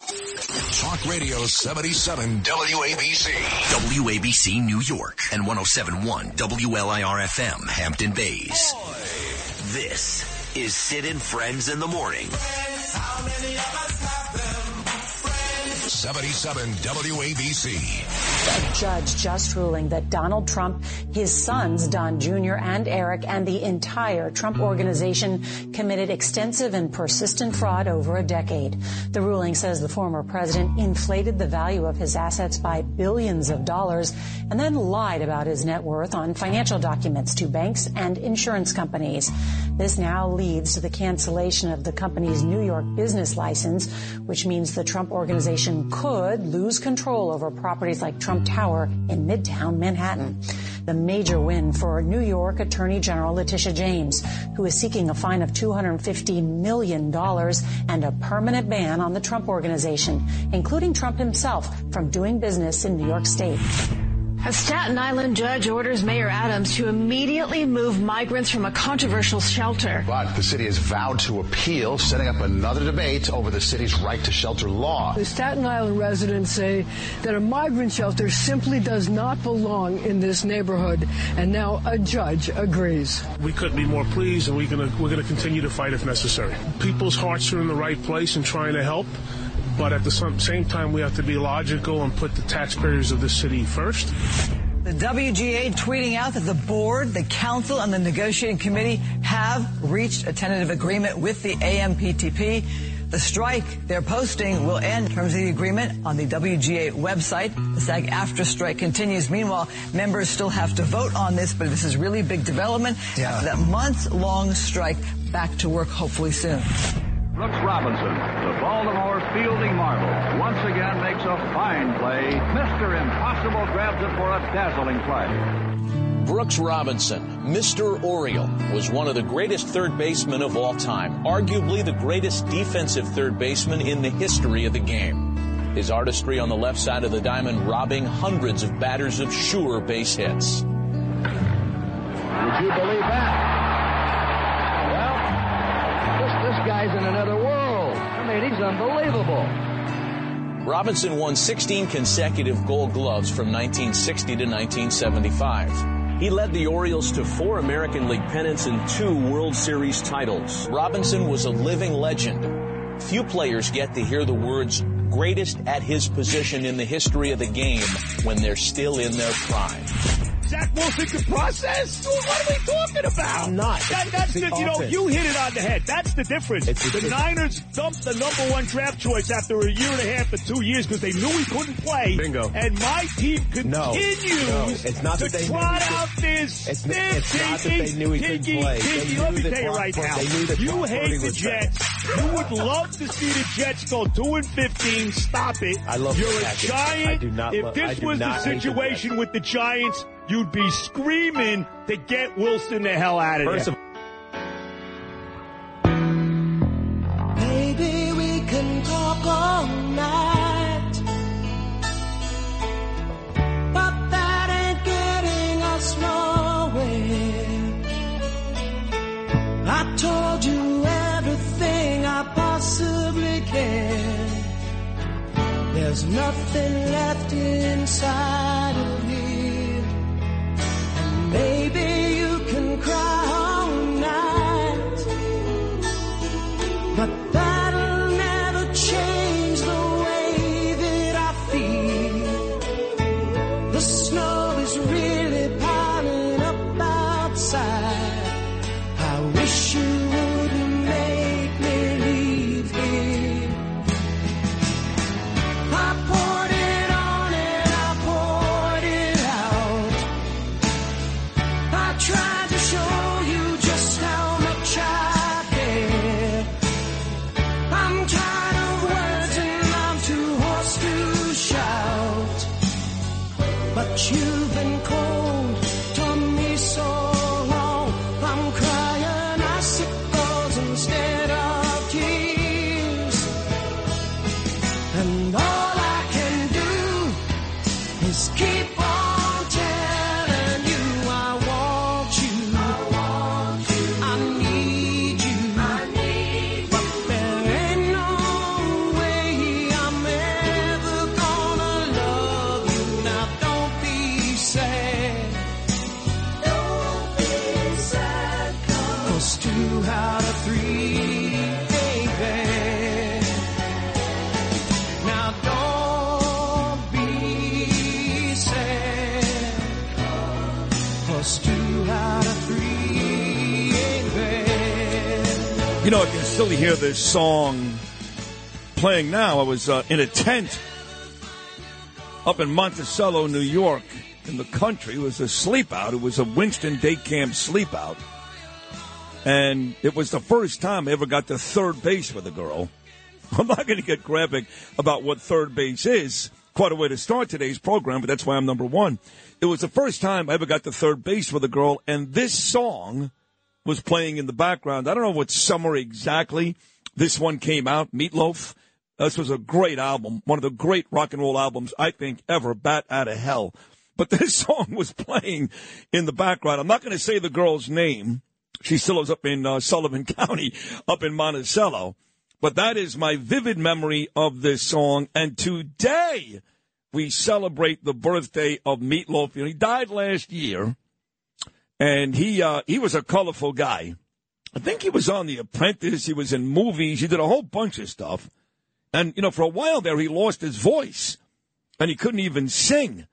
Talk Radio 77 WABC. WABC New York and 1071 WLIR FM Hampton Bays. This is Sid and Friends in the Morning. 77 WABC. A judge just ruling that Donald Trump, his sons, Don Jr. and Eric, and the entire Trump organization committed extensive and persistent fraud over a decade. The ruling says the former president inflated the value of his assets by billions of dollars and then lied about his net worth on financial documents to banks and insurance companies. This now leads to the cancellation of the company's New York business license, which means the Trump organization could lose control over properties like Trump Tower in Midtown Manhattan. The major win for New York Attorney General Letitia James, who is seeking a fine of $250 million and a permanent ban on the Trump organization, including Trump himself, from doing business in New York State. A Staten Island judge orders Mayor Adams to immediately move migrants from a controversial shelter. But the city has vowed to appeal, setting up another debate over the city's right to shelter law. The Staten Island residents say that a migrant shelter simply does not belong in this neighborhood, and now a judge agrees. We couldn't be more pleased, and we're going to we're going to continue to fight if necessary. People's hearts are in the right place and trying to help. But at the same time, we have to be logical and put the taxpayers of the city first. The WGA tweeting out that the board, the council, and the negotiating committee have reached a tentative agreement with the AMPTP. The strike they're posting will end in terms of the agreement on the WGA website. The SAG-AFTRA strike continues. Meanwhile, members still have to vote on this, but this is really big development. Yeah. After that months long strike, back to work hopefully soon. Brooks Robinson, the Baltimore fielding marvel, once again makes a fine play. Mr. Impossible grabs it for a dazzling play. Brooks Robinson, Mr. Oriole, was one of the greatest third basemen of all time, arguably the greatest defensive third baseman in the history of the game. His artistry on the left side of the diamond robbing hundreds of batters of sure base hits. Would you believe that? Guy's in another world. I mean, he's unbelievable. Robinson won 16 consecutive gold gloves from 1960 to 1975. He led the Orioles to four American League pennants and two World Series titles. Robinson was a living legend. Few players get to hear the words greatest at his position in the history of the game when they're still in their prime. Zach Wilson can process? What are we talking about? I'm not. That, that's the, you know, you hit it on the head. That's the difference. It's the the Niners dumped the number one draft choice after a year and a half or two years because they knew he couldn't play. Bingo. And my team continues no, it's not to that they trot out this It's stiff, n- it's not that they knew he couldn't Tiggy, play. Knew let me tell you right now, they knew that you hate the. Jets. You would love to see the Jets go 2 and 15. Stop it. I love You're a giant. I do not if this was the the situation with the Giants, you'd be screaming to get Wilson the hell out of First there. of Maybe we can talk all night. But that ain't getting us nowhere. I told you everything I possibly can. There's nothing left inside of here. And do is You know, I can still hear this song playing now. I was uh, in a tent up in Monticello, New York, in the country. It was a sleepout. It was a Winston Day Camp sleepout. And it was the first time I ever got to third base with a girl. I'm not going to get graphic about what third base is. Quite a way to start today's program, but that's why I'm number one. It was the first time I ever got to third base with a girl, and this song was playing in the background. I don't know what summer exactly this one came out, Meatloaf. This was a great album, one of the great rock and roll albums I think ever, Bat Out of Hell. But this song was playing in the background. I'm not going to say the girl's name. She still lives up in uh, Sullivan County, up in Monticello. But that is my vivid memory of this song. And today we celebrate the birthday of Meatloaf. He died last year, and he uh, he was a colorful guy. I think he was on The Apprentice. He was in movies. He did a whole bunch of stuff. And you know, for a while there, he lost his voice, and he couldn't even sing.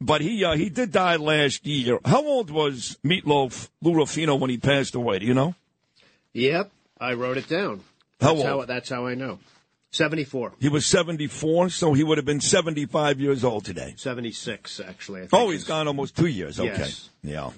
But he uh, he did die last year. How old was Meatloaf Lou Rufino when he passed away? Do you know? Yep, I wrote it down. How That's old? that's how I know. 74. He was 74, so he would have been 75 years old today. 76, actually. I think Oh, he's gone almost two years. Okay. Yes. Yeah.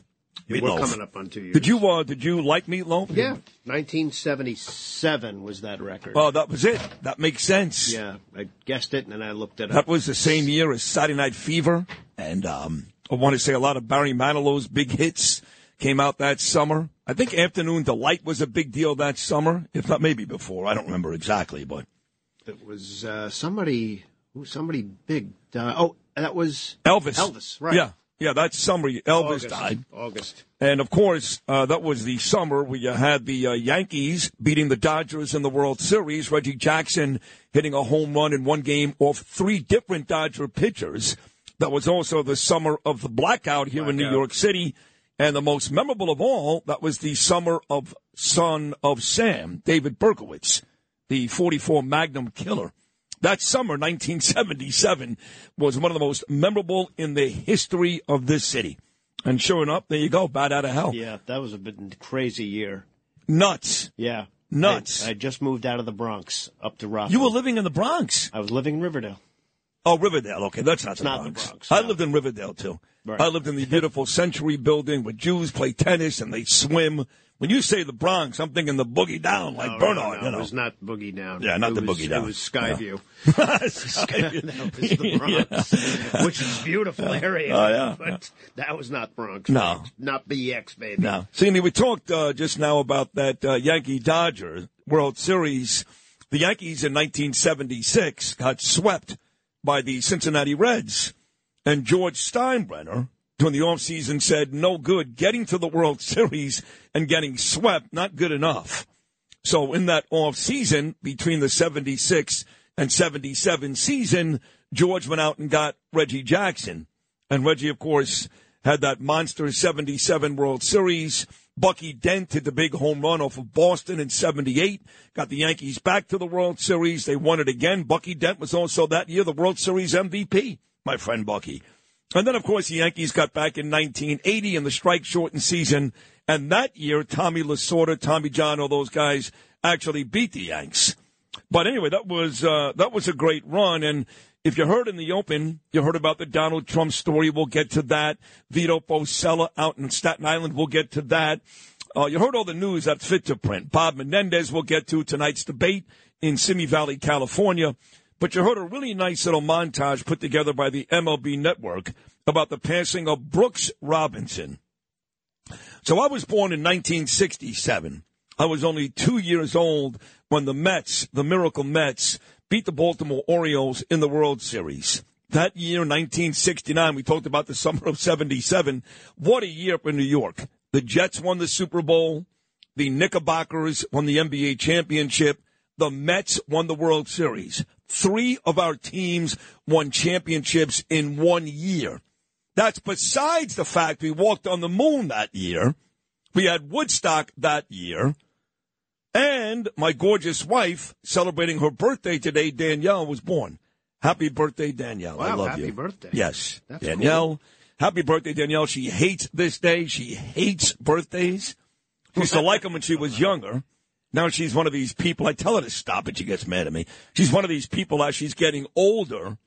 We're coming up on two years. Did you uh, did you like Meatloaf? Yeah, 1977 was that record. Oh, that was it. That makes sense. Yeah, I guessed it and then I looked it up. That was the same year as Saturday Night Fever, and um, I want to say a lot of Barry Manilow's big hits came out that summer. I think Afternoon Delight was a big deal that summer, if not maybe before. I don't remember exactly, but It was uh, somebody, who somebody big. died. oh, that was Elvis. Elvis, right? Yeah, yeah. That summer, Elvis August, died. August. And of course, uh, that was the summer we had the uh, Yankees beating the Dodgers in the World Series. Reggie Jackson hitting a home run in one game off three different Dodger pitchers. That was also the summer of the blackout here in New York City. And the most memorable of all, that was the summer of Son of Sam, David Berkowitz, the 44 Magnum killer. That summer, 1977, was one of the most memorable in the history of this city. And sure enough, there you go, Bat Out of Hell. Yeah, that was a bit crazy year. Nuts. Yeah. Nuts. I, I just moved out of the Bronx up to Rockland. You were living in the Bronx. I was living in Riverdale. Oh, Riverdale. Okay, that's not the not the Bronx. Bronx, I no. lived in Riverdale too. Right. I lived in the beautiful Century Building where Jews play tennis and they swim. When you say the Bronx, I'm thinking the boogie down like No, no, Bernard. no, you know, It was not Boogie Down. Yeah, not It the was- Boogie Down. It was Skyview. Skyview. that was the Bronx, which is a beautiful area. Oh, yeah, But that was not Bronx. No. Not BX, baby. No. See, mean, we talked uh, just now about that uh, Yankee Dodger World Series. The Yankees in 1976 got swept by the Cincinnati Reds. And George Steinbrenner, during the offseason, said, no good. Getting to the World Series and getting swept, not good enough. So in that offseason, between the 76 and 77 season, George went out and got Reggie Jackson. And Reggie, of course, had that monster 77 World Series. Bucky Dent hit the big home run off of Boston in 78. Got the Yankees back to the World Series. They won it again. Bucky Dent was also that year the World Series MVP, my friend Bucky. And then, of course, the Yankees got back in 1980 in the strike shortened season. And that year, Tommy Lasorda, Tommy John, all those guys actually beat the Yanks. But anyway, that was uh, that was a great run. And if you heard in the open, you heard about the Donald Trump story. We'll get to that. Vito Fossella out in Staten Island. We'll get to that. Uh, you heard all the news that's fit to print. Bob Menendez will get to tonight's debate in Simi Valley, California. But you heard a really nice little montage put together by the MLB Network about the passing of Brooks Robinson. So I was born in 1967. I was only two years old when the Mets, the Miracle Mets, beat the Baltimore Orioles in the World Series. That year, 1969, we talked about the summer of 77. What a year for New York. The Jets won the Super Bowl. The Knickerbockers won the NBA championship. The Mets won the World Series. Three of our teams won championships in one year. That's besides the fact we walked on the moon that year. We had Woodstock that year. And my gorgeous wife, celebrating her birthday today, Danielle, was born. Happy birthday, Danielle. I love happy you. Happy birthday. Yes. That's Danielle, happy birthday, Danielle. She hates this day. She hates birthdays. She used to like them when she was younger. Now she's one of these people. I tell her to stop it. She gets mad at me. She's one of these people as she's getting older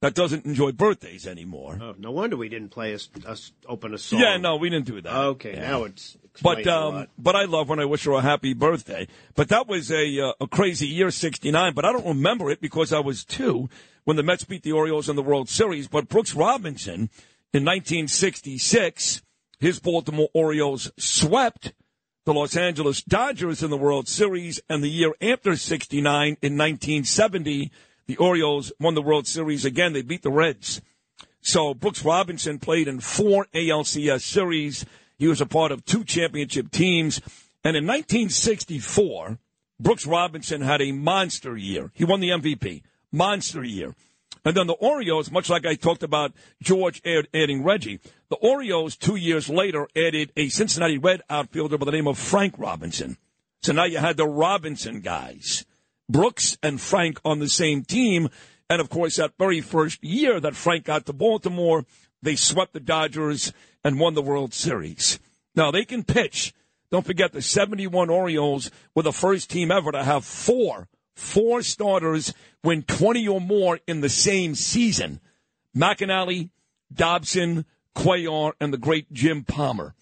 that doesn't enjoy birthdays anymore. Oh, no wonder we didn't play us, us open a song. Yeah, no, we didn't do that. Okay, Yeah. now it's But um, but I love when I wish her a happy birthday. But that was a uh, a crazy year, '69. But I don't remember it because I was two when the Mets beat the Orioles in the World Series. But Brooks Robinson in 1966, his Baltimore Orioles swept the Los Angeles Dodgers in the World Series, and the year after '69, in 1970, the Orioles won the World Series again. They beat the Reds. So Brooks Robinson played in four ALCS series. He was a part of two championship teams. And in 1964, Brooks Robinson had a monster year. He won the MVP. Monster year. And then the Orioles, much like I talked about George adding Reggie, the Orioles two years later added a Cincinnati Red outfielder by the name of Frank Robinson. So now you had the Robinson guys. Brooks and Frank on the same team. And of course, that very first year that Frank got to Baltimore, they swept the Dodgers and won the World Series. Now they can pitch. Don't forget the 71 Orioles were the first team ever to have four, four starters win 20 or more in the same season. McNally, Dobson, Cuellar, and the great Jim Palmer.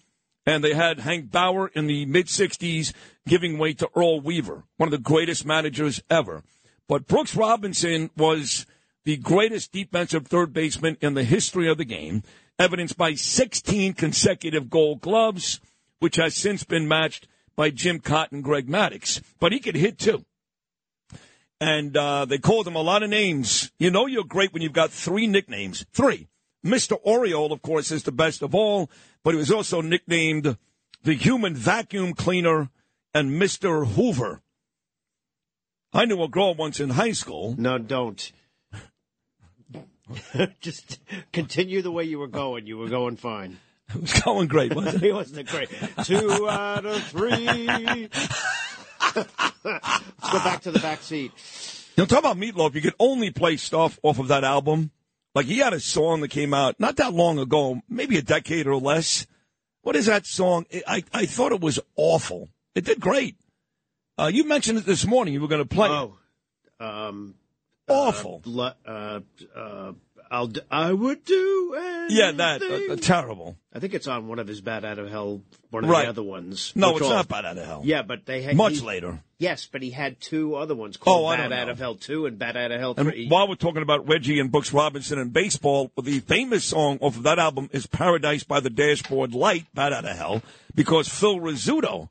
And they had Hank Bauer in the mid 60s giving way to Earl Weaver, one of the greatest managers ever. But Brooks Robinson was the greatest defensive third baseman in the history of the game, evidenced by 16 consecutive gold gloves, which has since been matched by Jim Cotton, Greg Maddux. But he could hit too. And uh, they called him a lot of names. You know you're great when you've got three nicknames. Three. Mr. Oriole, of course, is the best of all, but he was also nicknamed the human vacuum cleaner and Mr. Hoover. I knew a girl once in high school. No, don't. Just continue the way you were going. You were going fine. It was going great, wasn't it? it wasn't great. Two out of three. Let's go back to the back seat. You know, talk about Meatloaf. You could only play stuff off of that album. Like he had a song that came out not that long ago, maybe a decade or less. What is that song? I I thought it was awful. It did great. Uh, you mentioned it this morning. You were going to play. Oh, um, awful. Uh, le- uh, uh, I'll d- I would do anything. yeah, that uh, uh, terrible. I think it's on one of his Bat Out of Hell, one of Right. the other ones. No, it's all- not Bat Out of Hell. Yeah, but they had Much he- later. Yes, but he had two other ones called Oh, Bat Out know. of Hell Two and Bat Out of Hell And Three. while we're talking about Reggie and Brooks Robinson and baseball, the famous song off of that album is Paradise by the Dashboard Light, Bat Out of Hell, because Phil Rizzuto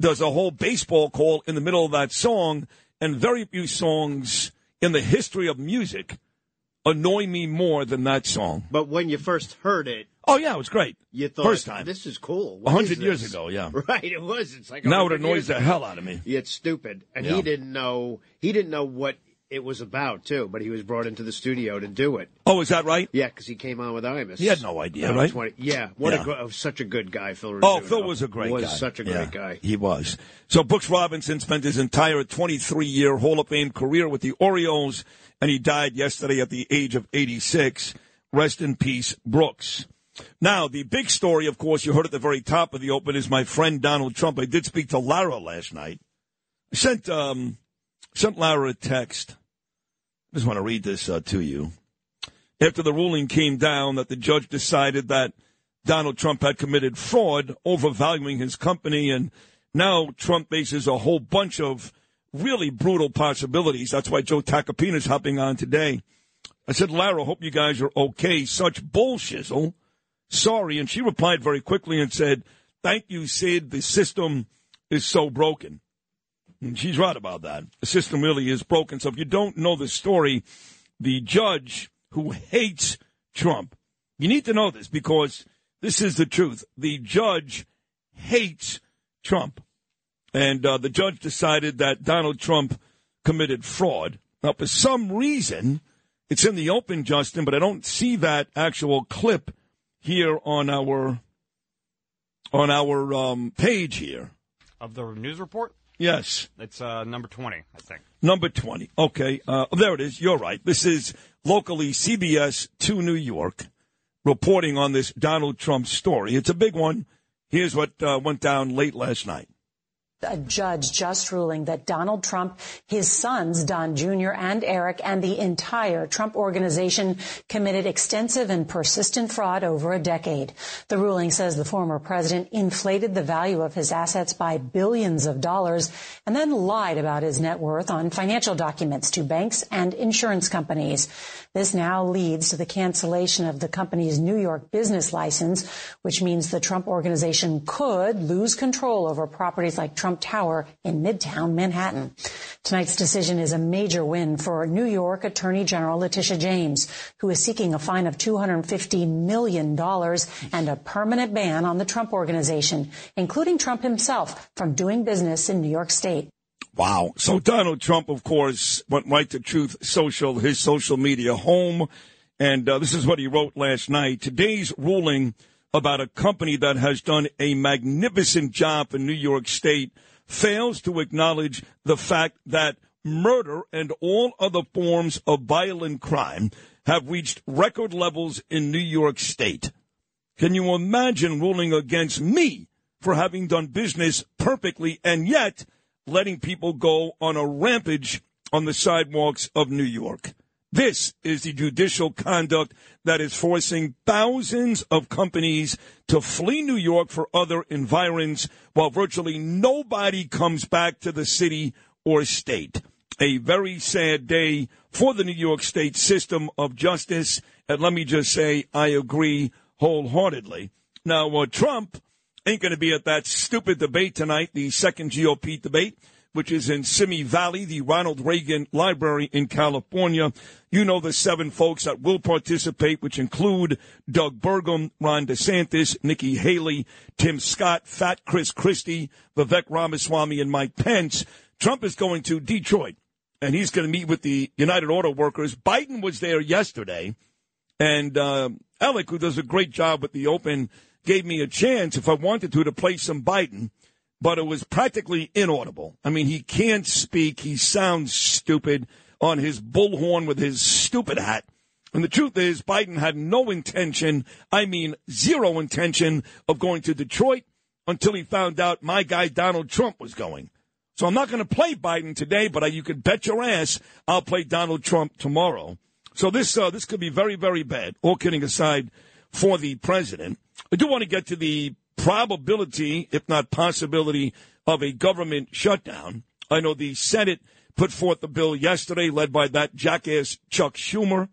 does a whole baseball call in the middle of that song, and very few songs in the history of music annoy me more than that song. But when you first heard it, Oh, yeah, it was great. you thought, First time. this is cool. A hundred years ago, yeah. Right, it was. It's like Now it annoys the hell out of me. It's stupid, and Yeah. he didn't know. He didn't know what it was about too. But he was brought into the studio to do it. Oh, is that right? Yeah, because he came on with Imus. He had no idea, Uh, right? 20 yeah, what Yeah. a gr- oh, such a good guy, Phil. Oh, Phil was a great was guy. such a great Yeah, guy. He was. So Brooks Robinson spent his entire 23 year Hall of Fame career with the Orioles, and he died yesterday at the age of 86. Rest in peace, Brooks. Now, the big story, of course, you heard at the very top of the open, is my friend Donald Trump. I did speak to Lara last night. I sent, um, sent Lara a text. I just want to read this uh, to you. After the ruling came down that the judge decided that Donald Trump had committed fraud, overvaluing his company, and now Trump faces a whole bunch of really brutal possibilities. That's why Joe Tacopina's hopping on today. I said, Lara, hope you guys are okay. Such bullshizzle. Sorry. And she replied very quickly and said, Thank you, Sid. The system is so broken. And she's right about that. The system really is broken. So if you don't know the story, the judge who hates Trump, you need to know this because this is the truth. The judge hates Trump. And uh, the judge decided that Donald Trump committed fraud. Now, for some reason, it's in the open, Justin, but I don't see that actual clip here on our on our um, page here. Of the news report? Yes. It's uh, number 20, I think. Number 20. Okay. Uh, there it is. You're right. This is locally CBS 2 New York reporting on this Donald Trump story. It's a big one. Here's what uh, went down late last night. A judge just ruling that Donald Trump, his sons, Don Jr. and Eric, and the entire Trump organization committed extensive and persistent fraud over a decade. The ruling says the former president inflated the value of his assets by billions of dollars and then lied about his net worth on financial documents to banks and insurance companies. This now leads to the cancellation of the company's New York business license, which means the Trump organization could lose control over properties like Trump Tower in Midtown Manhattan. Tonight's decision is a major win for New York Attorney General Letitia James, who is seeking a fine of $250 million and a permanent ban on the Trump organization, including Trump himself, from doing business in New York State. Wow. So Donald Trump, of course, went right to Truth Social, his social media home. And uh, this is what he wrote last night. Today's ruling about a company that has done a magnificent job in New York State fails to acknowledge the fact that murder and all other forms of violent crime have reached record levels in New York State. Can you imagine ruling against me for having done business perfectly and yet letting people go on a rampage on the sidewalks of New York? This is the judicial conduct that is forcing thousands of companies to flee New York for other environs while virtually nobody comes back to the city or state. A very sad day for the New York State system of justice. And let me just say, I agree wholeheartedly. Now, uh, Trump ain't going to be at that stupid debate tonight, the second GOP debate which is in Simi Valley, the Ronald Reagan Library in California. You know the seven folks that will participate, which include Doug Burgum, Ron DeSantis, Nikki Haley, Tim Scott, Fat Chris Christie, Vivek Ramaswamy, and Mike Pence. Trump is going to Detroit, and he's going to meet with the United Auto Workers. Biden was there yesterday, and uh, Alec, who does a great job with the Open, gave me a chance, if I wanted to, to play some Biden but it was practically inaudible. I mean, he can't speak. He sounds stupid on his bullhorn with his stupid hat. And the truth is, Biden had no intention, I mean, zero intention of going to Detroit until he found out my guy Donald Trump was going. So I'm not going to play Biden today, but you could bet your ass I'll play Donald Trump tomorrow. So this uh, this could be very very bad. All kidding aside, for the president, I do want to get to the probability, if not possibility, of a government shutdown. I know the Senate put forth the bill yesterday, led by that jackass Chuck Schumer.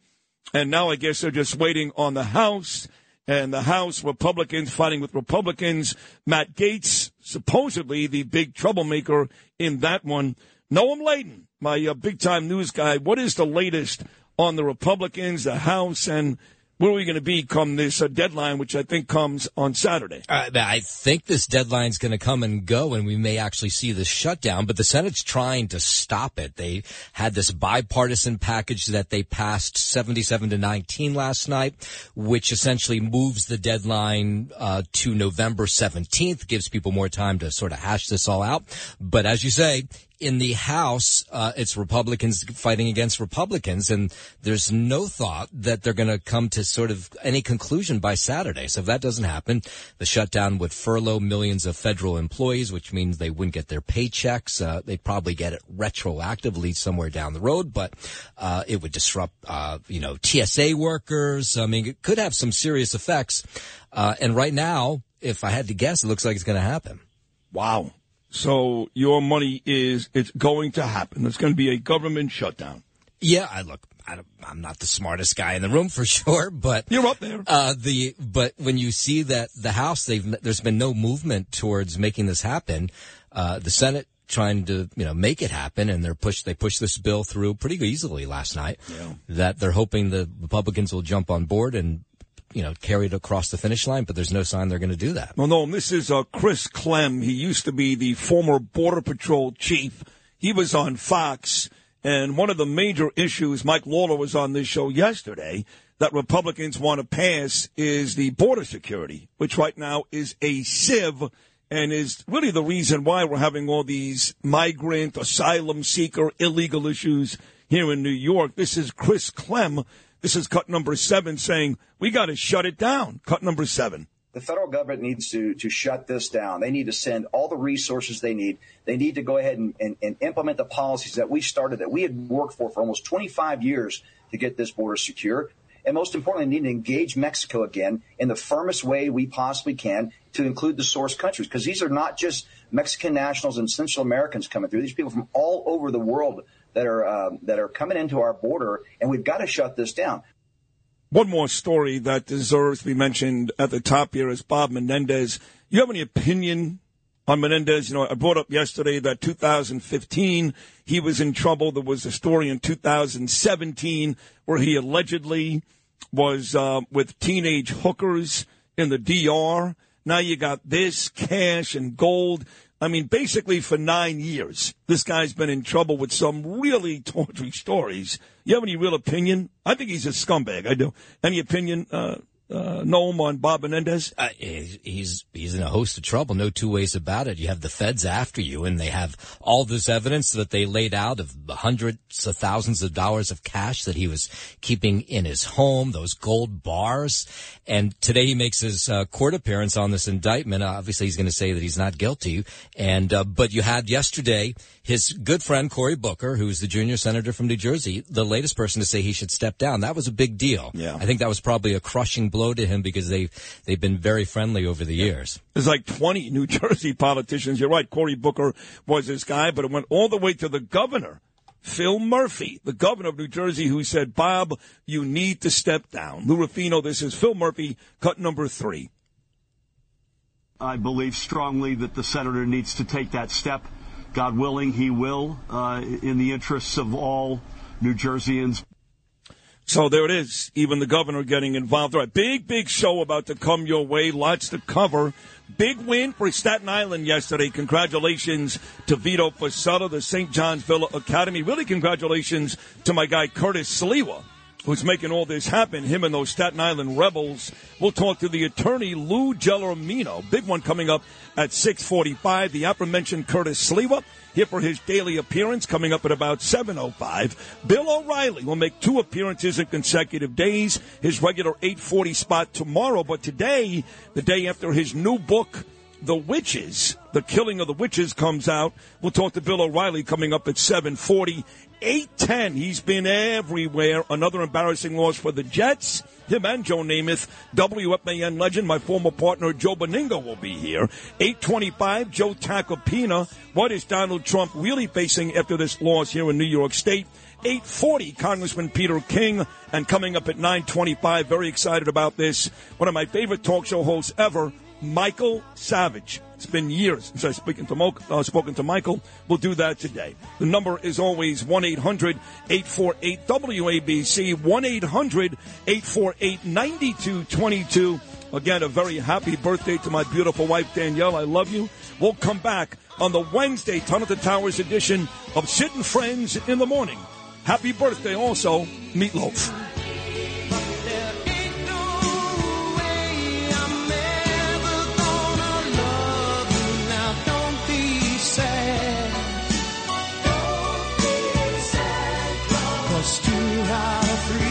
And now I guess they're just waiting on the House. And the House Republicans fighting with Republicans. Matt Gaetz, supposedly the big troublemaker in that one. Noam Laden, my uh, big time news guy. What is the latest on the Republicans, the House, and where are we going to be come this uh, deadline, which I think comes on Saturday? Uh, I think this deadline is going to come and go, and we may actually see this shutdown. But the Senate's trying to stop it. They had this bipartisan package that they passed 77 to 19 last night, which essentially moves the deadline uh, to November 17th, gives people more time to sort of hash this all out. But as you say, in the House, uh, it's Republicans fighting against Republicans, and there's no thought that they're going to come to sort of any conclusion by Saturday. So if that doesn't happen, the shutdown would furlough millions of federal employees, which means they wouldn't get their paychecks. Uh, they'd probably get it retroactively somewhere down the road, but uh, it would disrupt, uh, you know, TSA workers. I mean, it could have some serious effects. Uh, and right now, if I had to guess, it looks like it's going to happen. Wow. So your money is it's going to happen. There's going to be a government shutdown. Yeah, I look. I don't, I'm not the smartest guy in the room for sure, but you're up there. Uh, the but when you see that the House, they've there's been no movement towards making this happen. Uh, the Senate trying to you know make it happen, and they're push they pushed this bill through pretty easily last night. Yeah. That they're hoping the Republicans will jump on board and you know carry it across the finish line, but there's no sign they're going to do that. Well, no, this is uh, Chris Clem. He used to be the former Border Patrol chief. He was on Fox, and one of the major issues, Mike Lawler was on this show yesterday, that Republicans want to pass is the border security, which right now is a sieve and is really the reason why we're having all these migrant, asylum seeker, illegal issues here in New York. This is Chris Clem. This is cut number seven saying we got to shut it down. Cut number seven. The federal government needs to, to shut this down. They need to send all the resources they need. They need to go ahead and, and, and implement the policies that we started, that we had worked for for almost 25 years to get this border secure. And most importantly, need to engage Mexico again in the firmest way we possibly can to include the source countries, because these are not just Mexican nationals and Central Americans coming through. These people from all over the world that are um, that are coming into our border, and we've got to shut this down. One more story that deserves to be mentioned at the top here is Bob Menendez. You have any opinion on Menendez? You know, I brought up yesterday that 2015 he was in trouble. There was a story in 2017 where he allegedly was uh, with teenage hookers in the DR. Now you got this cash and gold. I mean, basically for nine years, this guy's been in trouble with some really tawdry stories. You have any real opinion? I think he's a scumbag. I do. Any opinion, uh, uh, Noam, on Bob Menendez? Uh, he's he's he's in a host of trouble. No two ways about it. You have the feds after you, and they have all this evidence that they laid out of hundreds of thousands of dollars of cash that he was keeping in his home, those gold bars. And today he makes his uh, court appearance on this indictment. Obviously, he's going to say that he's not guilty. And uh, but you had yesterday his good friend Cory Booker, who's the junior senator from New Jersey, the latest person to say he should step down. That was a big deal. Yeah. I think that was probably a crushing blow to him because they they've been very friendly over the years. There's like 20 New Jersey politicians. You're right. Cory Booker was this guy, but it went all the way to the governor, Phil Murphy, the governor of New Jersey, who said, Bob, you need to step down. Lou Rufino, this is Phil Murphy, cut number three. I believe strongly that the senator needs to take that step. God willing, he will, uh, in the interests of all New Jerseyans. So there it is. Even the governor getting involved. All right, big, big show about to come your way. Lots to cover. Big win for Staten Island yesterday. Congratulations to Vito Fossella, the St. John's Villa Academy. Really, congratulations to my guy Curtis Sliwa, who's making all this happen. Him and those Staten Island rebels. We'll talk to the attorney Lou Gelormino. Big one coming up at 6:45. The aforementioned Curtis Sliwa here for his daily appearance coming up at about 7.05. Bill O'Reilly will make two appearances in consecutive days, his regular 8.40 spot tomorrow, but today, the day after his new book, The Witches, The Killing of the Witches comes out. We'll talk to Bill O'Reilly coming up at 7.40. 8-10, he's been everywhere. Another embarrassing loss for the Jets. Him and Joe Namath, WFAN legend, my former partner Joe Benigno will be here. 825, Joe Tacopina. What is Donald Trump really facing after this loss here in New York State? 840, Congressman Peter King. And coming up at 925, very excited about this. One of my favorite talk show hosts ever, Michael Savage. It's been years since I've spoken to, Mo- uh, spoken to Michael. We'll do that today. The number is always 1 800 848 WABC, 1 800 848 9222. Again, a very happy birthday to my beautiful wife, Danielle. I love you. We'll come back on the Wednesday Tunnel to Towers edition of Sid and Friends in the Morning. Happy birthday also, Meatloaf. There ain't no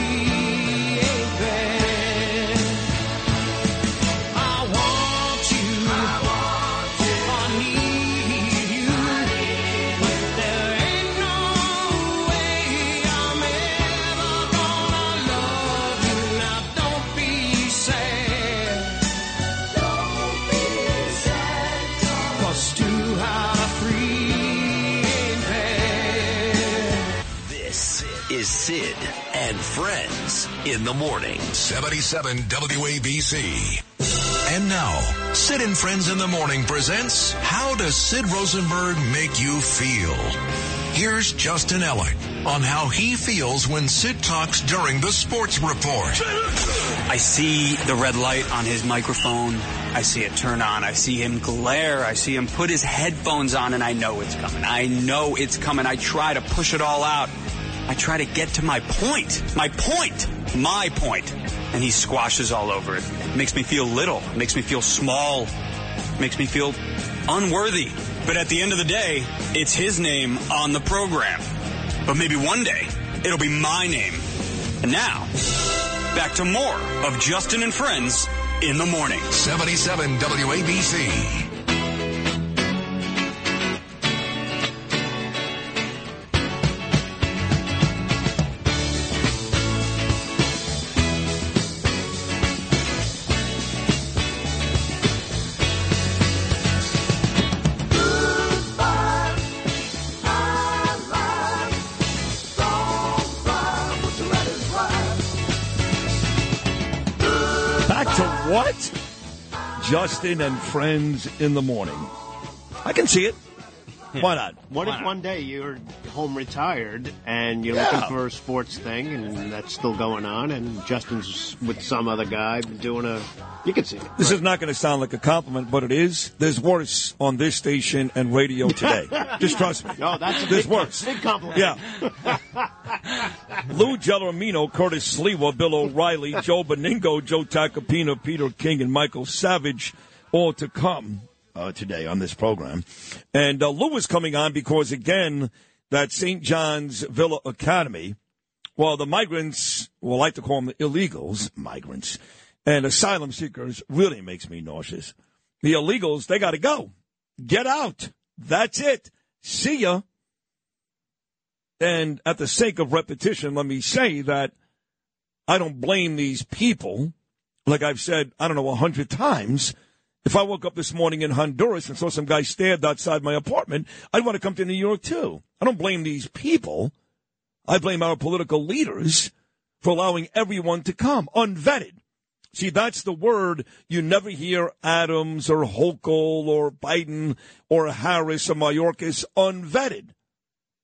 Friends in the morning. 77 WABC. And now, Sid and Friends in the Morning presents How Does Sid Rosenberg Make You Feel? Here's Justin Ellick on how he feels when Sid talks during the sports report. I see the red light on his microphone. I see it turn on. I see him glare. I see him put his headphones on and I know it's coming. I know it's coming. I try to push it all out. I try to get to my point. My point. My point. And he squashes all over it. it makes me feel little. Makes me feel small. Makes me feel unworthy. But at the end of the day, it's his name on the program. But maybe one day, it'll be my name. And now, back to more of Justin and Friends in the morning. 77 WABC. What? Justin and friends in the morning. I can see it. Why not? What if one day you're home retired and you're Yeah. looking for a sports thing and that's still going on and Justin's with some other guy doing a. You can see it. This is not going to sound like a compliment, but it is. There's worse on this station and radio today. Just trust me. No, that's a There's big, worse. big compliment. Yeah. Lou Gelormino, Curtis Sliwa, Bill O'Reilly, Joe Benigno, Joe Tacopina, Peter King, and Michael Savage, all to come uh, today on this program. And uh, Lou is coming on because, again, that St. John's Villa Academy, well, the migrants, well, like to call them the illegals, migrants, and asylum seekers really makes me nauseous. The illegals, they got to go. Get out. That's it. See ya. And at the sake of repetition, let me say that I don't blame these people. Like I've said, I don't know, a hundred times. If I woke up this morning in Honduras and saw some guy stabbed outside my apartment, I'd want to come to New York too. I don't blame these people. I blame our political leaders for allowing everyone to come unvetted. See, that's the word you never hear Adams or Hochul or Biden or Harris or Mayorkas unvetted.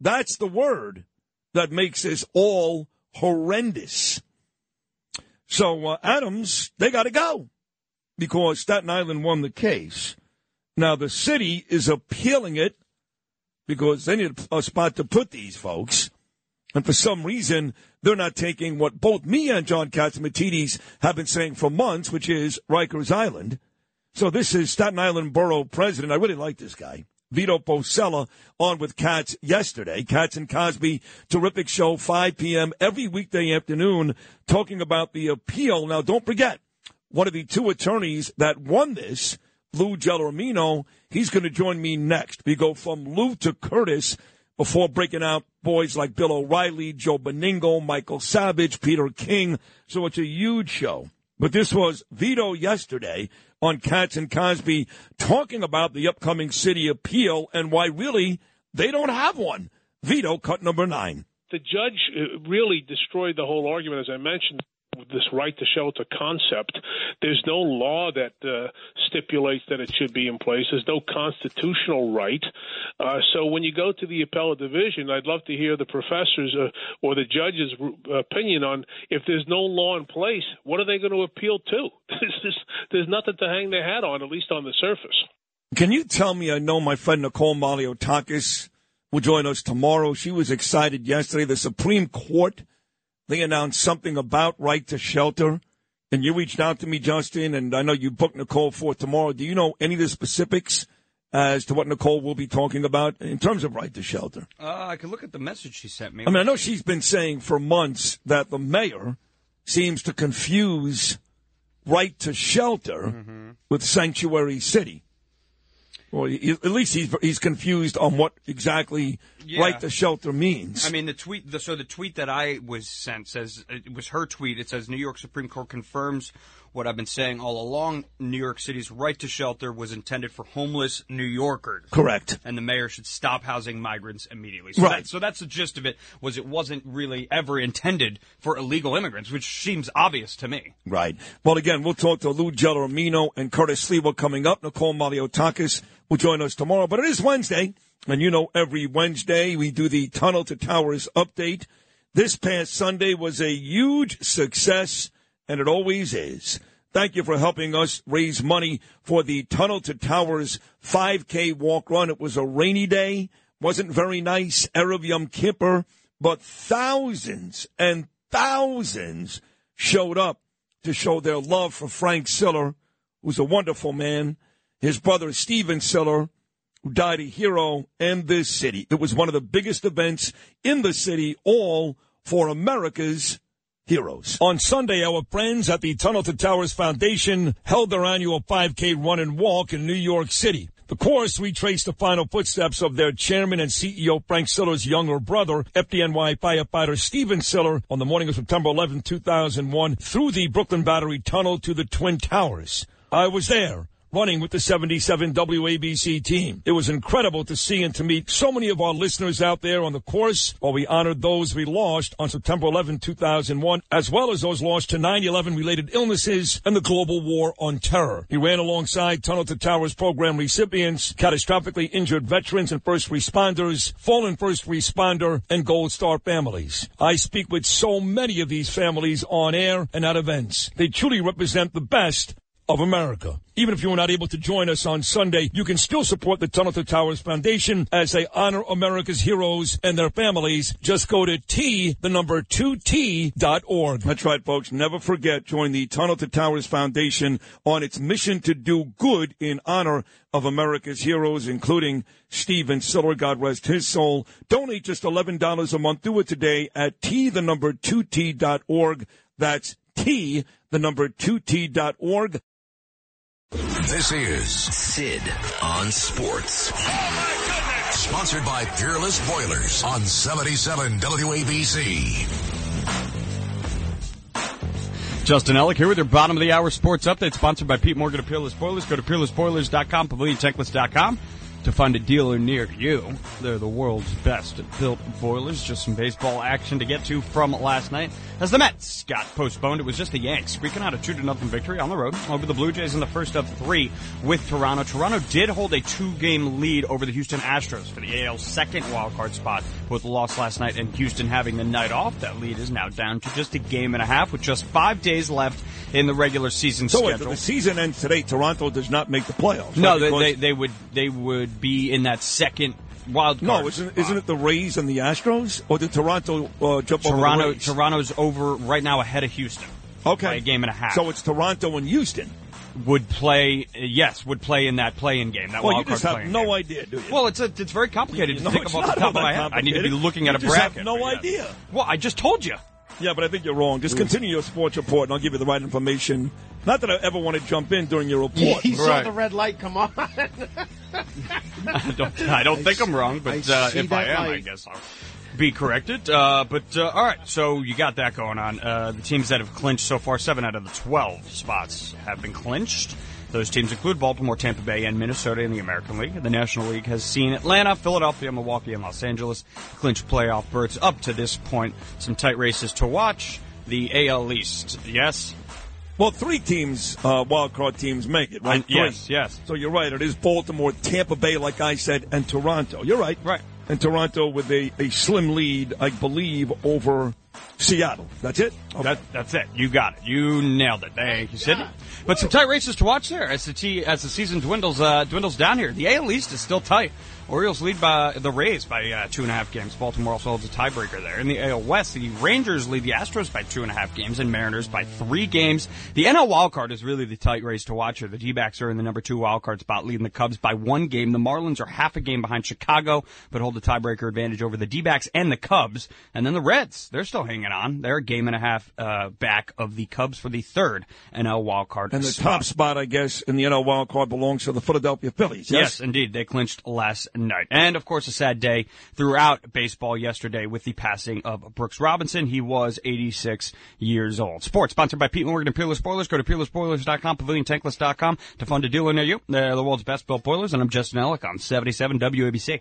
That's the word that makes this all horrendous. So uh, Adams, they got to go because Staten Island won the case. Now the city is appealing it because they need a spot to put these folks. And for some reason, they're not taking what both me and John Catsimatidis have been saying for months, which is Rikers Island. So this is Staten Island Borough President. I really like this guy. Vito Fossella on with Katz yesterday. Katz and Cosby, terrific show, 5 p.m. every weekday afternoon, talking about the appeal. Now, don't forget, one of the two attorneys that won this, Lou Gelormino, he's going to join me next. We go from Lou to Curtis before breaking out boys like Bill O'Reilly, Joe Benigno, Michael Savage, Peter King. So it's a huge show. But this was Vito yesterday on Katz and Cosby talking about the upcoming city appeal and why really they don't have one. Vito cut number nine. the judge uh, really destroyed the whole argument, as I mentioned. This right to shelter concept, there's no law that uh, stipulates that it should be in place. There's no constitutional right. Uh, so when you go to the appellate division, I'd love to hear the professors uh, or the judge's opinion on if there's no law in place, what are they going to appeal to? There's nothing to hang their hat on, at least on the surface. Can you tell me? I know my friend Nicole Malliotakis will join us tomorrow. She was excited yesterday. The Supreme Court they announced something about right to shelter, and you reached out to me, Justin, and I know you booked Nicole for tomorrow. Do you know any of the specifics as to what Nicole will be talking about in terms of right to shelter? Uh, I could look at the message she sent me. I mean, I know she's been saying for months that the mayor seems to confuse right to shelter Mm-hmm. with sanctuary city. Or he- at least he's he's confused on what exactly Yeah. right to shelter means. I mean, the tweet. The, so the tweet that I was sent says it was her tweet. It says New York Supreme Court confirms what I've been saying all along. New York City's right to shelter was intended for homeless New Yorkers. Correct. And the mayor should stop housing migrants immediately. So Right. That, so that's the gist of it. Was it wasn't really ever intended for illegal immigrants, which seems obvious to me. Right. Well, again, we'll talk to Lou Gelormino and Curtis Sliwa coming up. Nicole Malliotakis will join us tomorrow. But it is Wednesday, and you know every Wednesday we do the Tunnel to Towers update. This past Sunday was a huge success, and it always is. Thank you for helping us raise money for the Tunnel to Towers 5K walk run. It was a rainy day, wasn't very nice, Erev Yom Kippur, but thousands and thousands showed up to show their love for Frank Siller, who's a wonderful man, his brother Steven Siller, who died a hero in this city. It was one of the biggest events in the city, all for America's heroes. On Sunday, our friends at the Tunnel to Towers Foundation held their annual 5K run and walk in New York City. The course retraced the final footsteps of their chairman and CEO Frank Siller's younger brother, FDNY firefighter Steven Siller, on the morning of September 11, 2001, through the Brooklyn Battery Tunnel to the Twin Towers. I was there. Running with the 77 WABC team. It was incredible to see and to meet so many of our listeners out there on the course while we honored those we lost on September 11, 2001, as well as those lost to 9-11 related illnesses and the global war on terror. He ran alongside Tunnel to Towers program recipients, catastrophically injured veterans and first responders, fallen first responder, and Gold Star families. I speak with so many of these families on air and at events. They truly represent the best of America. Even if you were not able to join us on Sunday, you can still support the Tunnel to Towers Foundation as they honor America's heroes and their families. Just go to T, the number 2T dot org. That's right, folks. Never forget, join the Tunnel to Towers Foundation on its mission to do good in honor of America's heroes, including Steven Siller, God rest his soul. Donate just $11 a month. Do it today at T, the number 2T dot org. That's T, the number 2T dot org. This is Sid on Sports. Oh, sponsored by Peerless Boilers on 77 WABC. Justin Ellick here with your bottom of the hour sports update, sponsored by Pete Morgan of Peerless Boilers. Go to peerlessboilers.com, paviliontankless.com to find a dealer near you. They're the world's best at built boilers. Just some baseball action to get to from last night. As the Mets got postponed, it was just the Yanks squeaking out a 2 to nothing victory on the road over the Blue Jays in the first of three with Toronto. Toronto did hold a two game lead over the Houston Astros for the AL second wildcard spot with the loss last night and Houston having the night off. That lead is now down to just a game and a half with just five days left in the regular season So schedule. the season ends today. Toronto does not make the playoffs. No, right? they, they they would they would be in that second wild card. No, isn't, isn't it the Rays and the Astros? Or did Toronto uh, jump over Toronto the Toronto's over right now ahead of Houston. Okay. by a game and a half. So it's Toronto and Houston. would play yes would play in that play-in game. That Well, you wild just card have no game. idea, do you? Well, it's a, it's very complicated to No, think off the top of my head. I need to be looking at a bracket. no yes. idea. Well, I just told you. Yeah, but I think you're wrong. Just continue your sports report, and I'll give you the right information. Not that I ever want to jump in during your report. He saw the red light come on. I don't, I don't think I'm wrong, but I uh, if I that am, I guess I'll be corrected. Uh, but uh, all right, so you got that going on. Uh, the teams that have clinched so far, seven out of the twelve spots have been clinched. Those teams include Baltimore, Tampa Bay, and Minnesota in the American League. The National League has seen Atlanta, Philadelphia, Milwaukee, and Los Angeles clinch playoff berths up to this point. Some tight races to watch. The AL East, yes. Well, three teams, uh, wild card teams, make it, right? Uh, yes, Three. yes. So you're right. It is Baltimore, Tampa Bay, like I said, and Toronto. You're right. Right. And Toronto with a, a slim lead, I believe, over Seattle. That's it? That, that's it. You got it. You nailed it. Thank you, Sidney. But some tight races to watch there as the t- as the season dwindles uh, dwindles down here. The AL East is still tight. Orioles lead by the Rays by uh, two and a half games. Baltimore also holds a tiebreaker there. In the AL West, the Rangers lead the Astros by two and a half games and Mariners by three games. The NL wildcard is really the tight race to watch here. The D-backs are in the number two wildcard spot, leading the Cubs by one game. The Marlins are half a game behind Chicago, but hold the tiebreaker advantage over the D-backs and the Cubs. And then the Reds, they're still hanging on. They're a game and a half uh, back of the Cubs for the third NL wild card. And the spot. top spot, I guess, in the NL wild card belongs to the Philadelphia Phillies. Yes? Yes. indeed. They clinched last night. And of course, a sad day throughout baseball yesterday with the passing of Brooks Robinson. He was 86 years old. Sports sponsored by Pete Morgan and Peerless Boilers. Go to peerlessboilers.com, paviliontankless.com to find a dealer near you. They're the world's best built boilers. And I'm Justin Ellick on 77 WABC.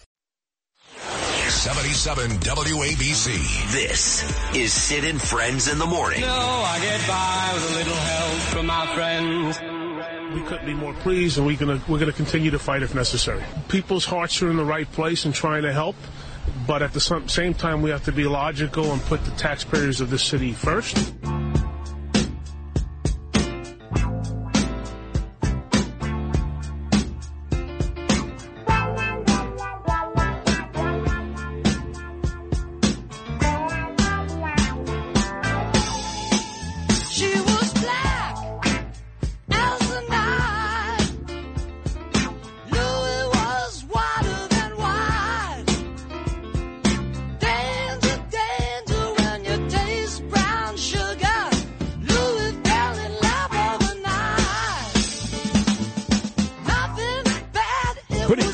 77 WABC. This is Sid and Friends in the Morning. No, I get by with a little help from my friends. We couldn't be more pleased, and we're gonna we're gonna continue to fight if necessary. People's hearts are in the right place and trying to help, but at the same time, we have to be logical and put the taxpayers of this city first.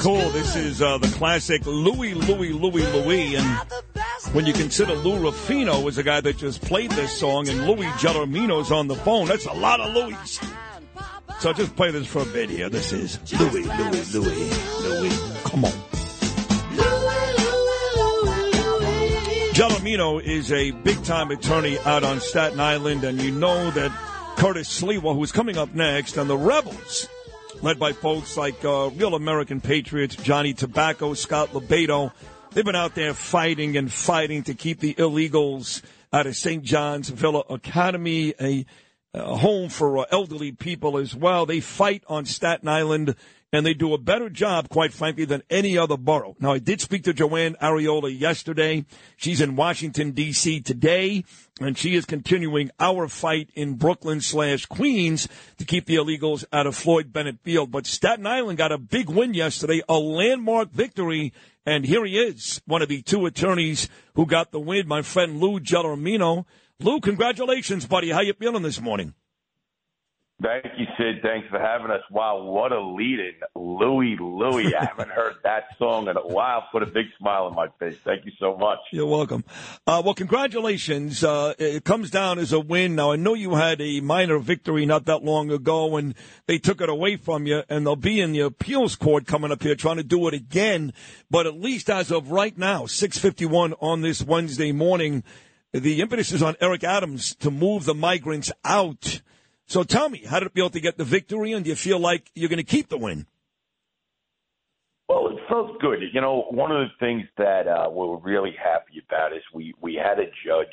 Cool. This is uh, the classic Louis, Louis, Louis, Louis. And when you consider Lou Rufino was the guy that just played this song and Louis Gelormino's on the phone, that's a lot of Louis. So just play this for a bit here. This is Louis, Louis, Louis, Louis. Come on. Gelormino is a big time attorney out on Staten Island, and you know that Curtis Sliwa, who's coming up next, and the Rebels, led by folks like uh, real American patriots, Johnny Tobacco, Scott Lebedo, they've been out there fighting and fighting to keep the illegals out of St. John's Villa Academy, a, a home for uh, elderly people as well. They fight on Staten Island and they do a better job, quite frankly, than any other borough. Now, I did speak to Joann Ariola yesterday. She's in Washington, D.C. today, and she is continuing our fight in Brooklyn slash Queens to keep the illegals out of Floyd Bennett Field. But Staten Island got a big win yesterday, a landmark victory, and here he is, one of the two attorneys who got the win, my friend Lou Gelormino. Lou, congratulations, buddy. How you feeling this morning? Thank you, Sid. Thanks for having us. Wow, what a lead in. Louie, Louie. I haven't heard that song in a while. Put a big smile on my face. Thank you so much. You're welcome. Uh, well, congratulations. Uh, it comes down as a win. Now, I know you had a minor victory not that long ago and they took it away from you and they'll be in the appeals court coming up here trying to do it again. But at least as of right now, 651 on this Wednesday morning, the impetus is on Eric Adams to move the migrants out. So tell me, how did it feel to get the victory and do you feel like you're going to keep the win? Well, it felt good. You know, one of the things that uh, we're really happy about is we we had a judge,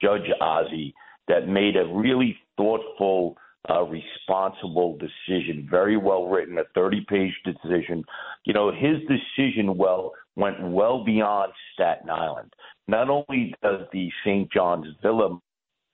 Judge Ozzi, that made a really thoughtful, uh, responsible decision, very well written, a 30-page decision. You know, his decision well went well beyond Staten Island. Not only does the St. John's Villa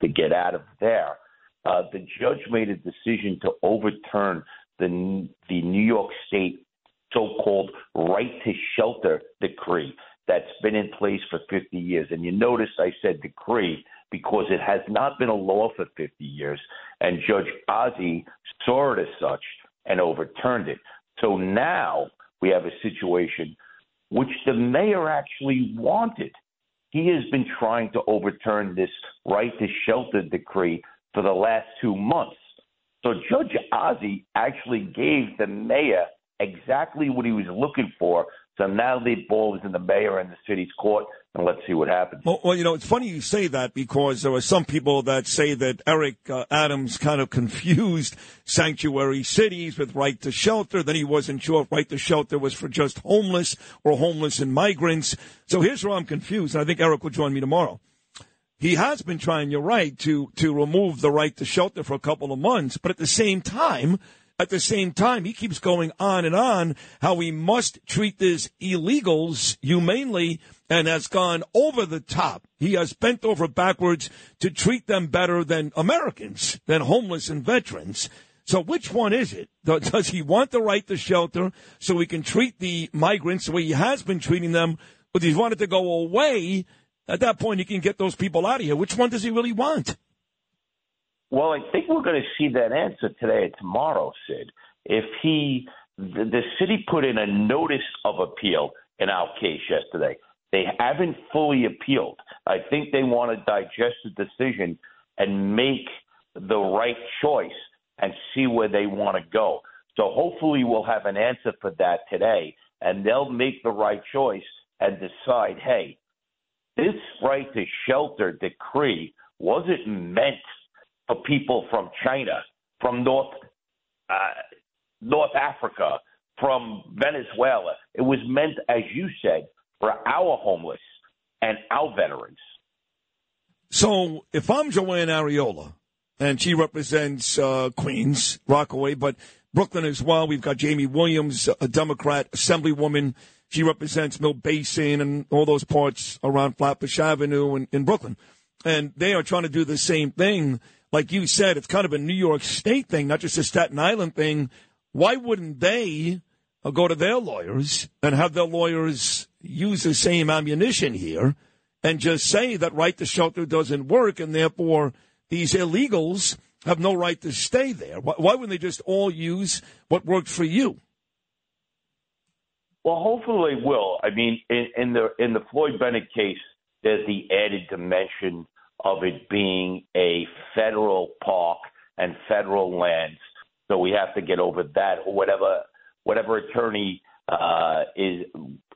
to get out of there, uh, the judge made a decision to overturn the the New York State so-called right to shelter decree that's been in place for 50 years. And you notice I said decree because it has not been a law for 50 years, and Judge Ozzi saw it as such and overturned it. So now we have a situation which the mayor actually wanted. He has been trying to overturn this right to shelter decree for the last two months. So Judge Ozzi actually gave the mayor exactly what he was looking for. So now the ball is in the mayor and the city's court, and let's see what happens. Well, well, you know, it's funny you say that because there are some people that say that Eric uh, Adams kind of confused sanctuary cities with right to shelter. Then he wasn't sure if right to shelter was for just homeless or homeless and migrants. So here's where I'm confused, and I think Eric will join me tomorrow. He has been trying, you're right, to, to remove the right to shelter for a couple of months, but at the same time, at the same time, he keeps going on and on how we must treat these illegals humanely and has gone over the top. He has bent over backwards to treat them better than Americans, than homeless and veterans. So which one is it? Does he want the right to shelter so we can treat the migrants the way he has been treating them? But he wanted to go away. At that point, he can get those people out of here. Which one does he really want? Well, I think we're going to see that answer today or tomorrow, Sid. If he, the, the city put in a notice of appeal in our case yesterday. They haven't fully appealed. I think they want to digest the decision and make the right choice and see where they want to go. So hopefully we'll have an answer for that today, and they'll make the right choice and decide, hey, this right to shelter decree wasn't meant for people from China, from North uh, North Africa, from Venezuela. It was meant, as you said, for our homeless and our veterans. So if I'm Joann Ariola, and she represents uh, Queens, Rockaway, but Brooklyn as well. We've got Jamie Williams, a Democrat Assemblywoman. She represents Mill Basin and all those parts around Flatbush Avenue in, in Brooklyn. And they are trying to do the same thing. Like you said, it's kind of a New York State thing, not just a Staten Island thing. Why wouldn't they uh, go to their lawyers and have their lawyers use the same ammunition here and just say that right to shelter doesn't work and therefore these illegals have no right to stay there? Why wouldn't they just all use what worked for you? Well, hopefully they will. I mean, in, in the in the Floyd Bennett case, there's the added dimension of it being a federal park and federal lands. So we have to get over that, or whatever whatever attorney uh, is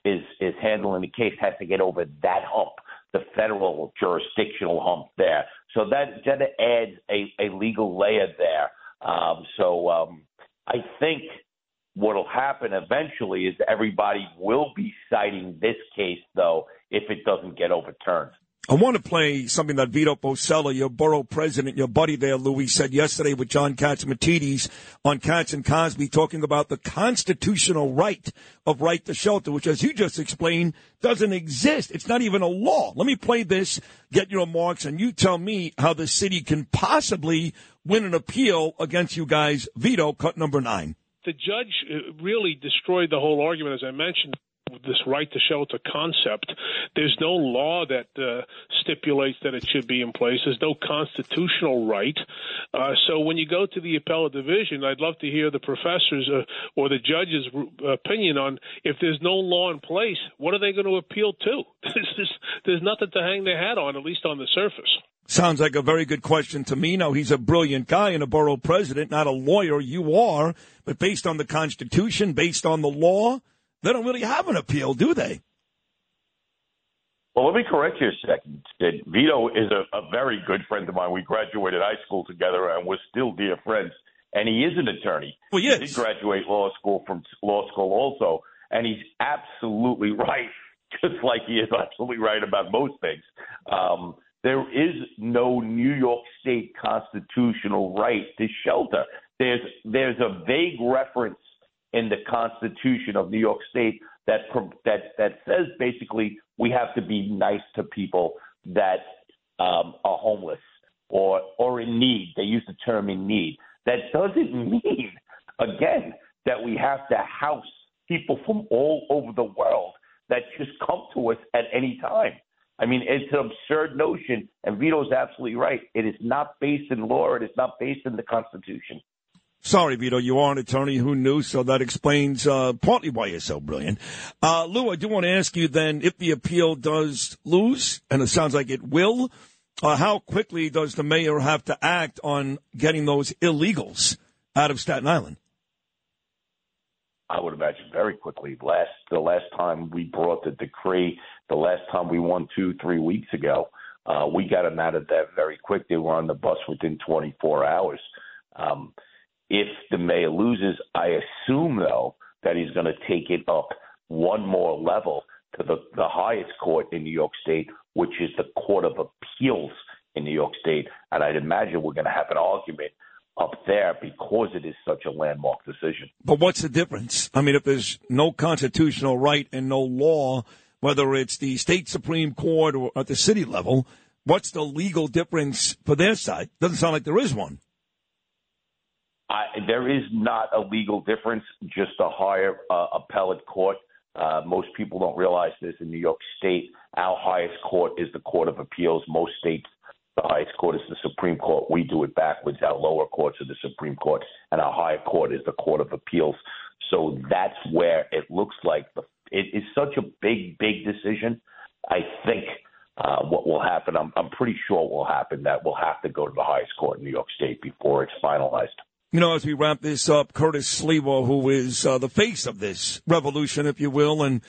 is is handling the case has to get over that hump, the federal jurisdictional hump there. So that that adds a, a legal layer there. Um, so um, I think what'll happen eventually is everybody will be citing this case, though, if it doesn't get overturned. I want to play something that Vito Fossella, your borough president, your buddy there, Louis, said yesterday with John Catsimatidis on Cats and Cosby talking about the constitutional right of right to shelter, which, as you just explained, doesn't exist. It's not even a law. Let me play this, get your remarks, and you tell me how the city can possibly win an appeal against you guys. Vito, cut number nine. The judge uh, really destroyed the whole argument, as I mentioned this right to shelter concept. There's no law that uh, stipulates that it should be in place. There's no constitutional right. Uh, so when you go to the appellate division, I'd love to hear the professors uh, or the judge's opinion on if there's no law in place, what are they going to appeal to? there's nothing to hang their hat on, at least on the surface. Sounds like a very good question to me. Now, he's a brilliant guy and a borough president, not a lawyer. You are. But based on the Constitution, based on the law, they don't really have an appeal, do they? Well, let me correct you a second. Vito is a, a very good friend of mine. We graduated high school together and we're still dear friends. And he is an attorney. Well, yes. He did graduate law school from law school also. And he's absolutely right, just like he is absolutely right about most things. Um, there is no New York State constitutional right to shelter. There's there's a vague reference in the Constitution of New York State that that that says basically we have to be nice to people that um, are homeless or or in need. They use the term in need. That doesn't mean again that we have to house people from all over the world that just come to us at any time. I mean, it's an absurd notion, and Vito's absolutely right. It is not based in law. It is not based in the Constitution. Sorry, Vito, you are an attorney who knew, so that explains uh, partly why you're so brilliant. Uh, Lou, I do want to ask you then if the appeal does lose, and it sounds like it will, uh, how quickly does the mayor have to act on getting those illegals out of Staten Island? I would imagine very quickly. Last the last time we brought the decree, the last time we won two, three weeks ago, uh, we got them out of that very quick. They were on the bus within 24 hours. Um, if the mayor loses, I assume though that he's going to take it up one more level to the, the highest court in New York State, which is the Court of Appeals in New York State. And I'd imagine we're going to have an argument up there because it is such a landmark decision. But what's the difference? I mean, if there's no constitutional right and no law, whether it's the state Supreme Court or at the city level, what's the legal difference for their side? Doesn't sound like there is one. I, there is not a legal difference, just a higher uh, appellate court. Uh, most people don't realize this. In New York State, our highest court is the Court of Appeals. Most states, the highest court is the Supreme Court. We do it backwards. Our lower courts are the Supreme Court, and our higher court is the Court of Appeals. So that's where it looks like the, it is such a big, big decision. I think uh, what will happen, I'm, I'm pretty sure will happen, that we'll have to go to the highest court in New York State before it's finalized. You know, as we wrap this up, Curtis Sliwa, who is uh, the face of this revolution, if you will, and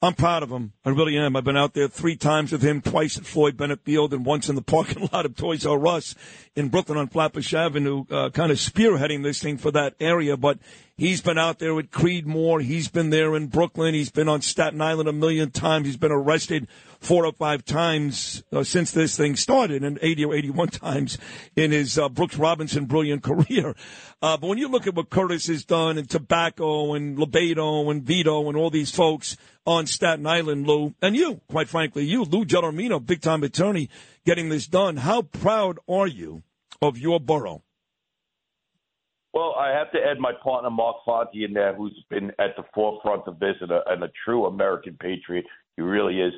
I'm proud of him. I really am. I've been out there three times with him, twice at Floyd Bennett Field, and once in the parking lot of Toys R Us in Brooklyn on Flatbush Avenue, uh, kind of spearheading this thing for that area. But he's been out there with Creedmoor. He's been there in Brooklyn. He's been on Staten Island a million times. He's been arrested four or five times uh, since this thing started, and 80 or 81 times in his uh, Brooks Robinson brilliant career. Uh, but when you look at what Curtis has done, and Tobacco, and Lebedo, and Vito, and all these folks on Staten Island, Lou, and you, quite frankly, you, Lou Gelormino, big time attorney, getting this done. How proud are you of your borough? Well, I have to add my partner Mark Fonte in there, who's been at the forefront of this and a, and a true American patriot. He really is.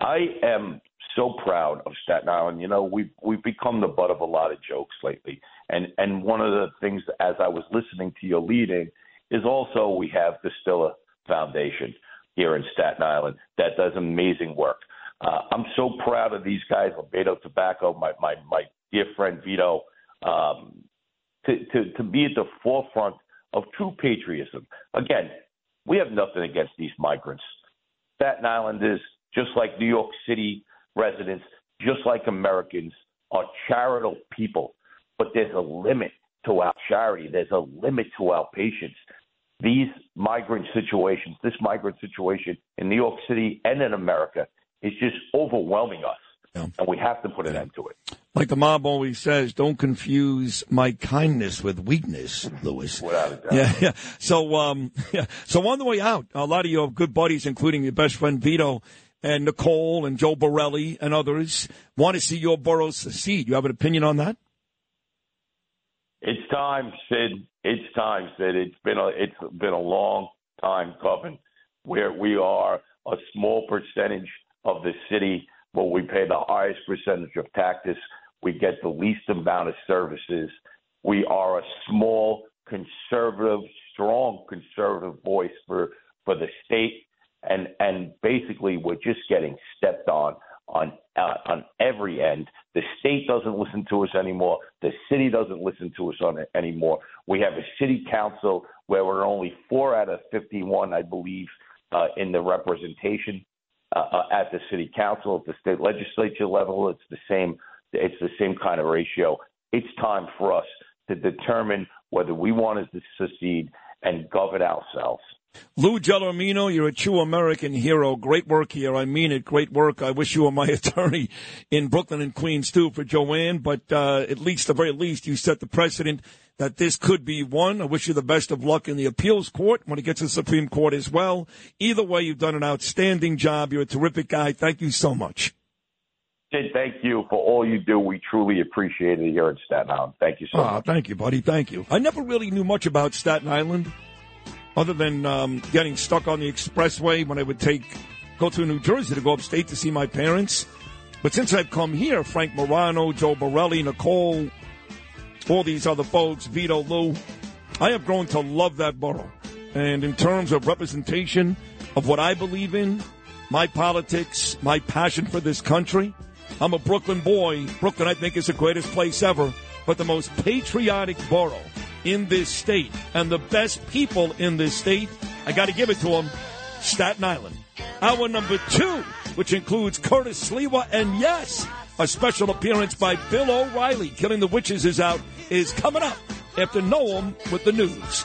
I am so proud of Staten Island. You know, we've we've become the butt of a lot of jokes lately, and and one of the things as I was listening to your leading is also we have the Siller Foundation here in Staten Island that does amazing work. Uh, I'm so proud of these guys, Beto Tobacco, my my my dear friend Vito, um, to, to to be at the forefront of true patriotism. Again, we have nothing against these migrants. Staten Islanders, just like New York City residents, just like Americans, are charitable people. But there's a limit to our charity. There's a limit to our patience. These migrant situations, this migrant situation in New York City and in America, is just overwhelming us. And we have to put an end to it. Like the mob always says, don't confuse my kindness with weakness, Lewis. Without a doubt. Yeah, yeah. So, um, yeah. So on the way out, a lot of your good buddies, including your best friend Vito and Nicole and Joe Borelli and others, want to see your borough succeed. You have an opinion on that? It's time, Sid. It's time, Sid. It's been a it's been a long time coming. Where we are a small percentage of the city, but we pay the highest percentage of taxes. We get the least amount of services. We are a small conservative, strong conservative voice for for the state, and and basically we're just getting stepped on on uh, on every end. The state doesn't listen to us anymore. The city doesn't listen to us on it anymore. We have a city council where we're only four out of 51, I believe, uh, in the representation uh, uh, at the city council. At the state legislature level, it's the same. It's the same kind of ratio. It's time for us to determine whether we want to succeed and govern ourselves. Lou Gelormino, you're a true American hero. Great work here. I mean it. Great work. I wish you were my attorney in Brooklyn and Queens too for Joanne, but uh, at least, the very least, you set the precedent that this could be one. I wish you the best of luck in the appeals court when it gets to the Supreme Court as well. Either way, you've done an outstanding job. You're a terrific guy. Thank you so much. Sid, thank you for all you do. We truly appreciate it here in Staten Island. Thank you so Ah, much. thank you, buddy. Thank you. I never really knew much about Staten Island, other than um, getting stuck on the expressway when I would take go to New Jersey to go upstate to see my parents. But since I've come here, Frank Morano, Joe Borelli, Nicole, all these other folks, Vito, Lou, I have grown to love that borough. And in terms of representation of what I believe in, my politics, my passion for this country, I'm a Brooklyn boy. Brooklyn, I think, is the greatest place ever, but the most patriotic borough in this state and the best people in this state, I got to give it to them, Staten Island. Hour number two, which includes Curtis Sliwa and yes, a special appearance by Bill O'Reilly, Killing the Witches is out, is coming up after Noam with the news.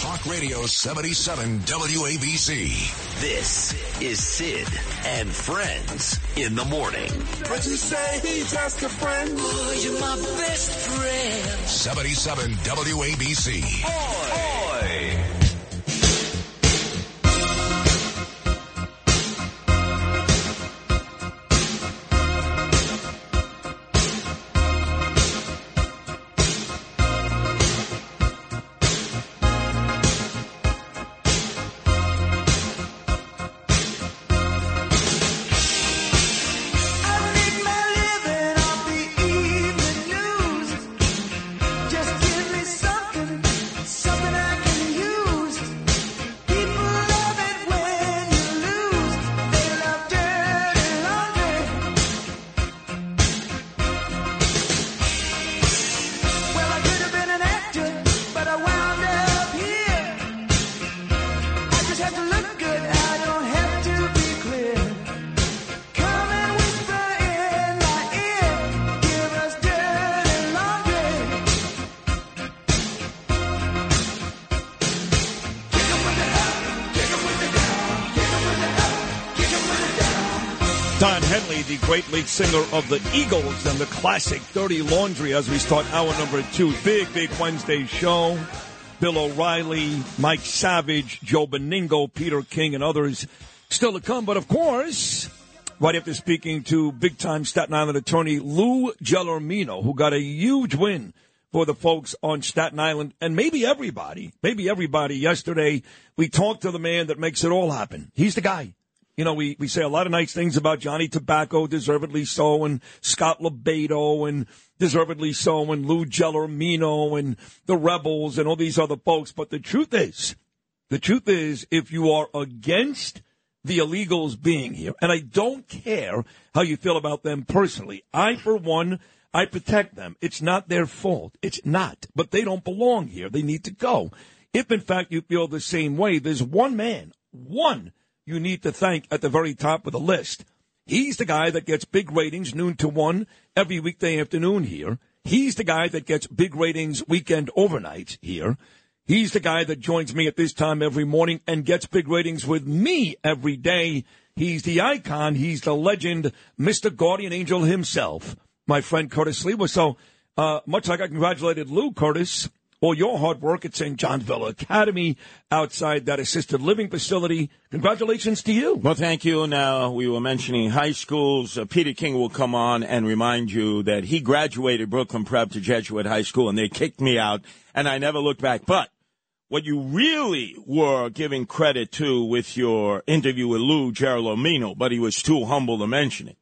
Talk Radio 77 WABC. This is Sid and Friends in the morning. But you say he's just a friend. Oh, you're my best friend. 77 WABC. Oi. Just great lead singer of the Eagles and the classic Dirty Laundry as we start hour number two. Big, big Wednesday show. Bill O'Reilly, Mike Savage, Joe Benigno, Peter King, and others still to come. But of course, right after speaking to big time Staten Island attorney Lou Gelormino, who got a huge win for the folks on Staten Island and maybe everybody, maybe everybody yesterday. We talked to the man that makes it all happen. He's the guy. You know, we, we say a lot of nice things about Johnny Tobacco, deservedly so, and Scott Lebedo, and deservedly so, and Lou Gelormino, and the Rebels, and all these other folks. But the truth is, the truth is, if you are against the illegals being here, and I don't care how you feel about them personally, I, for one, I protect them. It's not their fault. It's not. But they don't belong here. They need to go. If, in fact, you feel the same way, there's one man, one you need to thank at the very top of the list. He's the guy that gets big ratings noon to one every weekday afternoon here. He's the guy that gets big ratings weekend overnights here. He's the guy that joins me at this time every morning and gets big ratings with me every day. He's the icon. He's the legend, Mr. Guardian Angel himself, my friend Curtis Sliwa. So, uh, much like I congratulated Lou Curtis all your hard work at St. John's Villa Academy outside that assisted living facility. Congratulations to you. Well, thank you. Now, we were mentioning high schools. Uh, Peter King will come on and remind you that he graduated Brooklyn Prep to Jesuit High School, and they kicked me out, and I never looked back. But what you really were giving credit to with your interview with Lou Gelormino, but he was too humble to mention it,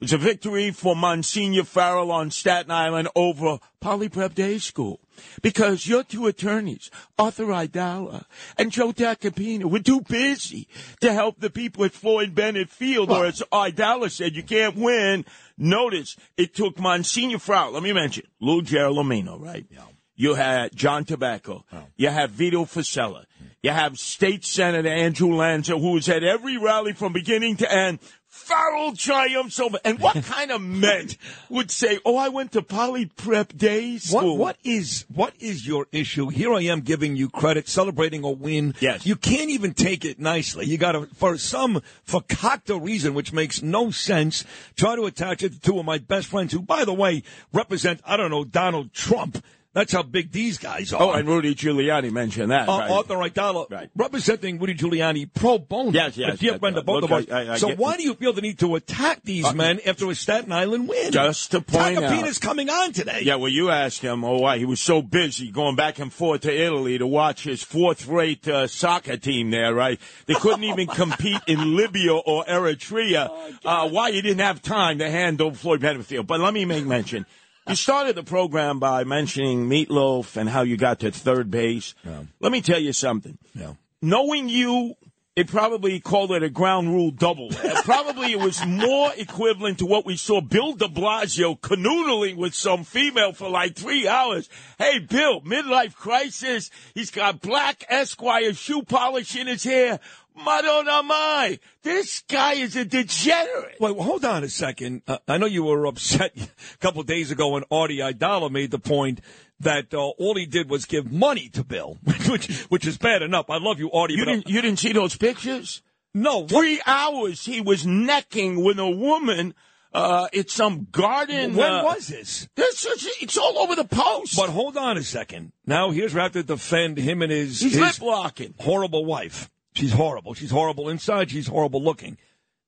was a victory for Monsignor Farrell on Staten Island over Poly Prep Day School. Because your two attorneys, Arthur Aidala and Joe Tacopina, were too busy to help the people at Floyd Bennett Field, or as Aidala said, you can't win. Notice it took Monsignor Farrell, let me mention, Lou Gelormino, right? Yeah. You had John Tobacco. You have Vito Fossella. You have State Senator Andrew Lanza, who was at every rally from beginning to end. Farrell triumphs over. And what kind of men would say, "Oh, I went to Poly Prep Day What, what is what is your issue? Here I am giving you credit, celebrating a win. Yes. You can't even take it nicely. You got to, for some fakakta reason, which makes no sense, try to attach it to two of my best friends, who, by the way, represent I don't know Donald Trump. That's how big these guys are. Oh, and Rudy Giuliani mentioned that. Uh, right. Arthur Aidala representing Rudy Giuliani pro bono. Yes, yes, A dear friend of both of us. So get- why do you feel the need to attack these Uh, men after a Staten Island win? Just to point out- Tacopina's coming on today. Yeah, well, you asked him, oh, why he was so busy going back and forth to Italy to watch his fourth-rate uh, soccer team there, right? They couldn't even compete in Libya or Eritrea. uh, why he didn't have time to handle Floyd Benfield. But let me make mention. You started the program by mentioning Meat Loaf and how you got to third base. Let me tell you something. Yeah. Knowing you, it probably called it a ground rule double. Probably it was more equivalent to what we saw Bill de Blasio canoodling with some female for like three hours. Hey, Bill, midlife crisis. He's got black Esquire shoe polish in his hair. Madonna mai. This guy is a degenerate. Wait, well, hold on a second. Uh, I know you were upset a couple days ago when Artie Aidala made the point that uh, all he did was give money to Bill, which which is bad enough. I love you, Artie. You but didn't, you didn't see those pictures? No. Three hours he was necking with a woman. Uh, it's some garden. When uh, was this? This is, it's all over the post. But hold on a second. Now here's where I have to defend him and his, He's his lip locking. horrible wife. She's horrible. She's horrible inside. She's horrible looking.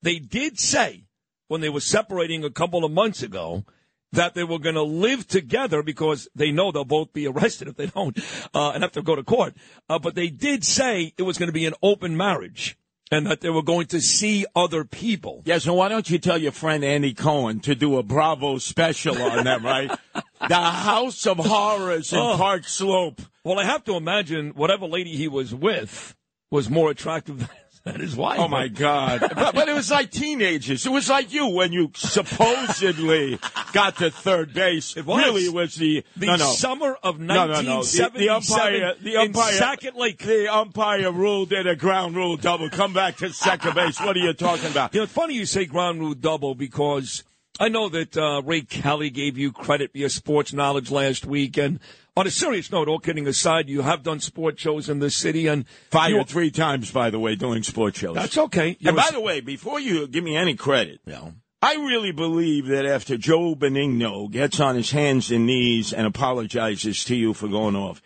They did say when they were separating a couple of months ago that they were going to live together because they know they'll both be arrested if they don't uh, and have to go to court. Uh, but they did say it was going to be an open marriage and that they were going to see other people. Yeah, so why don't you tell your friend Andy Cohen to do a Bravo special on them, right? the House of Horrors in Oh. Park Slope. Well, I have to imagine whatever lady he was with was more attractive than his wife. Oh my God! but, but it was like teenagers. It was like you when you supposedly got to third base. It was. Really, it was the The no, no. summer of No, no, no. The, the 1977 umpire, the umpire, Sackett Lake. the umpire ruled it a ground rule double. Come back to second base. What are you talking about? You know, it's funny you say ground rule double because I know that uh, Ray Kelly gave you credit for your sports knowledge last week. And on a serious note, all kidding aside, you have done sports shows in this city and Fired you- three times, by the way, doing sports shows. That's okay. You're And by the way, before you give me any credit, I really believe that after Joe Benigno gets on his hands and knees and apologizes to you for going off,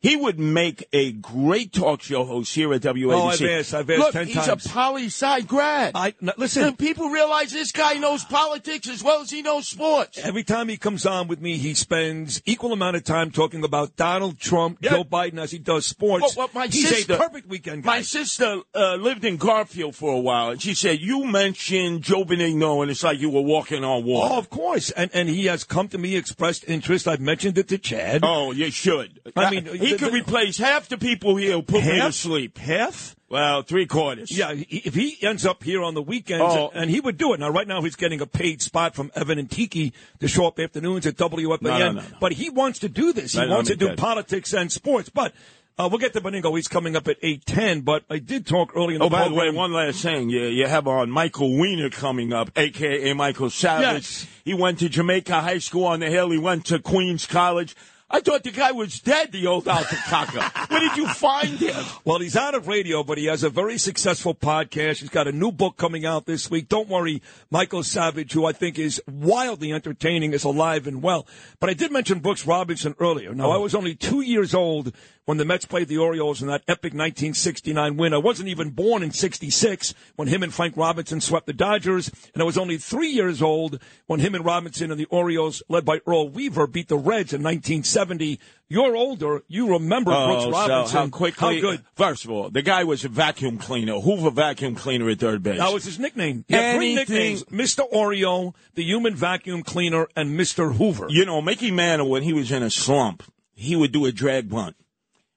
he would make a great talk show host here at WABC. Oh, I've asked- I've asked Look, 10 he's times. a poli sci grad. I, n- listen, And people realize this guy knows politics as well as he knows sports. Every time he comes on with me, he spends equal amount of time talking about Donald Trump, Joe Biden as he does sports. Well, well, my He's sister, a perfect weekend guy. My sister uh, lived in Garfield for a while, and she said you mentioned Joe Benigno, and it's like you were walking on water. Oh, of course. And and he has come to me, expressed interest. I've mentioned it to Chad. Oh, you should. I mean, he the- could replace half the people here who put me to Half? sleep. Half? Well, three quarters. Yeah, if he ends up here on the weekends, Oh. and he would do it. Now, right now, he's getting a paid spot from Evan and Tiki to show up afternoons at WFAN. No, no, no. But he wants to do this. He wants to do politics and sports. But uh, we'll get to Benigno. He's coming up at eight ten. But I did talk early in the Oh, by the way, one last thing. You, you have on Michael Weiner coming up, a.k.a. Michael Savage. Yes. He went to Jamaica High School on the Hill. He went to Queens College. I thought the guy was dead, the old Alpaca. Where did you find him? Well, he's out of radio, but he has a very successful podcast. He's got a new book coming out this week. Don't worry, Michael Savage, who I think is wildly entertaining, is alive and well. But I did mention Brooks Robinson earlier. Now, I was only two years old when the Mets played the Orioles in that epic 1969 win. I wasn't even born in 66 when him and Frank Robinson swept the Dodgers. And I was only three years old when him and Robinson and the Orioles, led by Earl Weaver, beat the Reds in 1970. You're older. You remember oh, Brooks Oh, Robinson. so how quickly? How good. First of all, the guy was a vacuum cleaner, Hoover vacuum cleaner at third base. That was his nickname. He had three nicknames: Mr. Oriole, the human vacuum cleaner, and Mr. Hoover. You know, Mickey Mantle, when he was in a slump, he would do a drag bunt.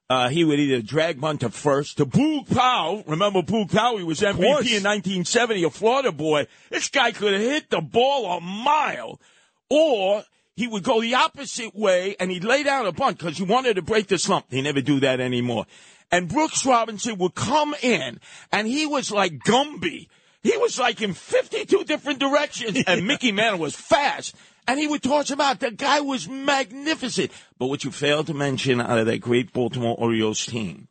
Uh, he would either drag bunt to first to Boog Powell. Remember Boog Powell? He was MVP in 1970, a Florida boy. This guy could have hit the ball a mile. Or he would go the opposite way and he'd lay down a bunt because he wanted to break the slump. They never do that anymore. And Brooks Robinson would come in and he was like Gumby. He was like in 52 different directions and Mickey Mantle was fast. And he would toss him out. The guy was magnificent. But what you failed to mention out of that great Baltimore Orioles team,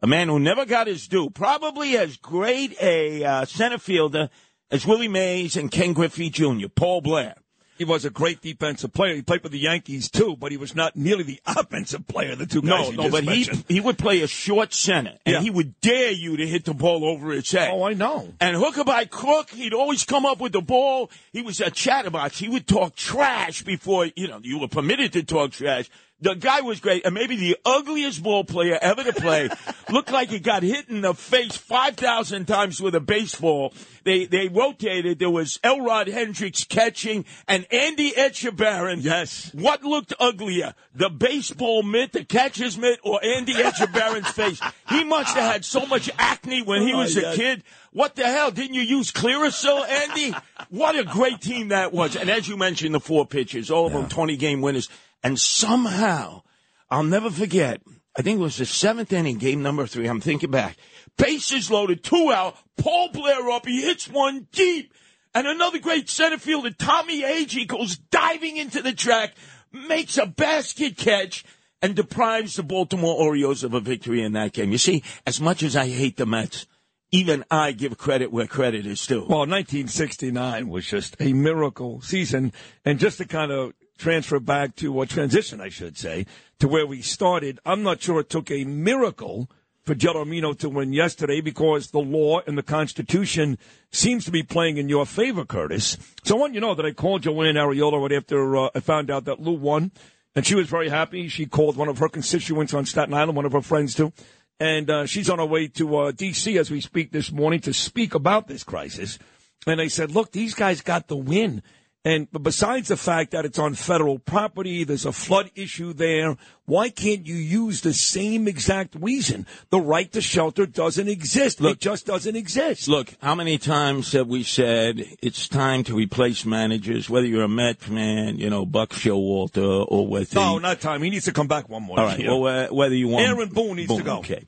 a man who never got his due, probably as great a uh, center fielder as Willie Mays and Ken Griffey Jr., Paul Blair. He was a great defensive player. He played for the Yankees too, but he was not nearly the offensive player the two guys No, no, but mentioned. he he would play a short center, and Yeah. he would dare you to hit the ball over his head. Oh, I know. And hooker by crook, he'd always come up with the ball. He was a chatterbox. He would talk trash before you know you were permitted to talk trash. The guy was great, and maybe the ugliest ball player ever to play. Looked like he got hit in the face five thousand times with a baseball. They they rotated. There was Elrod Hendricks catching, and Andy Etchebarren. Yes. What looked uglier, the baseball mitt, the catcher's mitt, or Andy Etchebarren's face? He must have had so much acne when he Oh, was a yes. kid. What the hell? Didn't you use Clearasil, Andy? What a great team that was. And as you mentioned, the four pitchers, all of them 20 game winners. And somehow, I'll never forget, I think it was the seventh inning, game number three. I'm thinking back. Bases loaded, two out. Paul Blair up. He hits one deep. And another great center fielder, Tommy Agee, goes diving into the track, makes a basket catch, and deprives the Baltimore Orioles of a victory in that game. You see, as much as I hate the Mets, even I give credit where credit is due. Well, 1969 was just a miracle season. And just to kind of transfer back to a transition, I should say, to where we started, I'm not sure it took a miracle for Gelormino to win yesterday because the law and the Constitution seems to be playing in your favor, Curtis. So I want you to know that I called Joann Ariola right after uh, I found out that Lou won. And she was very happy. She called one of her constituents on Staten Island, one of her friends too. And uh, she's on her way to uh, D.C. as we speak this morning to speak about this crisis. And they said, look, these guys got the win. And besides the fact that it's on federal property, there's a flood issue there. Why can't you use the same exact reason? The right to shelter doesn't exist. it just doesn't exist. Look, how many times have we said it's time to replace managers, whether you're a Met fan, you know, Buck Showalter, or whether No, not time. He needs to come back one more All right. Well, uh, whether you want Aaron Boone needs to go. Okay.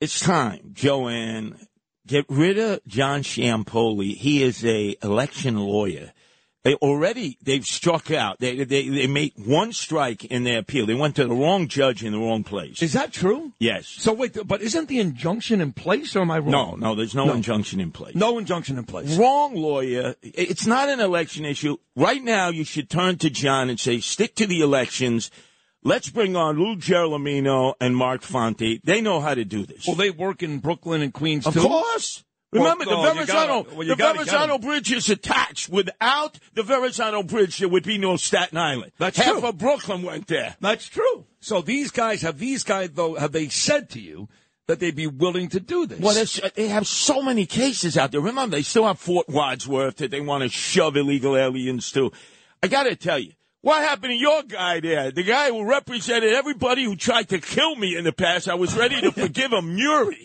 It's time, Joann. Get rid of John Ciampoli. He is a election lawyer. They already they've struck out. They they they made one strike in their appeal. They went to the wrong judge in the wrong place. Is that true? Yes. So wait, but isn't the injunction in place, or am I No, wrong? no, no. there's no, injunction in place. No injunction in place. Wrong lawyer. It's not an election issue. Right now, you should turn to John and say, stick to the elections. Let's bring on Lou Gelormino and Mark Fonte. They know how to do this. Well, they work in Brooklyn and Queens Of too. course. Remember, Well, the gotta- Verrazano, well, the gotta 'em. Verrazano Bridge is attached. Without the Verrazano Bridge, there would be no Staten Island. That's Half true. of Brooklyn went there. That's true. So these guys have these guys though have they said to you that they'd be willing to do this? Well, they have so many cases out there. Remember, they still have Fort Wadsworth that they want to shove illegal aliens to. I got to tell you, what happened to your guy there? The guy who represented everybody who tried to kill me in the past. I was ready to forgive him, Muri.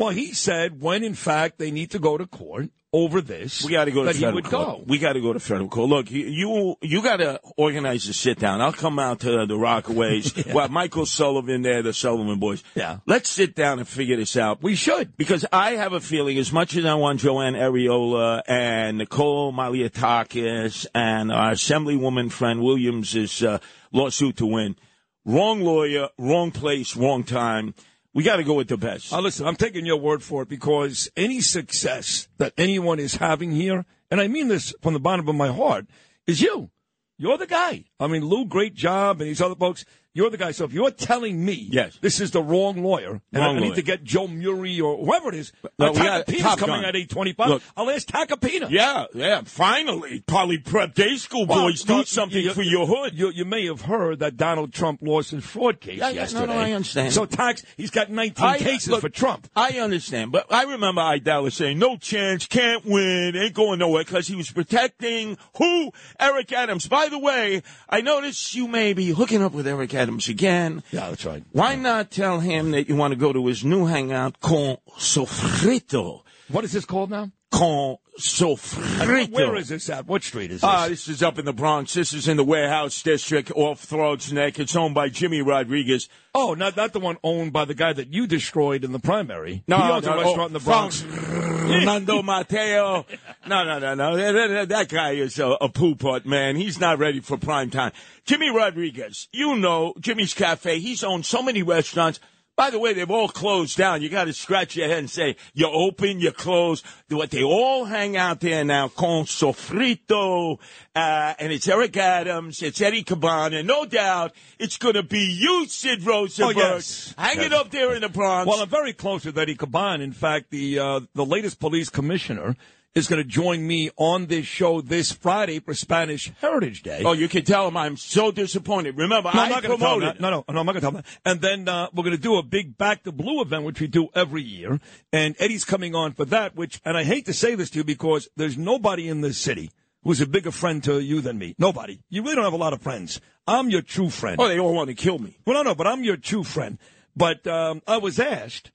Well, he said when in fact they need to go to court over this, We got to go to that he federal would court. go. We got to go to federal court. Look, you you, you got to organize a sit down. I'll come out to the Rockaways. We'll have Michael Sullivan there, the Sullivan boys. Yeah. Let's sit down and figure this out. We should. Because I have a feeling, as much as I want Joann Ariola and Nicole Malliotakis and our Assemblywoman friend Williams' uh, lawsuit to win, wrong lawyer, wrong place, wrong time. We got to go with the best. Uh, listen, I'm taking your word for it because any success that anyone is having here, and I mean this from the bottom of my heart, is you. You're the guy. I mean, Lou, great job, and these other folks. You're the guy. So if you're telling me yes. this is the wrong lawyer, and Wrong I need lawyer. to get Joe Murray or whoever it is, No, Tacopina's coming Gun. at 825. Look. I'll ask Tacopina. Yeah, yeah. Finally, probably prep day school Well, boys do something you- for your hood. You, you may have heard that Donald Trump lost his fraud case Yeah, yeah, no, no, I understand. So tax, he's got 19 I- cases look, for Trump. I understand, but I remember Aidala saying, "No chance, can't win, ain't going nowhere," because he was protecting who? Eric Adams. By the way, I notice you may be hooking up with Eric Adams again. Yeah, that's right. Why not tell him that you want to go to his new hangout, Con Sofrito? What is this called now? Con And Sofrito. Where is this at? What street is this? Ah, this is up in the Bronx. This is in the warehouse district off Throggs Neck. It's owned by Jimmy Rodriguez. oh, not not the one owned by the guy that you destroyed in the primary. No, he owns no, a restaurant oh, in the Bronx. Fernando Mateo. No, no, no, no. That, that- that guy is a, a poo pot, man. He's not ready for prime time. Jimmy Rodriguez, you know, Jimmy's Cafe, he's owned so many restaurants. By the way, they've all closed down. You got to scratch your head and say, you're open, you close. What they all hang out there now, con sofrito, uh, and it's Eric Adams, it's Eddie Caban, and no doubt it's going to be you, Sid Rosenberg. Oh, yes. Hang it Yes. up there in the Bronx. Well, I'm very close with Eddie Caban. In fact, the uh, the latest police commissioner is going to join me on this show this Friday for Spanish Heritage Day. Oh, you can tell him I'm so disappointed. Remember, No, I'm not going to tell him promoted. that. No, no, no, I'm not going to tell him that. And then uh, we're going to do a big Back to Blue event, which we do every year. And Eddie's coming on for that. Which, and I hate to say this to you because there's nobody in this city who's a bigger friend to you than me. Nobody. You really don't have a lot of friends. I'm your true friend. Oh, they all want to kill me. Well, no, no, but I'm your true friend. But um, I was asked,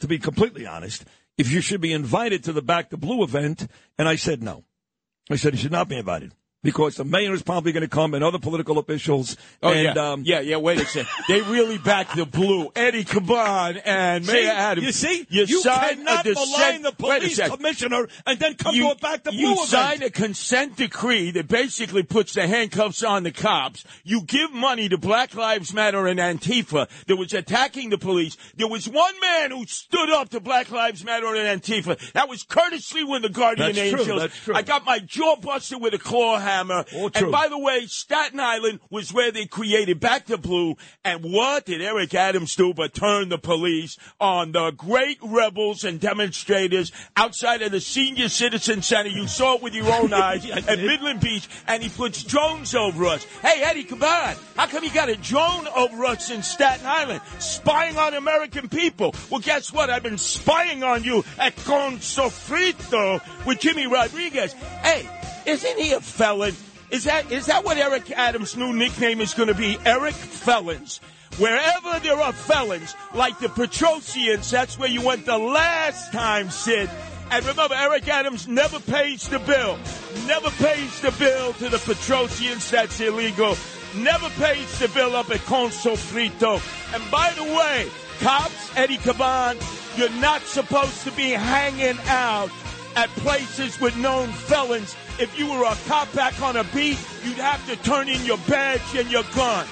to be completely honest, if you should be invited to the Back to Blue event, and I said no. I said you should not be invited because the mayor is probably going to come and other political officials. Oh and, yeah, um, yeah, yeah. Wait a second. they really backed the blue. Eddie Caban and See, Mayor Adams. you see, you, you cannot malign the police commissioner and then come you, to a Back to Blue you event. sign a consent decree that basically puts the handcuffs on the cops. You give money to Black Lives Matter and Antifa that was attacking the police. There was one man who stood up to Black Lives Matter and Antifa. That was Curtis Sliwa with the Guardian That's true, Angels. that's true. I got my jaw busted with a claw hammer. All true. And by the way, Staten Island was where they created Back to Blue. And what did Eric Adams do but turn the police on the great rebels and demonstrators outside of the Senior Citizen Center? You saw it with your own eyes at Midland Beach. And he puts drones over us. Hey, Eddie, come on. How come you got a drone over us in Staten Island? Spying on American people. Well, guess what? I've been spying on you at Con Sofrito with Jimmy Rodriguez. Hey, isn't he a felon? Is that is that what Eric Adams' new nickname is going to be? Eric Felons. Wherever there are felons, like the Petrosians, that's where you went the last time, Sid. And remember, Eric Adams never pays the bill. Never pays the bill to the Petrosians. That's illegal. Never pays the bill up at Con Sofrito. And by the way, cops, Eddie Caban, you're not supposed to be hanging out at places with known felons. If you were a cop back on a beat, you'd have to turn in your badge and your gun.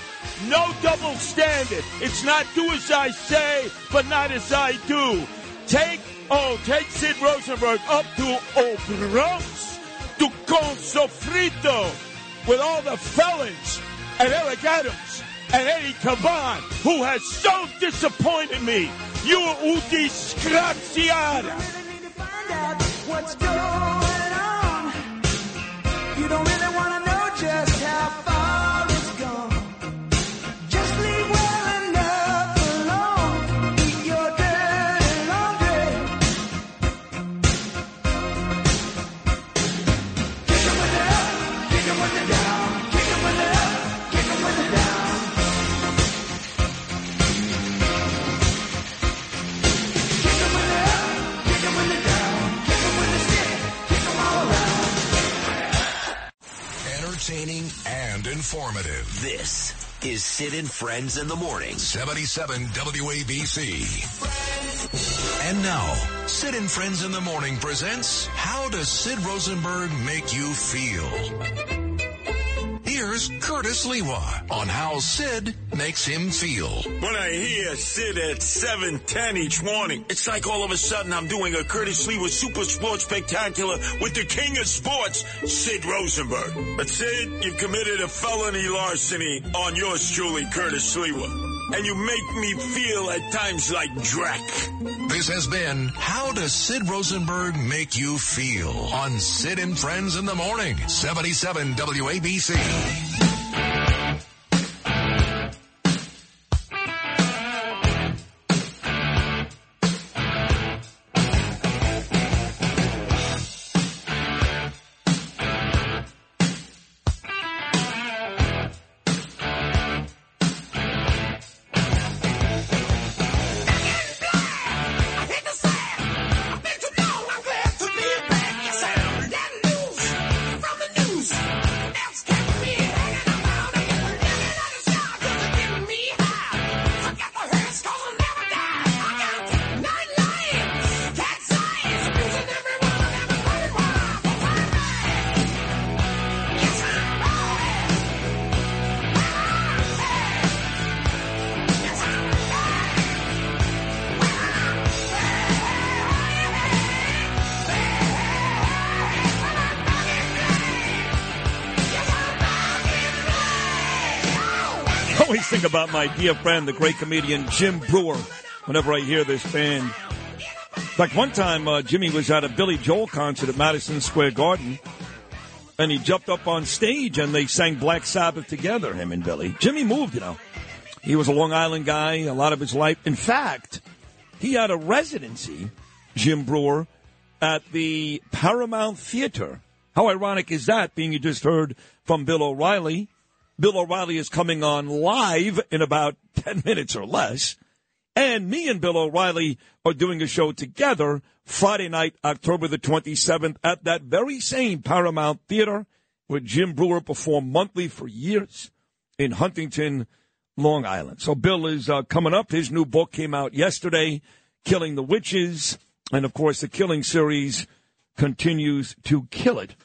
No double standard. It's not do as I say, but not as I do. Take, oh, take Sid Rosenberg up to O Bronx, to Con Sofrito, with all the felons and Eric Adams and Eddie Caban, who has so disappointed me. You u disgraziata. Informative. This is Sid and Friends in the Morning. 77 WABC. And now, Sid and Friends in the Morning presents How Does Sid Rosenberg Make You Feel? Curtis Sliwa on how Sid makes him feel. When I hear Sid at 710 each morning, it's like all of a sudden I'm doing a Curtis with Super Sports Spectacular with the king of sports, Sid Rosenberg. But Sid, you've committed a felony larceny on yours truly, Curtis Sliwa. And you make me feel at times like Drek. This has been How Does Sid Rosenberg Make You Feel on Sid and Friends in the Morning, 77 WABC. About my dear friend, the great comedian Jim Breuer, whenever I hear this band. In fact, one time uh, Jimmy was at a Billy Joel concert at Madison Square Garden, and he jumped up on stage and they sang Black Sabbath together, him and Billy. Jimmy moved, you know. He was a Long Island guy a lot of his life. In fact, he had a residency, Jim Breuer, at the Paramount Theater. How ironic is that, being you just heard from Bill O'Reilly? Bill O'Reilly is coming on live in about 10 minutes or less. And me and Bill O'Reilly are doing a show together Friday night, October the 27th, at that very same Paramount Theater where Jim Breuer performed monthly for years in Huntington, Long Island. So Bill is uh, coming up. His new book came out yesterday, Killing the Witches. And of course, the Killing series continues to kill it.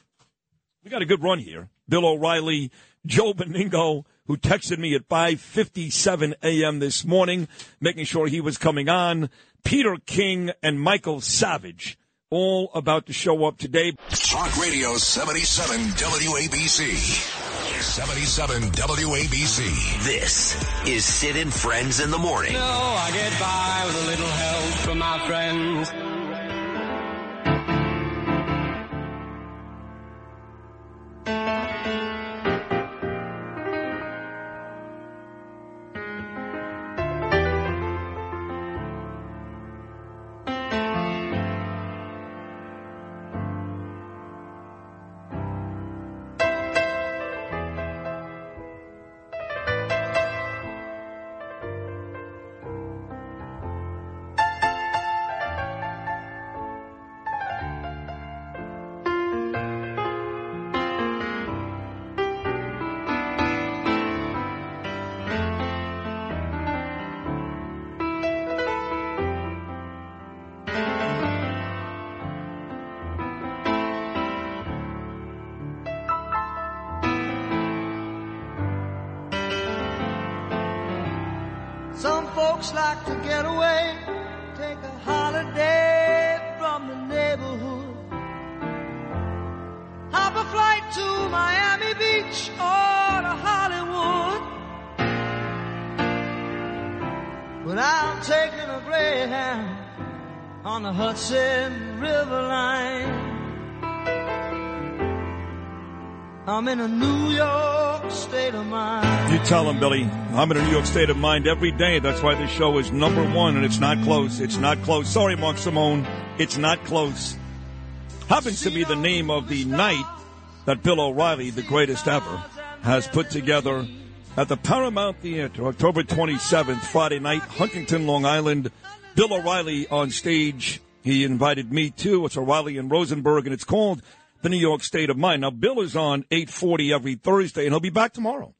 We got a good run here. Bill O'Reilly, Joe Benigno, who texted me at 5:57 a.m. this morning, making sure he was coming on. Peter King and Michael Savage, all about to show up today. Talk Radio 77 WABC. 77 WABC. This is Sid and Friends in the Morning. No, I get by with a little help from my friends. Some on the Hudson River line. I'm in a New York state of mind. You tell him, Billy. I'm in a New York state of mind every day. That's why this show is number one, and it's not close. It's not close. Sorry, Mark Simone. It's not close. Happens to be the name of the night that Bill O'Reilly, the greatest ever, has put together at the Paramount Theater, October 27th, Friday night, Huntington, Long Island. Bill O'Reilly on stage. He invited me too. It's O'Reilly and Rosenberg, and it's called the New York State of Mind. Now, Bill is on 840 every Thursday, and he'll be back tomorrow.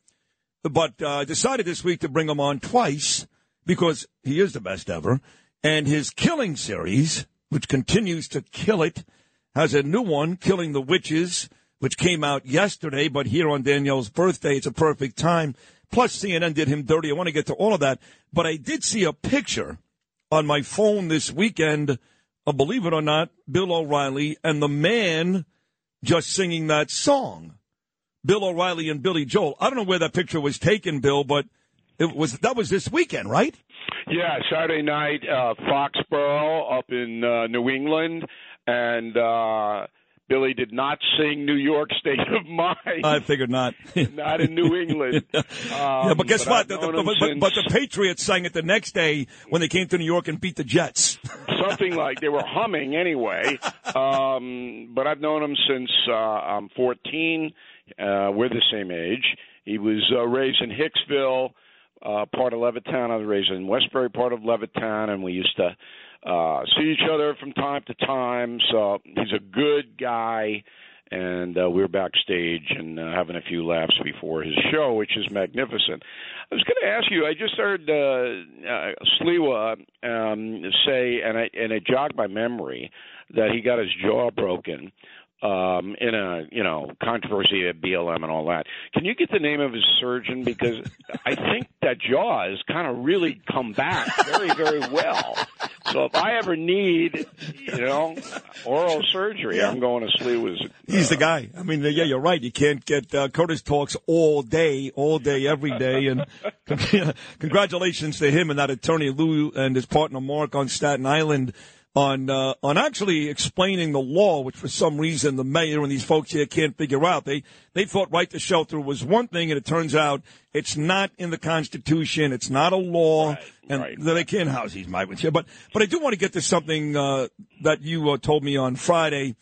But uh, I decided this week to bring him on twice because he is the best ever. And his Killing series, which continues to kill it, has a new one, Killing the Witches. which came out yesterday, but here on Danielle's birthday, it's a perfect time. Plus, CNN did him dirty. I want to get to all of that, but I did see a picture on my phone this weekend. Uh, believe it or not, Bill O'Reilly and the man just singing that song. Bill O'Reilly and Billy Joel. I don't know where that picture was taken, Bill, but it was that was this weekend, right? Yeah, Saturday night, uh, Foxborough up in uh, New England, and uh, Billy did not sing New York State of Mind. I figured not. not in New England. Um, yeah, but guess what? The- the- but, but- since- but the Patriots sang it the next day when they came to New York and beat the Jets. something like they were humming anyway. Um, but I've known him since uh, I'm 14. Uh, we're the same age. He was uh, raised in Hicksville, uh, part of Levittown. I was raised in Westbury, part of Levittown, and we used to uh, see each other from time to time. So he's a good guy. And uh, we were backstage and uh, having a few laughs before his show, which is magnificent. I was going to ask you. I just heard uh, uh, Sliwa um, say, and I, and it jogged my memory that he got his jaw broken um, in a you know controversy at BLM and all that. Can you get the name of his surgeon because I think that jaw has kind of really come back very very well. So if I ever need you know oral surgery, I'm going to Sliwa's. He's the guy. I mean, yeah, you're right. You can't get uh, Curtis talks all day, all day, every day. And congratulations to him and that attorney Lou and his partner Mark on Staten Island on uh, on actually explaining the law, which for some reason the mayor and these folks here can't figure out. They they thought right to shelter was one thing, and it turns out it's not in the Constitution. It's not a law, and that they can't house these migrants here. But but I do want to get to something uh, that you uh, told me on Friday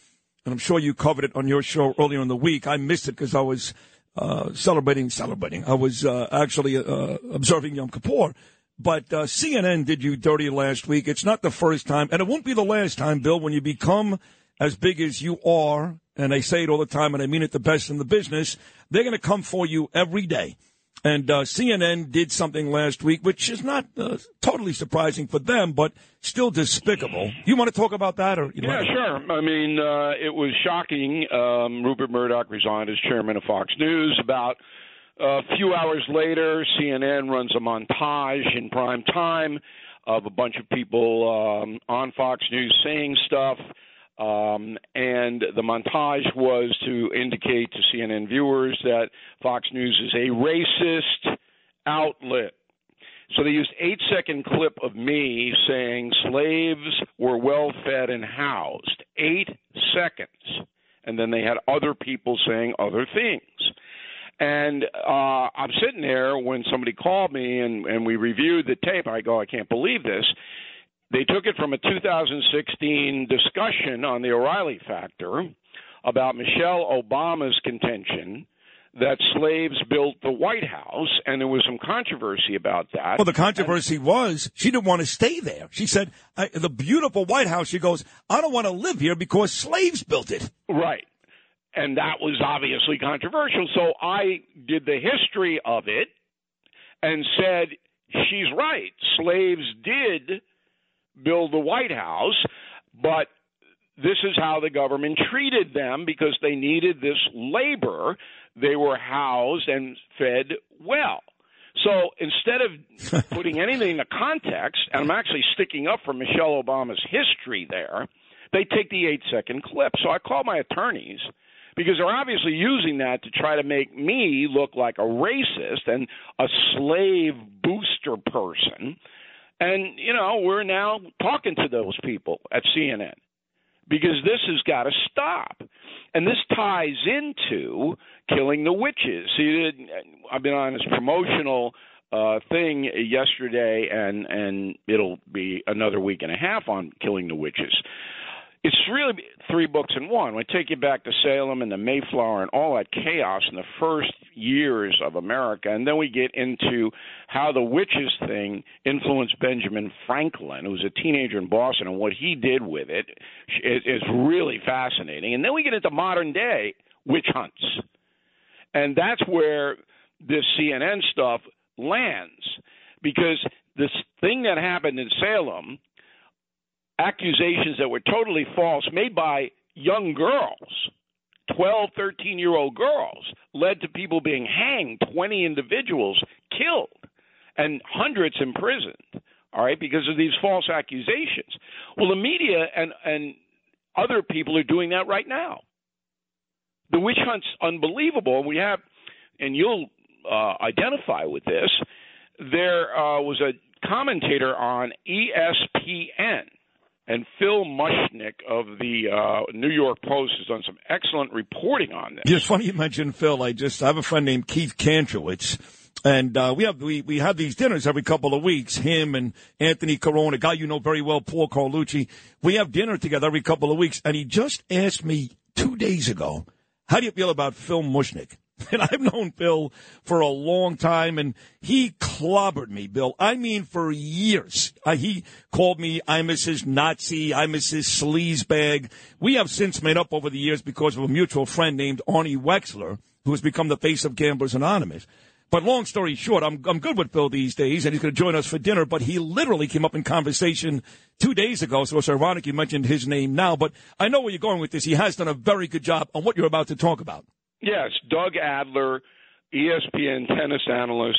and I'm sure you covered it on your show earlier in the week. I missed it because I was uh, celebrating, celebrating. I was uh, actually uh, observing Yom Kippur. But uh, CNN did you dirty last week. It's not the first time, and it won't be the last time, Bill, when you become as big as you are, and I say it all the time, and I mean it the best in the business, they're going to come for you every day. And uh, CNN did something last week, which is not uh, totally surprising for them, but still despicable. You want to talk about that, or you Yeah, sure. I mean, uh, it was shocking. Um, Rupert Murdoch resigned as chairman of Fox News. About a few hours later, CNN runs a montage in prime time of a bunch of people um, on Fox News saying stuff. Um, and the montage was to indicate to CNN viewers that Fox News is a racist outlet. So they used eight second clip of me saying slaves were well fed and housed. Eight seconds. And then they had other people saying other things. And uh, I'm sitting there when somebody called me and, and we reviewed the tape. I go, I can't believe this. They took it from a 2016 discussion on the O'Reilly factor about Michelle Obama's contention that slaves built the White House, and there was some controversy about that. Well, the controversy was she didn't want to stay there. She said, I, the beautiful White House, she goes, I don't want to live here because slaves built it. Right. And that was obviously controversial. So I did the history of it and said, she's right. Slaves did build the White House, but this is how the government treated them because they needed this labor. They were housed and fed well. So instead of putting anything into context, and I'm actually sticking up for Michelle Obama's history there, they take the eight second clip. So I call my attorneys because they're obviously using that to try to make me look like a racist and a slave booster person. And, you know, we're now talking to those people at CNN because this has got to stop. And this ties into killing the witches. See, I've been on this promotional uh, thing yesterday, and and it'll be another week and a half on killing the witches. It's really three books in one. We take you back to Salem and the Mayflower and all that chaos in the first years of America, and then we get into how the witches thing influenced Benjamin Franklin, who was a teenager in Boston, and what he did with it. is really fascinating. And then we get into modern day witch hunts, and that's where this CNN stuff lands because this thing that happened in Salem accusations that were totally false made by young girls 12, 13 year old girls led to people being hanged, 20 individuals killed, and hundreds imprisoned. All right, because of these false accusations. Well, the media and and other people are doing that right now. The witch hunt's unbelievable, we have, and you'll uh, identify with this. There uh, was a commentator on ESPN, and Phil Mushnick of the uh, New York Post has done some excellent reporting on this. It's funny you mentioned Phil. I just I have a friend named Keith Kantrowitz, and uh, we have we we have these dinners every couple of weeks. Him and Anthony Corona, guy you know very well, Paul Carlucci. We have dinner together every couple of weeks, and he just asked me two days ago, "How do you feel about Phil Mushnick?" And I've known Bill for a long time, and he clobbered me, Bill. I mean, for years. Uh, he called me, I'm Mrs. Nazi, I'm Mrs. Sleazebag. We have since made up over the years because of a mutual friend named Arnie Wexler, who has become the face of Gamblers Anonymous. But long story short, I'm, I'm good with Bill these days, and he's going to join us for dinner. But he literally came up in conversation two days ago, so it's ironic you mentioned his name now. But I know where you're going with this. He has done a very good job on what you're about to talk about. Yes, Doug Adler, ESPN tennis analyst,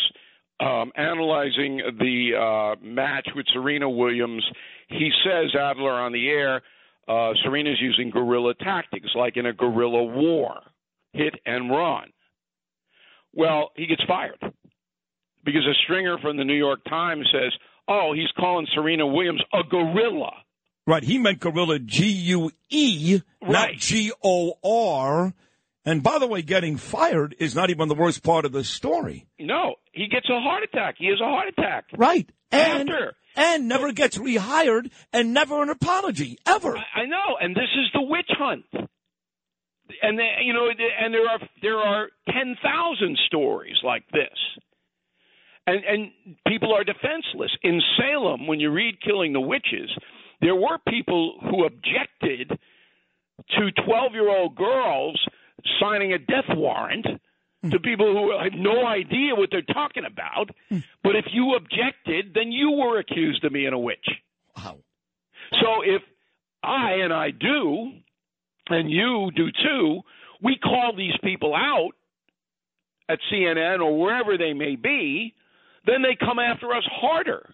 um, analyzing the uh, match with Serena Williams. He says, Adler on the air, uh, Serena's using guerrilla tactics, like in a guerrilla war hit and run. Well, he gets fired because a stringer from the New York Times says, oh, he's calling Serena Williams a gorilla. Right. He meant gorilla G U E, not G O R. And by the way, getting fired is not even the worst part of the story. No, he gets a heart attack. He has a heart attack. Right. And, After. and never gets rehired and never an apology, ever. I I know, and this is the witch hunt. And they, you know, and there are there are ten thousand stories like this, and and people are defenseless. In Salem, when you read "Killing the Witches," there were people who objected to twelve-year-old girls signing a death warrant to hmm. people who have no idea what they're talking about. Hmm. But if you objected, then you were accused of being a witch. Wow. So if I and I do, and you do too, we call these people out at CNN or wherever they may be, then they come after us harder.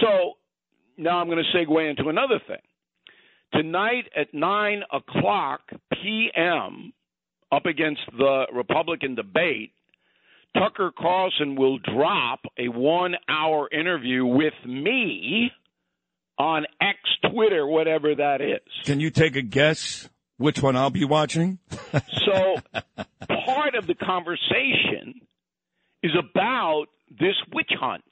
So now I'm going to segue into another thing. Tonight at 9 o'clock p.m., up against the Republican debate, Tucker Carlson will drop a one hour interview with me on X, Twitter, whatever that is. Can you take a guess which one I'll be watching? So part of the conversation is about this witch hunt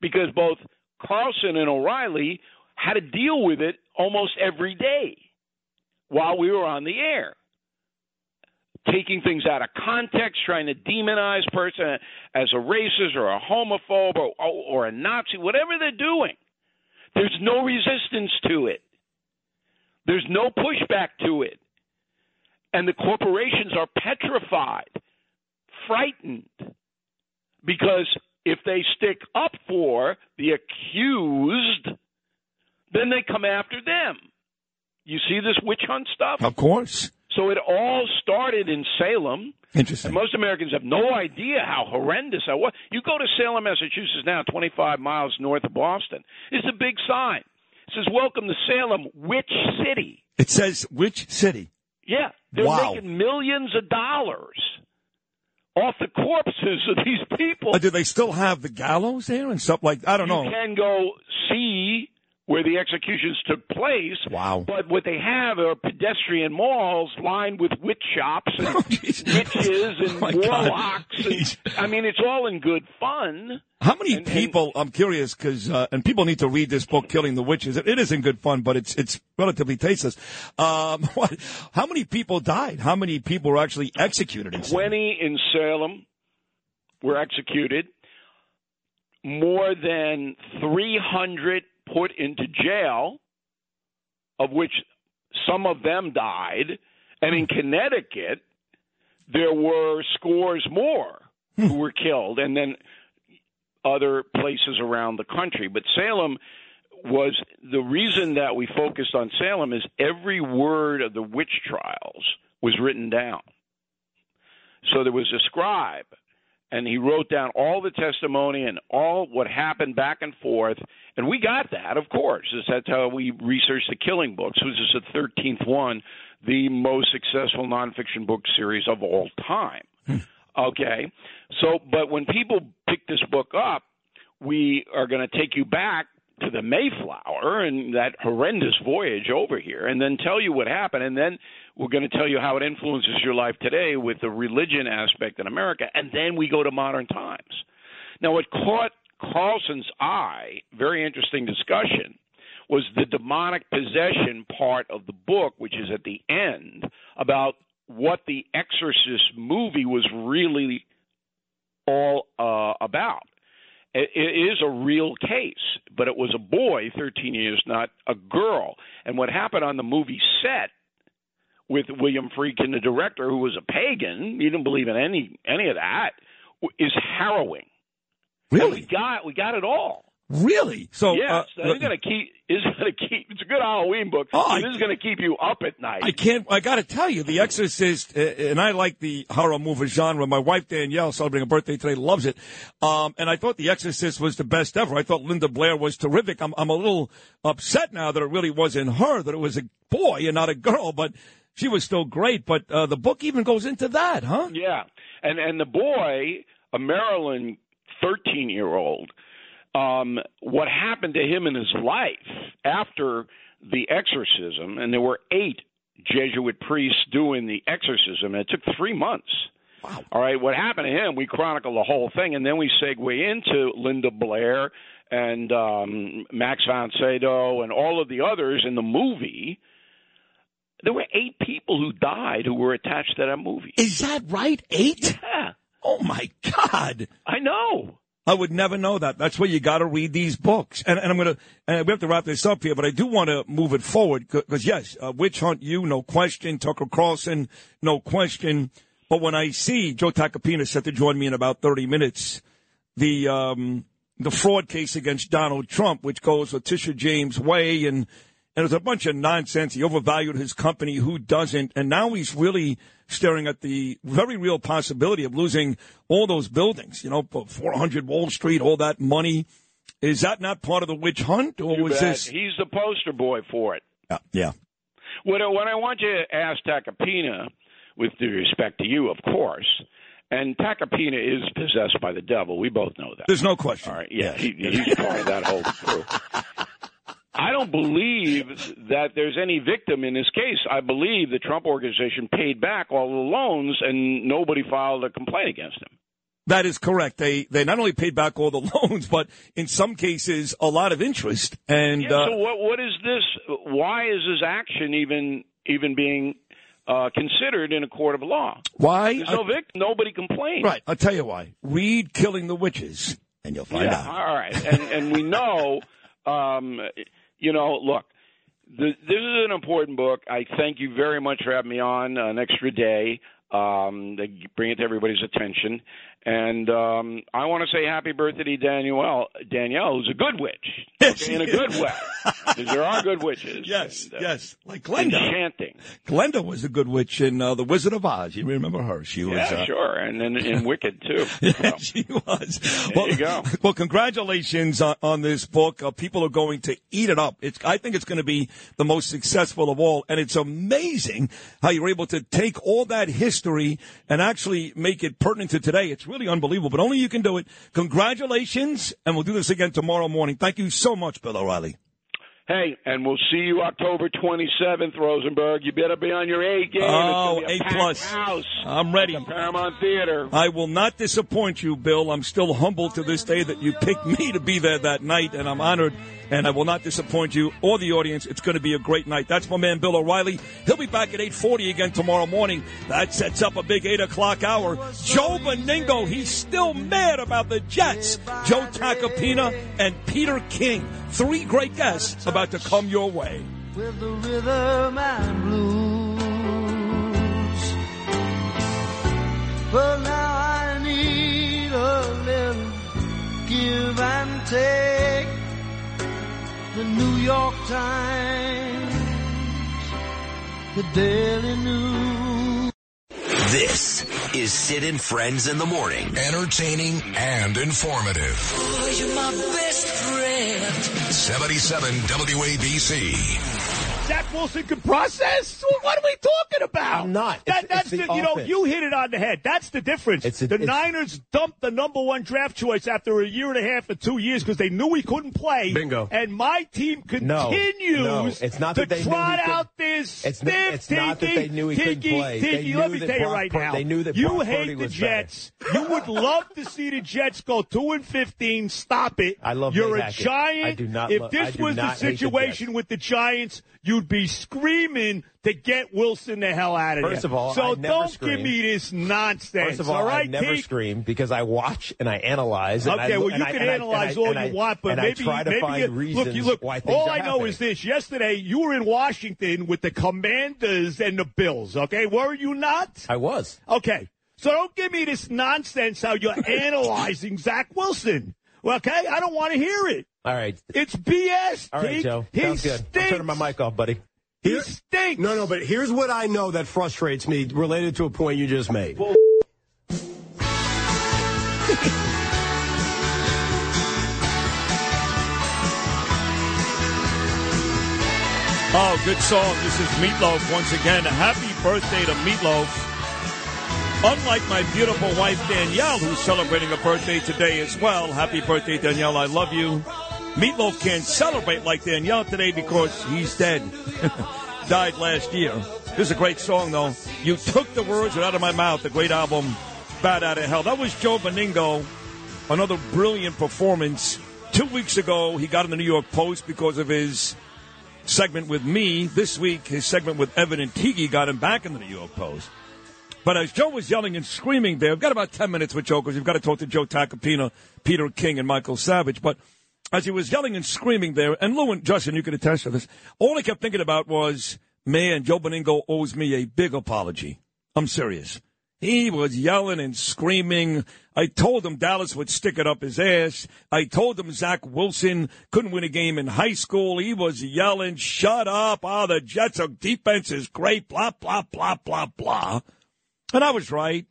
because both Carlson and O'Reilly had to deal with it almost every day while we were on the air. Taking things out of context, trying to demonize person as a racist or a homophobe or, or a Nazi, whatever they're doing. There's no resistance to it. There's no pushback to it. And the corporations are petrified, frightened, because if they stick up for the accused, then they come after them. You see this witch hunt stuff? Of course. So it all started in Salem. Interesting. And most Americans have no idea how horrendous that was. You go to Salem, Massachusetts now, 25 miles north of Boston. It's a big sign. It says, Welcome to Salem, Witch City. It says which city? Yeah, they're Wow. making millions of dollars off the corpses of these people. Uh, do they still have the gallows there and stuff like I don't you know. You can go see where the executions took place. Wow. But what they have are pedestrian malls lined with witch shops and witches and Oh, warlocks. And, I mean, it's all in good fun. How many people? I'm curious because, uh, and people need to read this book, "Killing the Witches." It, it isn't good fun, but it's it's relatively tasteless. Um, what, how many people died? How many people were actually executed? In 20 in Salem were executed. More than 300 put into jail, of which some of them died. And in hmm. Connecticut, there were scores more who hmm. were killed, and then other places around the country. But Salem was the reason that we focused on Salem is every word of the witch trials was written down. So there was a scribe, and he wrote down all the testimony and all what happened back and forth. And we got that, of course. That's how we researched the Killing Books, which is the 13th one, the most successful nonfiction book series of all time. Hmm. Okay. So, but when people pick this book up, we are going to take you back to the Mayflower and that horrendous voyage over here, and then tell you what happened, and then we're going to tell you how it influences your life today with the religion aspect in America, and then we go to modern times. Now, what caught Carlson's eye, very interesting discussion, was the demonic possession part of the book, which is at the end, about what the Exorcist movie was really all uh, about. It, it is a real case, but it was a boy, 13 years, not a girl. And what happened on the movie set with William Friedkin, the director, who was a pagan, he didn't believe in any any of that, is harrowing. Really? And we got we got it all. Really? So yes, uh, it's going to keep. Is going to keep. It's a good Halloween book. Oh, this is going to keep you up at night. I can't. I got to tell you, The Exorcist, uh, and I like the horror movie genre. My wife Danielle, celebrating a birthday today, loves it. Um, and I thought The Exorcist was the best ever. I thought Linda Blair was terrific. I'm, I'm a little upset now that it really wasn't her, that it was a boy and not a girl, but she was still great. But uh, the book even goes into that, huh? Yeah, and and the boy, a Maryland thirteen year old, um, what happened to him in his life after the exorcism, and there were eight Jesuit priests doing the exorcism, and it took three months. Wow. All right, what happened to him? We chronicle the whole thing, and then we segue into Linda Blair and um, Max von Sydow and all of the others in the movie. There were eight people who died who were attached to that movie. Is that right? Eight? Yeah. Oh my God! I know. I would never know that. That's why you got to read these books. And, and I'm going to, and we have to wrap this up here, but I do want to move it forward because yes, uh, Witch Hunt You, no question. Tucker Carlson, no question. But when I see Joe Tacopina set to join me in about 30 minutes, the, um, the fraud case against Donald Trump, which goes Letitia James Way and, and there's a bunch of nonsense. He overvalued his company. Who doesn't? And now he's really staring at the very real possibility of losing all those buildings. You know, 400 Wall Street, all that money. Is that not part of the witch hunt, or You was bet. this? He's the poster boy for it. Yeah, yeah. What, I- what I want you to ask Tacopina, with due respect to you, of course, and Tacopina is possessed by the devil. We both know that. There's no question. All right, yeah, he, he's part of that whole crew. I don't believe that there's any victim in this case. I believe the Trump organization paid back all the loans, and nobody filed a complaint against him. That is correct. They they not only paid back all the loans, but in some cases a lot of interest. And Yeah, uh, so what what is this? Why is this action even even being uh, considered in a court of law? why? There's no victim. Nobody complained. Right. I'll tell you why. Read "Killing the Witches," and you'll find yeah, out. All right, and and we know, um, you know, look, th- this is an important book. I thank you very much for having me on an extra day. Um, bring it to everybody's attention, and um, I want to say happy birthday to Danielle. Danielle, who's a good witch, okay, in a good way, because there are good witches. Yes, and, uh, yes, like Glenda. enchanting. Glenda was a good witch in uh, The Wizard of Oz. You remember her? She was. Yeah, uh, sure, and then in Wicked too. Yeah, she was. There well, you go. Well, congratulations on, on this book. Uh, people are going to eat it up. It's, I think it's going to be the most successful of all, and it's amazing how you're able to take all that history and actually make it pertinent to today. It's really unbelievable, but only you can do it. Congratulations, and we'll do this again tomorrow morning. Thank you so much, Bill O'Reilly. Hey, and we'll see you October 27th, Rosenberg. You better be on your A game. Oh, a plus. House. I'm ready. the Paramount Theater. I will not disappoint you, Bill. I'm still humbled to this day that you picked me to be there that night, and I'm honored. And I will not disappoint you or the audience. It's going to be a great night. That's my man, Bill O'Reilly. He'll be back at 8:40 again tomorrow morning. That sets up a big eight o'clock hour. Joe Benigno, he's still mad about the Jets. Joe Tacopina and Peter King, three great guests about to come your way. with the rhythm and blues. Well, now I need a little give and take. The New York Times, the Daily News. This is Sid and Friends in the Morning. Entertaining and informative. Oh, you're my best friend. 77 WABC. Zach Wilson can process? What are we talking about? I'm not. That, It's- that's it's the the, you know, you hit it on the head. That's the difference. It's a- the it's- Niners dumped the number one draft choice after a year and a half or two years because they knew he couldn't play. Bingo. And my team continues no, it's not to that they knew trot he could- out this It's not- stiff it's not that they knew he couldn't tiki, play. They tiki. knew Let me tell you right Pur- now. they knew that you Brock hate Purdy the. Jets. you would love to see the Jets go two and fifteen. Stop it. I love You're a giant. I do not If this was the not hate the situation with the Giants, you'd be screaming to get Wilson the hell out of there. First of all, so don't scream. give me this nonsense. First of all, all right, I never scream because I watch and I analyze. And Okay, I, well, you I- can analyze I- all I- you want, but maybe I try to maybe you, look, you look. all I know happening. is this: yesterday you were in Washington with the Commanders and the Bills. Okay, were you not? I was. Okay, so don't give me this nonsense how you're analyzing Zach Wilson. Well, okay, I don't want to hear it. All right. It's BS. All right, Joe. He Sounds good. I'm turning my mic off, buddy. He stinks. No, no, but here's what I know that frustrates me related to a point you just made. Oh, good song. This is Meat Loaf once again. Happy birthday to Meat Loaf. Unlike my beautiful wife Danielle, who's celebrating a birthday today as well. Happy birthday, Danielle. I love you. Meat Loaf can't celebrate like they Danielle today because he's dead. Died last year. This is a great song, though. You took the words out of my mouth. The great album, Bat Out of Hell. That was Joe Benigno. Another brilliant performance. Two weeks ago, he got in the New York Post because of his segment with me. This week, his segment with Evan and Tiki got him back in the New York Post. But as Joe was yelling and screaming there, we've got about 10 minutes with Joe because we've got to talk to Joe Tacopina, Peter King, and Michael Savage. But as he was yelling and screaming there, and Lou and Justin, you can attest to this, all I kept thinking about was, man, Joe Benigno owes me a big apology. I'm serious. He was yelling and screaming. I told him Dallas would stick it up his ass. I told him Zach Wilson couldn't win a game in high school. He was yelling, shut up. Oh, the Jets' defense is great, blah, blah, blah, blah, blah. And I was right.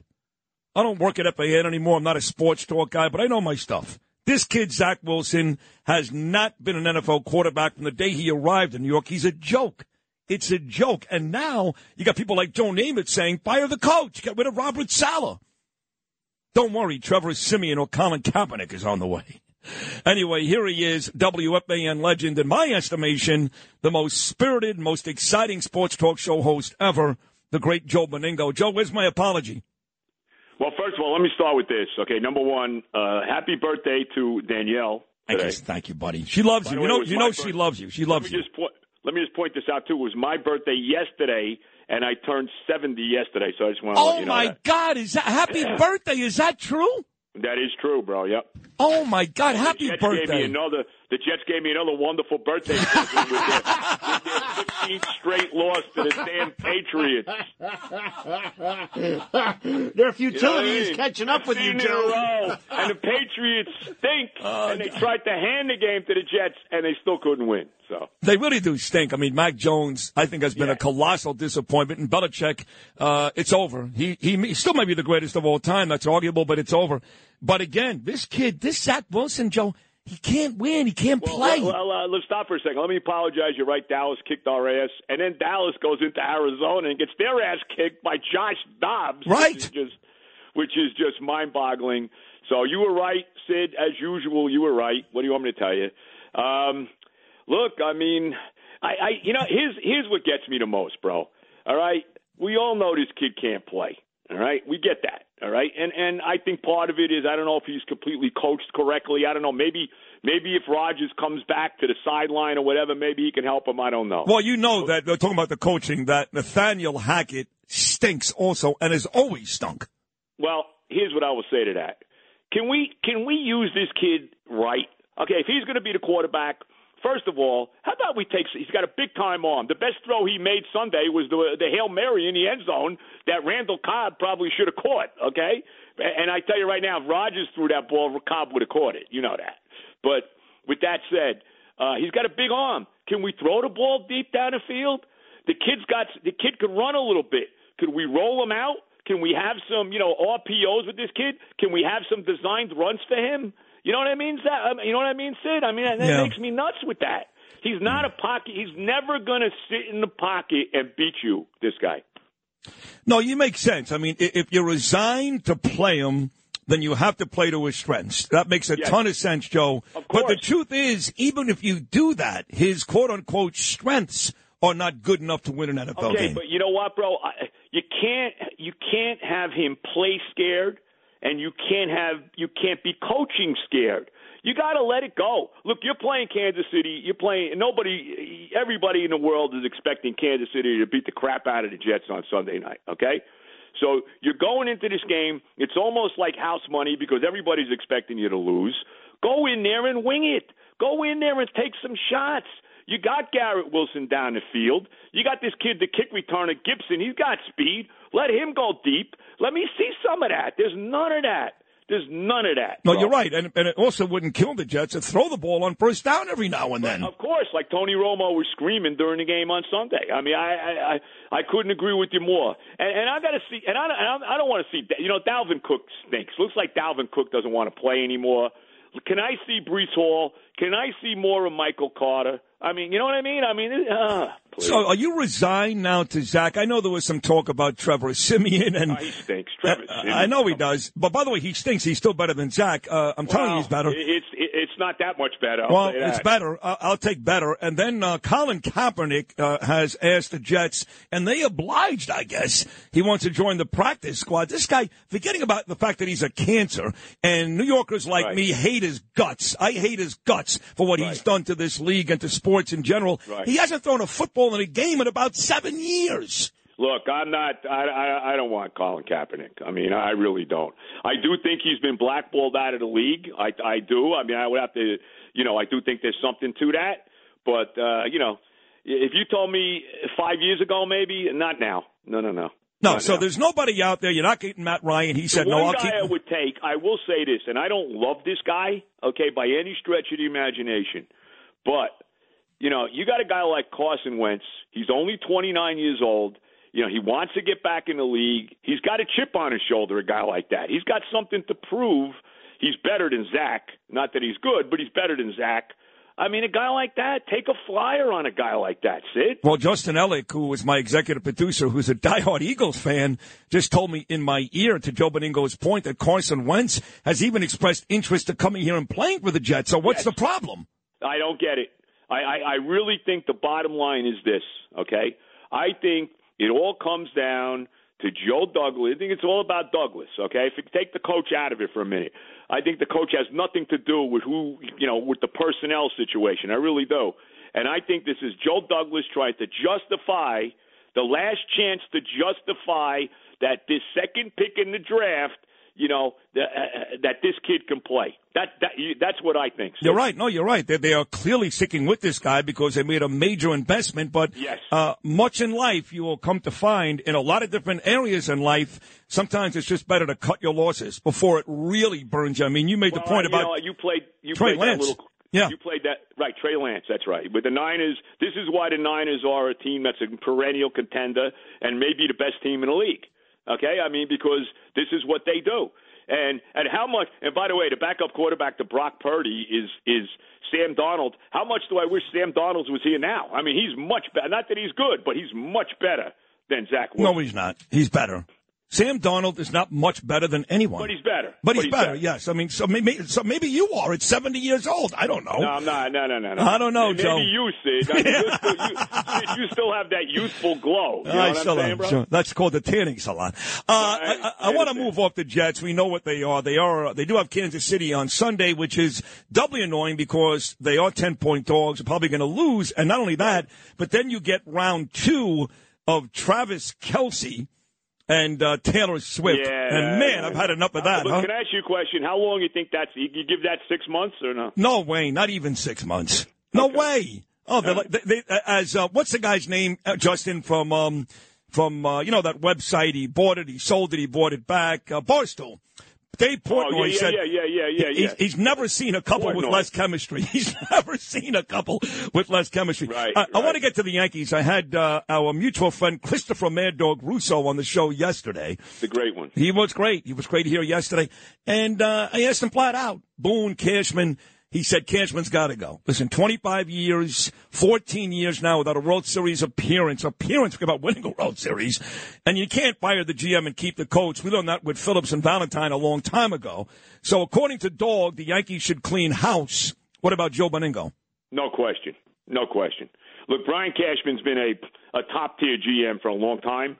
I don't work at FAN anymore. I'm not a sports talk guy, but I know my stuff. This kid, Zach Wilson, has not been an NFL quarterback from the day he arrived in New York. He's a joke. It's a joke. And now you got people like Joe Namath saying, fire the coach, get rid of Robert Saleh. Don't worry, Trevor Siemian or Colin Kaepernick is on the way. Anyway, here he is, WFAN legend, in my estimation, the most spirited, most exciting sports talk show host ever, the great Joe Benigno. Joe, where's my apology? Well, first of all, let me start with this. Okay, number one, uh, happy birthday to Danielle. Today. just thank you, buddy. She loves By you. You know, you know she loves you. She loves let me you. Just point, let me just point this out too. It was my birthday yesterday, and I turned seventy yesterday. So I just want to Oh you know my that. God! Is that happy birthday? Is that true? That is true, bro. Yep. Oh my God! Happy the Jets Gave me birthday! another. The Jets gave me another wonderful birthday present with their, with their 15th straight loss to the damn Patriots. Their futility is catching up with you, 15 Joe. And the Patriots stink. and they tried to hand the game to the Jets, and they still couldn't win. So They really do stink. I mean, Mac Jones, I think, has been a colossal disappointment. And Belichick, uh, it's over. He, he he still may be the greatest of all time. That's arguable, but it's over. But again, this kid, this Zach Wilson, Joe, he can't win. He can't Well, play. Well, well, uh, let's stop for a second. Let me apologize. You're right. Dallas kicked our ass, and then Dallas goes into Arizona and gets their ass kicked by Josh Dobbs. Right. Which is just, which is just mind-boggling. So you were right, Sid. As usual, you were right. What do you want me to tell you? Um, look, I mean, I, I, you know, here's here's what gets me the most, bro. All right, we all know this kid can't play. All right, we get that. All right, and and I think part of it is I don't know if he's completely coached correctly. I don't know. Maybe maybe if Rodgers comes back to the sideline or whatever, maybe he can help him. I don't know. Well, you know that, uh, talking about the coaching, that Nathaniel Hackett stinks also and has always stunk. Well, here's what I will say to that. Can we can we use this kid right? Okay, if he's going to be the quarterback, first of all, how about we take? He's got a big time arm. The best throw he made Sunday was the the hail mary in the end zone that Randall Cobb probably should have caught. Okay, and I tell you right now, if Rodgers threw that ball, Cobb would have caught it. You know that. But with that said, Uh, he's got a big arm. Can we throw the ball deep down the field? The kid's got the kid can run a little bit. Could we roll him out? Can we have some, you know, RPOs with this kid? Can we have some designed runs for him? You know what I mean? I mean, um, You know what I mean, Sid? I mean, that Yeah. makes me nuts with that. He's not a pocket. He's never going to sit in the pocket and beat you. This guy. No, you make sense. I mean, if you're resigned to play him, then you have to play to his strengths. That makes a Yes. ton of sense, Joe. Of But the truth is, even if you do that, his quote unquote strengths are not good enough to win an NFL Okay, game. but you know what, bro? I, you can't you can't have him play scared, and you can't have you can't be coaching scared. You got to let it go. Look, you're playing Kansas City. You're playing. Nobody, everybody in the world is expecting Kansas City to beat the crap out of the Jets on Sunday night. Okay, so you're going into this game. It's almost like house money because everybody's expecting you to lose. Go in there and wing it. Go in there and take some shots. You got Garrett Wilson down the field. You got this kid, the kick returner, Gibson. He's got speed. Let him go deep. Let me see some of that. There's none of that. There's none of that. no, bro. you're right, and, and it also wouldn't kill the Jets to throw the ball on first down every now and then. Of course, like Tony Romo was screaming during the game on Sunday. I mean, I I I, I couldn't agree with you more. And, and I got to see, and I don't- and I don't want to see. You know, Dalvin Cook stinks. Looks like Dalvin Cook doesn't want to play anymore. Can I see Breece Hall? Can I see more of Michael Carter? I mean, you know what I mean? I mean, it- uh, So, are you resigned now to Zach? I know there was some talk about Trevor Siemian, and Oh, he stinks. Trevor Uh, Siemian. I know he does. But by the way, he stinks. He's still better than Zach. Uh, I'm telling you, he's better. It's it's not that much better. I'll Well, it's better. I'll take better. And then uh, Colin Kaepernick uh, has asked the Jets, and they obliged, I guess. He wants to join the practice squad. This guy, forgetting about the fact that he's a cancer, and New Yorkers like Right. me hate his guts. I hate his guts for what he's done to this league and to sports in general. Right. He hasn't thrown a football in a game in about seven years. Look, I'm not. I, I I don't want Colin Kaepernick. I mean, I really don't. I do think he's been blackballed out of the league. I I do. I mean, I would have to. You know, I do think there's something to that. But uh, you know, if you told me five years ago, maybe not now. No, no, no. No, so there's nobody out there. You're not getting Matt Ryan. He said, the no, I'll guy keep. I would take. I will say this, and I don't love this guy, okay, by any stretch of the imagination, but you know, you got a guy like Carson Wentz. He's only 29 years old. You know, he wants to get back in the league. He's got a chip on his shoulder. A guy like that. He's got something to prove. He's better than Zach. Not that he's good, but he's better than Zach. I mean, a guy like that, take a flyer on a guy like that, Sid. Well, Justin Ellick, who was my executive producer, who's a diehard Eagles fan, just told me in my ear to Joe Benigno's point that Carson Wentz has even expressed interest to coming here and playing for the Jets. So what's the problem? I don't get it. I, I, I really think the bottom line is this, okay? I think it all comes down to Joe Douglas. I think it's all about Douglas, okay? If you take the coach out of it for a minute, I think the coach has nothing to do with who, you know, with the personnel situation. I really do. And I think this is Joe Douglas trying to justify the last chance to justify that this second pick in the draft, you know, the, uh, that this kid can play. That, that that's what I think. You're right. No, you're right. They, they are clearly sticking with this guy because they made a major investment. But Yes. uh, much in life, you will come to find in a lot of different areas in life, sometimes it's just better to cut your losses before it really burns you. I mean, you made Well, the point you about know, you played you Trey played Lance. that little Yeah. you played that right Trey Lance that's right but the Niners this is why the Niners are a team that's a perennial contender and maybe the best team in the league okay? I mean because this is what they do. And and how much and by the way the backup quarterback to Brock Purdy is is Sam Darnold. How much do I wish Sam Darnold was here now? I mean he's much better not that he's good but he's much better than Zach Wilson. No, he's not. He's better. Sam Darnold is not much better than anyone. but he's better But he's, better, yes. I mean, so maybe, so maybe you are at 70 years old. I don't know. No, I'm not. No, no, no, no. I don't know, Maybe Joe. you, Sid. I mean, still, you, you still have that youthful glow. You know I still saying, am. Sure. That's called the tanning salon. Uh, I, I, I want to move off the Jets. We know what they are. They are. They do have Kansas City on Sunday, which is doubly annoying because they are ten point dogs. They're probably going to lose, and not only that, but then you get round two of Travis Kelce and uh, Taylor Swift. Yeah. And man, I've had enough of that. But huh? can I ask you a question? How long do you think that's? You give that six months or no? No way, not even six months. No way. Oh, they're like, they, they, as uh, what's the guy's name? Uh, Justin from um, from uh, you know that website. He bought it, he sold it, he bought it back. Uh, Barstool. Dave Portnoy Oh, yeah, said yeah, yeah, yeah, yeah, he's, yeah. he's never seen a couple with less chemistry. He's never seen a couple with less chemistry. Right, I, I want to get to the Yankees. I had uh, our mutual friend Christopher Mad Dog Russo on the show yesterday. The great one. He was great. He was great here yesterday. And uh, I asked him flat out, Boone, Cashman. He said Cashman's got to go. Listen, 25 years, 14 years now without a World Series appearance. Appearance about winning a World Series. And you can't fire the GM and keep the coach. We learned that with Phillips and Valentine a long time ago. So according to Dog, the Yankees should clean house. What about Joe Benigno? No question. No question. Look, Brian Cashman's been a a top tier GM for a long time,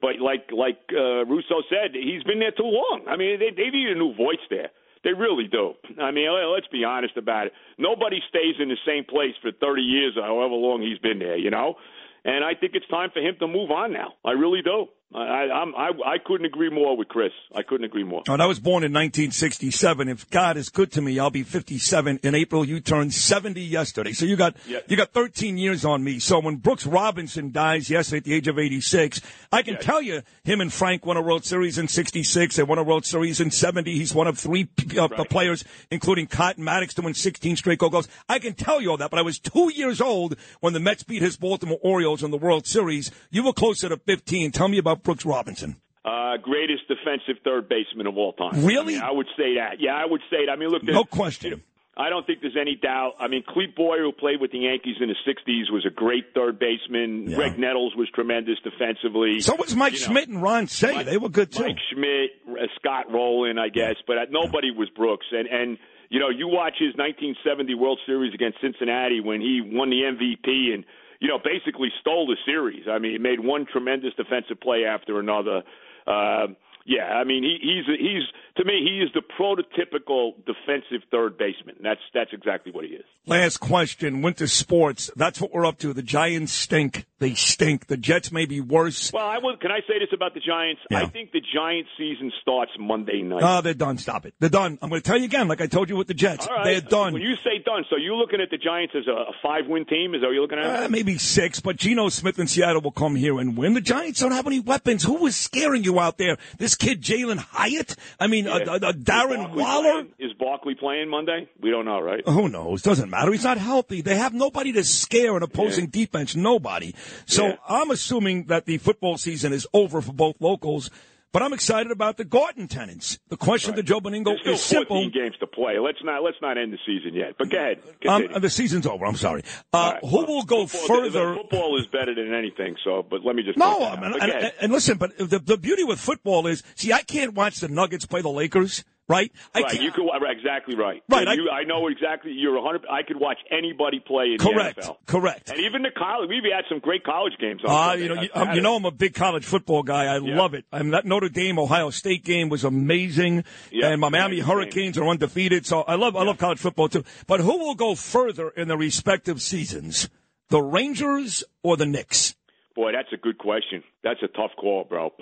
but like like uh, Russo said, he's been there too long. I mean, they they need a new voice there. They really do. I mean, let- let's be honest about it. Nobody stays in the same place for 30 years or however long he's been there, you know. And I think it's time for him to move on now. I really do. I I, I'm, I I couldn't agree more with Chris. I couldn't agree more. And I was born in 1967. If God is good to me, I'll be 57 in April. You turned 70 yesterday. So you got, Yeah. you got 13 years on me. So when Brooks Robinson dies yesterday at the age of 86, I can tell you him and Frank won a World Series in 66. They won a World Series in 70. He's one of three uh, players, including Cotton Maddux to win 16 straight gold gloves. I can tell you all that, but I was two years old when the Mets beat his Baltimore Orioles in the World Series. You were closer to 15. Tell me about Brooks Robinson. Uh, greatest defensive third baseman of all time. Really? I, mean, I would say that. Yeah, I would say that. I mean, look, No question. I don't think there's any doubt. I mean, Clete Boyer, who played with the Yankees in the '60s, was a great third baseman. Graig Nettles was tremendous defensively. So was Mike You know, Schmidt and Ron Cey. They were good too. Mike Schmidt, uh, Scott Rolen, I guess, but uh, nobody was Brooks. And and you know, you watch his 1970 World Series against Cincinnati when he won the MVP and you know basically stole the series. I mean, he made one tremendous defensive play after another. Uh, yeah, I mean, he, he's he's to me he is the prototypical defensive third baseman. That's that's exactly what he is. Last question. Winter sports. That's what we're up to. The Giants stink. They stink. The Jets may be worse. Well, I will. Can I say this about the Giants? I think the Giants season starts Monday night. Oh, they're done. Stop it. They're done. I'm going to tell you again, like I told you with the Jets. Right. They're done. When you say done, so you're looking at the Giants as a, a five-win team? Is that what you're looking at? Uh, maybe six, but Geno Smith in Seattle will come here and win. The Giants don't have any weapons. Who was scaring you out there? This kid, Jalin Hyatt? I mean, Yeah. uh, uh, Darren Barkley Waller? playing? Is Barkley playing Monday? We don't know, right? Who knows? Doesn't matter. He's not healthy. They have nobody to scare an opposing defense. Nobody. So Yeah. I'm assuming that the football season is over for both locals. But I'm excited about the Garden tenants. The question to Joe Benigno is simple. 14 games to play. Let's not let's not end the season yet. But go ahead. Um, the season's over. I'm sorry. Uh, right. who will go Football- further? the Football is better than anything. So, but let me just No, point I mean, and, and- and listen, but the, the beauty with football is, see, I can't watch the Nuggets play the Lakers, right? I right, you could exactly right. Right, And you, I, know exactly. You're 100. I could watch anybody play in correct, the NFL. correct. And even the college, we've had some great college games. On Uh, Sunday. you know, you, um, you know, I'm a big college football guy. I love it. I mean, that Notre Dame Ohio State game was amazing, Yeah, and my Miami. Hurricanes are undefeated. So I love, I love college football too. But who will go further in their respective seasons, the Rangers or the Knicks? Boy, that's a good question. That's a tough call, bro.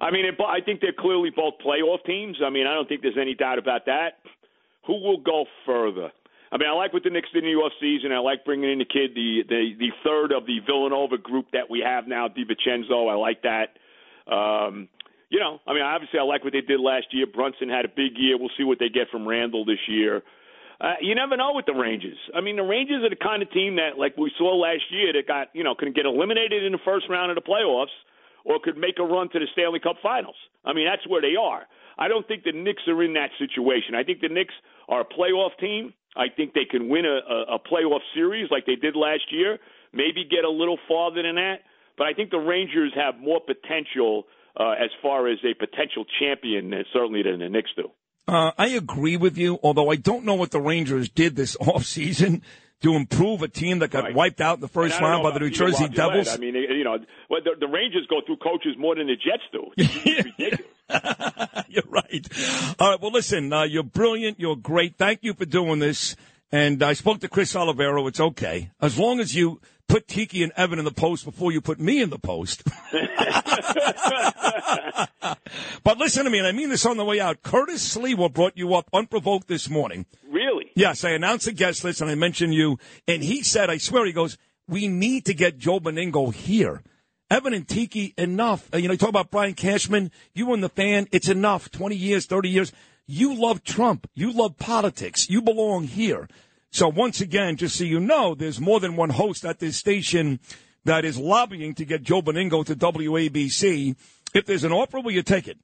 I mean, it, I think they're clearly both playoff teams. I mean, I don't think there's any doubt about that. Who will go further? I mean, I like what the Knicks did in the offseason. I like bringing in the kid, the, the the third of the Villanova group that we have now, DiVincenzo. I like that. Um, you know, I mean, obviously, I like what they did last year. Brunson had a big year. We'll see what they get from Randle this year. Uh, you never know with the Rangers. I mean, the Rangers are the kind of team that, like we saw last year, that got you know can get eliminated in the first round of the playoffs, or could make a run to the Stanley Cup Finals. I mean, that's where they are. I don't think the Knicks are in that situation. I think the Knicks are a playoff team. I think they can win a, a, a playoff series like they did last year. Maybe get a little farther than that. But I think the Rangers have more potential uh, as far as a potential champion, uh, certainly than the Knicks do. Uh, I agree with you, although I don't know what the Rangers did this offseason to improve a team that got wiped out in the first And I don't round by the New Jersey. Devils. I mean, know, well, the, the Rangers go through coaches more than the Jets do. It's ridiculous. You're right. All right. Well, listen, uh, you're brilliant. You're great. Thank you for doing this. And I spoke to Chris Oliviero. It's okay. As long as you put Tiki and Evan in the post before you put me in the post. but listen to me, and I mean this on the way out. Curtis Sliwa brought you up unprovoked this morning. Really? Yes, I announced a guest list and I mentioned you, and he said, I swear, he goes, we need to get Joe Benigno here. Evan and Tiki, enough. Uh, you know, you talk about Brian Cashman. You and the fan, it's enough. 20 years, 30 years. You love Trump. You love politics. You belong here. So once again, just so you know, there's more than one host at this station that is lobbying to get Joe Benigno to WABC. If there's an offer, will you take it?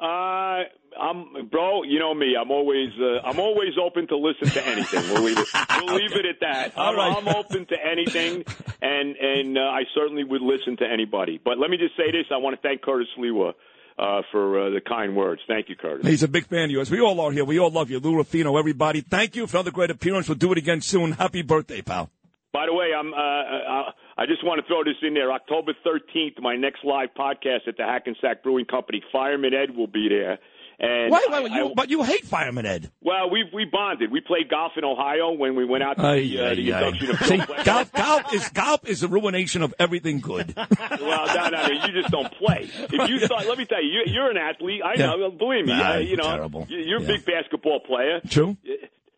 Uh, I'm, bro. You know me. I'm always, uh, I'm always open to listen to anything. We'll leave it. We'll leave it at that. All I'm, right. I'm open to anything, and and uh, I certainly would listen to anybody. But let me just say this: I want to thank Curtis Sliwa uh, for uh, the kind words. Thank you, Curtis. He's a big fan of yours. We all are here. We all love you. Lou Rufino, everybody. Thank you for another great appearance. We'll do it again soon. Happy birthday, pal. By the way, I'm. Uh, uh, I just want to throw this in there. October 13th, my next live podcast at the Hackensack Brewing Company. Fireman Ed will be there. And Wait, wait, wait, I- you, I- but you hate Fireman Ed. well, we we bonded. We played golf in Ohio when we went out to Ay, the, uh, the induction of See, golf, golf is golf is the ruination of everything good. Well, no, no, no, you just don't play. If you start, let me tell you, you you're an athlete. I know. Believe me. Nah, uh, you know, terrible. you- you're a Yeah. big basketball player. True.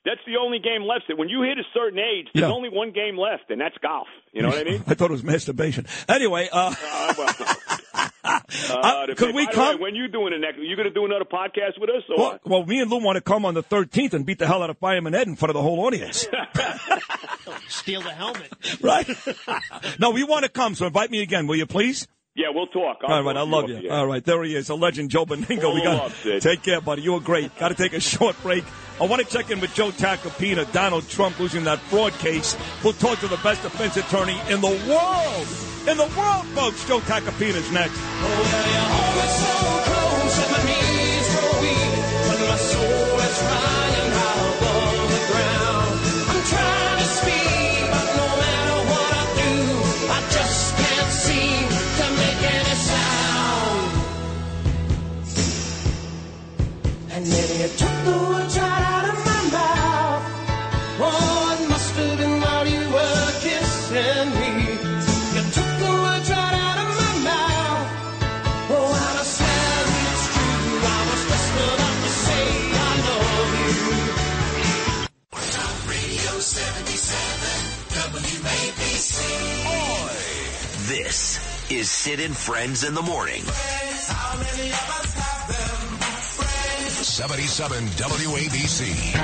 That's the only game left. That When you hit a certain age, there's Yeah. only one game left, and that's golf. You know what I mean? I thought it was masturbation. Anyway, uh, Uh, Uh, the- could we by the come- way, when you doing the next? You going to do another podcast with us? Or well, well, me and Lou want to come on the 13th and beat the hell out of Fireman Ed in front of the whole audience. Steal the helmet. right? no, we want to come, so invite me again, will you please? Yeah, we'll talk. I'll All right, I love to you. All right, there he is, a legend, Joe Benigno. We got love, take care, buddy. You were great. Got to take a short break. I want to check in with Joe Tacopina. Donald Trump losing that fraud case. We'll talk to the best defense attorney in the world. In the world, folks. Joe Tacopina's next. Oh, and is Sid and Friends in the Morning. 77 WABC.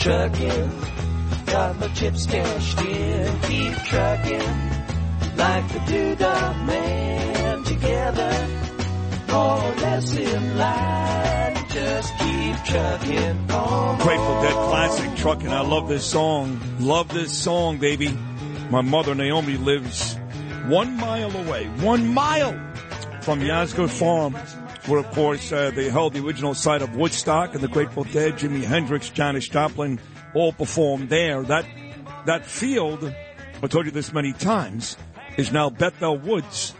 trucking. Got my chips cashed in. Keep trucking. Like the Doodah Man together. In line. Just keep trucking on. Grateful Dead classic trucking. I love this song. Love this song, baby. My mother Naomi lives one mile away, one mile from Yasgur Farm, where of course uh, they held the original site of Woodstock and the Grateful Dead. Jimi Hendrix, Janis Joplin, all performed there. That that field, I told you this many times, is now Bethel Woods,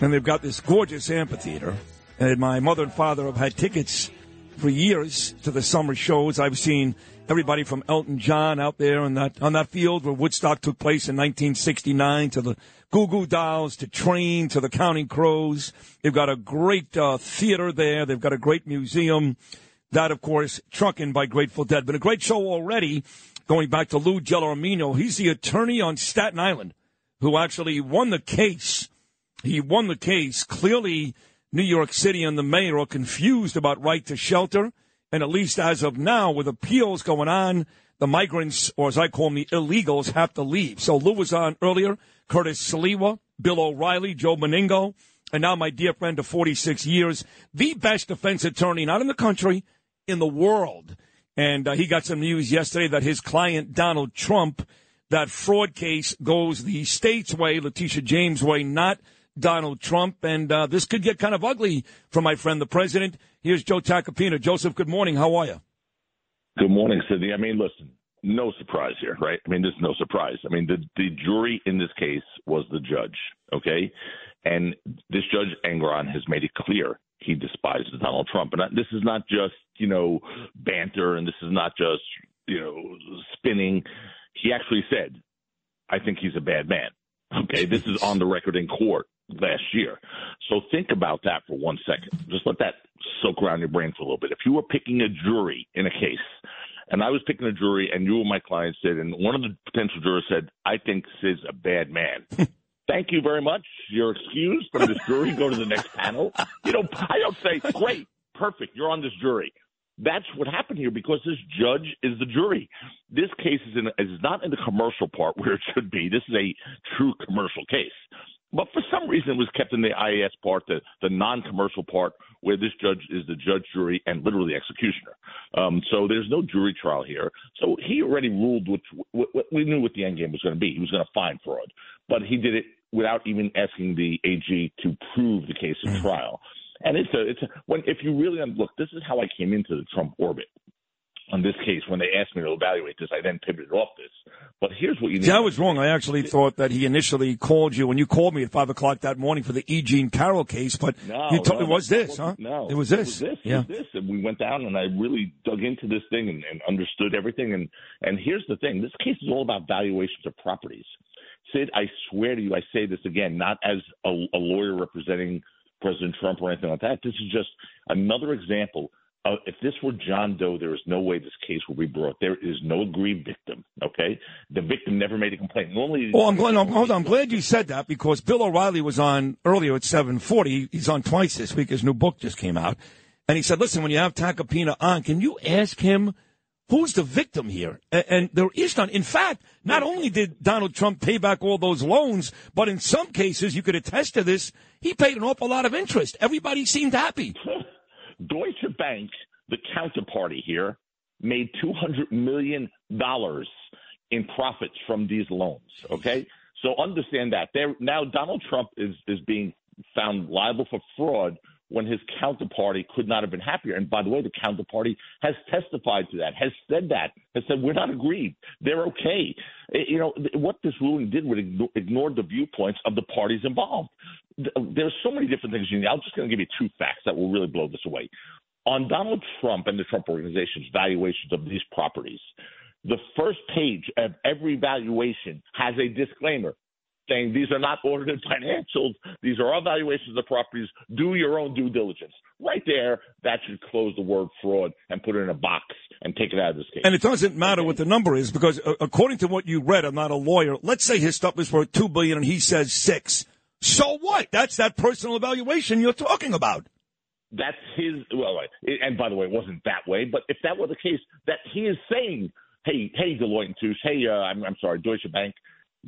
and they've got this gorgeous amphitheater. And my mother and father have had tickets for years to the summer shows. I've seen everybody from Elton John out there on that on that field where Woodstock took place in 1969 to the Goo Goo Dolls to Train to the Counting Crows. They've got a great uh, theater there. They've got a great museum. That, of course, trucking by Grateful Dead. Been a great show already. Going back to Lou Gelormino, he's the attorney on Staten Island who actually won the case. He won the case. Clearly, New York City and the mayor are confused about right to shelter. And at least as of now, with appeals going on, the migrants, or as I call them, the illegals, have to leave. So Lou was on earlier, Curtis Sliwa, Bill O'Reilly, Joe Benigno, and now my dear friend of 46 years, the best defense attorney, not in the country, in the world. And uh, he got some news yesterday that his client, Donald Trump, that fraud case goes the state's way, Letitia James' way, not Donald Trump. And uh, this could get kind of ugly for my friend, the president. Here's Joe Tacopina. Joseph, good morning. How are you? Good morning, Sydney. I mean, listen, no surprise here, right? I mean, there's no surprise. I mean, the the jury in this case was the judge, okay? And this judge Engoron has made it clear he despises Donald Trump, and this is not just you know banter, and this is not just you know spinning. He actually said, "I think he's a bad man." Okay, this is on the record in court. Last year. So think about that for one second. Just let that soak around your brain for a little bit. If you were picking a jury in a case, and I was picking a jury, and you were my client, Sid, and one of the potential jurors said, I think Sid's a bad man. Thank you very much. You're excused from this jury. Go to the next panel. You know, I don't say, great, perfect, you're on this jury. That's what happened here because this judge is the jury. This case is, in, is not in the commercial part where it should be. This is a true commercial case. But for some reason, it was kept in the IAS part, the, the non-commercial part, where this judge is the judge, jury, and literally executioner. Um, so there's no jury trial here. So he already ruled, which what, what we knew what the end game was going to be. He was going to find fraud, but he did it without even asking the AG to prove the case in trial. And it's a, it's a, when if you really look, this is how I came into the Trump orbit. On this case, when they asked me to evaluate this, I then pivoted off this. But here's what you need. See, I was wrong. I actually thought that he initially called you when you called me at five o'clock that morning for the E. Jean Carroll case, but No, you told no, it was this, huh? No, it was this. It was this. Yeah. It was this. And we went down, and I really dug into this thing and, and understood everything. And and here's the thing: this case is all about valuations of properties. Sid, I swear to you, I say this again, not as a, a lawyer representing President Trump or anything like that. This is just another example. Of, if this were John Doe, there is no way this case will be brought. There is no aggrieved victim. Okay, the victim never made a complaint. Normally, Oh, I'm glad. I'm, hold on. I'm glad you said that because Bill O'Reilly was on earlier at 7:40. He's on twice this week. His new book just came out, and he said, "Listen, when you have Tacopina on, can you ask him who's the victim here?" And, and there is none. In fact, not only did Donald Trump pay back all those loans, but in some cases, you could attest to this. He paid an awful lot of interest. Everybody seemed happy. Deutsche Bank, the counterparty here, made two hundred million dollars in profits from these loans. Okay, so understand that. There now, Donald Trump is is being found liable for fraud when his counterparty could not have been happier. And by the way, the counterparty has testified to that, has said that, has said we're not aggrieved. They're okay. Eh, You know what this ruling did was igno- ignored the viewpoints of the parties involved. Th- There's so many different things you need. I'm just going to give you two facts that will really blow this away. On Donald Trump and the Trump organization's valuations of these properties, the first page of every valuation has a disclaimer saying these are not audited financials. These are our valuations of the properties. Do your own due diligence. Right there, that should close the word fraud and put it in a box and take it out of this case. And it doesn't matter what the number is because uh, according to what you read, I'm not a lawyer. Let's say his stuff is worth two billion and he says six. So what? That's that personal evaluation you're talking about. That's his. Well, and by the way, it wasn't that way. But if that were the case, that he is saying, "Hey, hey, Deloitte and Touche, hey, uh, I'm, I'm sorry, Deutsche Bank,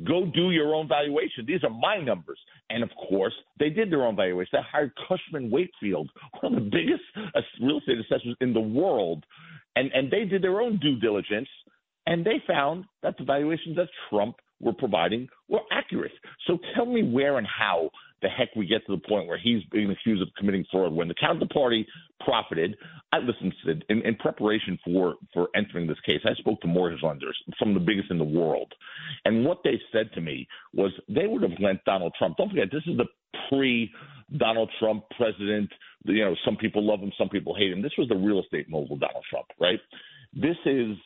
go do your own valuation. These are my numbers." And of course, they did their own valuation. They hired Cushman Wakefield, one of the biggest uh, real estate assessors in the world, and and they did their own due diligence, and they found that the valuations that Trump were providing were accurate. So tell me where and how the heck we get to the point where he's being accused of committing fraud when the counterparty profited. I listened Sid, in, in preparation for for entering this case. I spoke to mortgage lenders, some of the biggest in the world, and what they said to me was they would have lent Donald Trump. Don't forget, this is the pre Donald Trump president. You know, some people love him, some people hate him. This was the real estate mogul Donald Trump, right? This is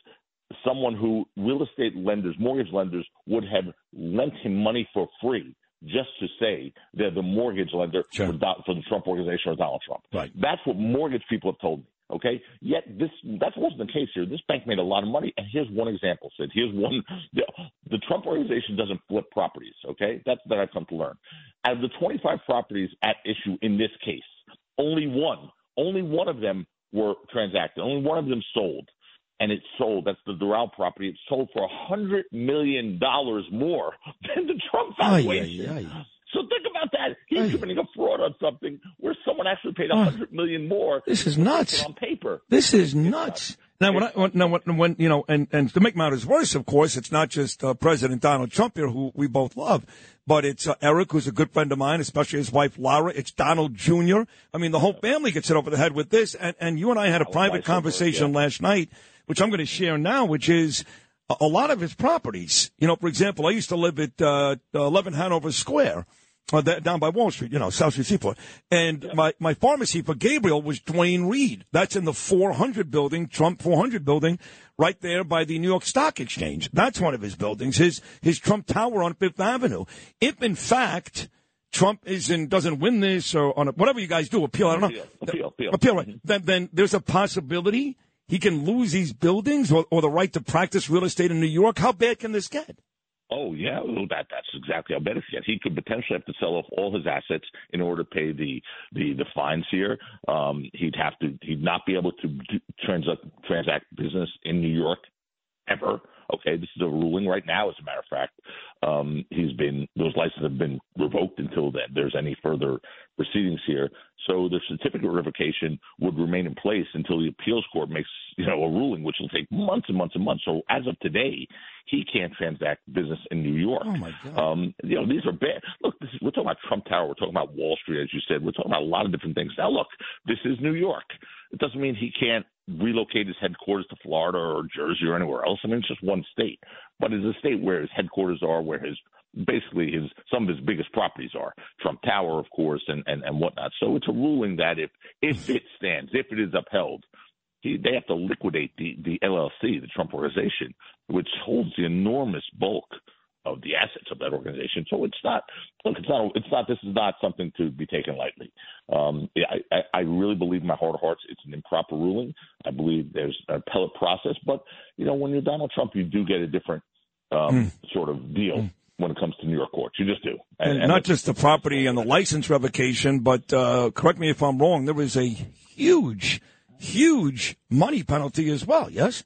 someone who real estate lenders, mortgage lenders would have lent him money for free just to say they're the mortgage lender for, Do- for the Trump organization or Donald Trump. Right. That's what mortgage people have told me. Okay. Yet this that wasn't the case here. This bank made a lot of money, and here's one example. Sid. Here's one. The, the Trump organization doesn't flip properties. Okay, that's that I've come to learn. Out of the 25 properties at issue in this case, only one, only one of them were transacted. Only one of them sold, and it sold. That's the Doral property. It sold for a hundred million dollars more than the Trump valuation. So think about that. He's committing a fraud on something where someone actually paid a hundred million more. This is nuts. On paper. This is nuts. Now, when I, now, when, when you know, and, and to make matters worse, of course, it's not just uh, President Donald Trump here, who we both love, but it's uh, Eric, who's a good friend of mine, especially his wife Laura. It's Donald Jr. I mean, the whole family gets hit over the head with this. And, and you and I had a private conversation last night, which I'm going to share now, which is a, a lot of his properties. You know, for example, I used to live at uh, 11 Hanover Square. Uh, that, down by Wall Street, you know, South Street Seaport. And my, my pharmacy for Gabriel was Duane Reade. That's in the 400 building, Trump 400 building, right there by the New York Stock Exchange. That's one of his buildings, his, his Trump Tower on Fifth Avenue. If in fact, Trump isn't doesn't win this or on a, whatever you guys do appeal. I don't know. Appeal, appeal. Appeal, right? Then, then there's a possibility he can lose these buildings or, or the right to practice real estate in New York. How bad can this get? Oh yeah, well, that that's exactly how bad it gets. He could potentially have to sell off all his assets in order to pay the the, the fines here. Um, he'd have to he'd not be able to do, transact transact business in New York ever. Okay, this is a ruling right now. As a matter of fact, um, he's been those licenses have been revoked until then. There's any further proceedings here. So the certificate of revocation would remain in place until the appeals court makes you know a ruling, which will take months and months and months. So as of today, he can't transact business in New York. Oh my God! Um, you know these are bad. Look, this is, we're talking about Trump Tower. We're talking about Wall Street, as you said. We're talking about a lot of different things. Now look, this is New York. It doesn't mean he can't relocate his headquarters to Florida or Jersey or anywhere else. I mean, it's just one state, but it's a state where his headquarters are, where his basically his some of his biggest properties are Trump Tower, of course, and and and whatnot. So it's a ruling that if if mm-hmm. it stands, if it is upheld, he, they have to liquidate the the LLC, the Trump organization, which holds the enormous bulk of the assets of that organization. So it's not look, it's not it's not this is not something to be taken lightly. Um, yeah, I, I, really believe in my heart of hearts it's an improper ruling. I believe there's an appellate process, but you know when you're Donald Trump, you do get a different um, sort of deal. When it comes to New York courts, you just do, And, not just the property and the license revocation, but uh, correct me if I'm wrong. There was a huge, huge money penalty as well. Yes.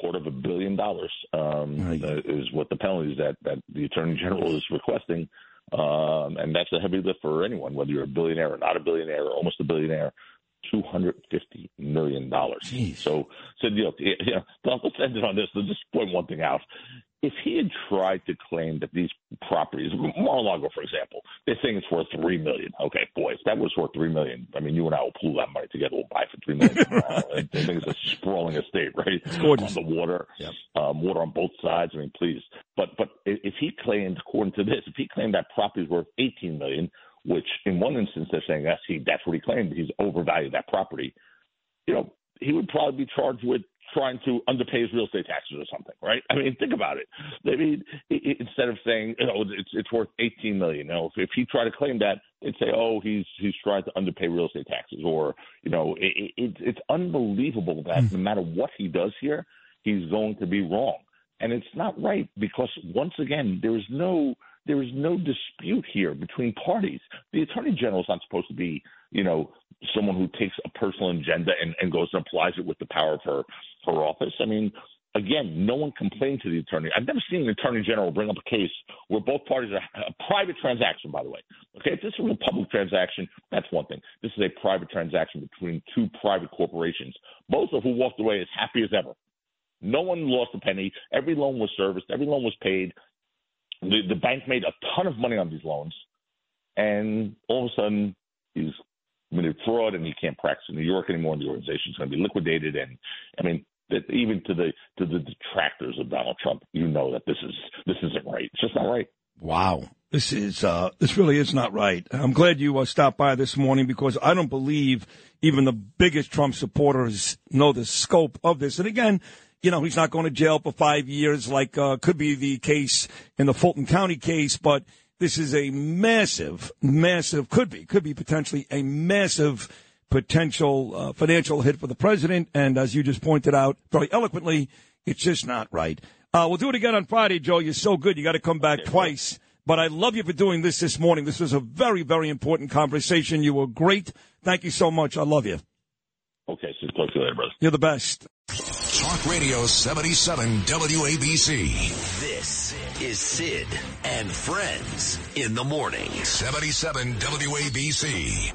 Quarter of a billion dollars um, uh, is what the penalties that, that the attorney general is requesting, um, and that's a heavy lift for anyone, whether you're a billionaire or not a billionaire or almost a billionaire. Two hundred fifty million dollars. So, so you know, yeah, let's end it on this. Let's just point one thing out. If he had tried to claim that these properties, Mar-a-Lago, for example, they're saying it's worth three million. Okay, boy, if that was worth three million, I mean, you and I will pool that money together. We'll buy for three million. uh, I think it's a sprawling estate, right? It's Gorgeous. On the water, um, water on both sides. I mean, please. But but if he claimed, according to this, if he claimed that property is worth eighteen million, which in one instance they're saying that's he that's what he claimed, he's overvalued that property. You know, he would probably be charged with trying to underpay his real estate taxes or something, right? I mean, think about it. I mean, instead of saying, you know, it's it's worth eighteen million, you know, if, if he tried to claim that, they'd say, oh, he's he's trying to underpay real estate taxes, or you know, it, it, it's it's unbelievable that hmm. no matter what he does here, he's going to be wrong, and it's not right because once again, there is no there is no dispute here between parties. The attorney general is not supposed to be, you know, someone who takes a personal agenda and, and goes and applies it with the power of her her office. I mean, again, no one complained to the attorney. I've never seen an attorney general bring up a case where both parties are a private transaction, by the way. Okay, if this was a public transaction, that's one thing. This is a private transaction between two private corporations, both of who walked away as happy as ever. No one lost a penny. Every loan was serviced. Every loan was paid. The, the bank made a ton of money on these loans, and all of a sudden he's committed fraud and he can't practice in New York anymore. And the organization's going to be liquidated. And I mean, that even to the to the detractors of Donald Trump, you know that this is this isn't right. It's just not right. Wow. This is uh, this really is not right. I'm glad you uh, stopped by this morning because I don't believe even the biggest Trump supporters know the scope of this. And again, you know, he's not going to jail for five years like uh, could be the case in the Fulton County case, but this is a massive, massive, could be, could be potentially a massive potential uh, financial hit for the president. And as you just pointed out very eloquently, it's just not right. Uh, we'll do it again on Friday, Joe. You're so good. You got to come back twice. But I love you for doing this this morning. This was a very, very important conversation. You were great. Thank you so much. I love you. Okay, so talk to you later, brother. You're the best. Talk Radio 77 WABC. This is Sid and Friends in the morning. 77 WABC.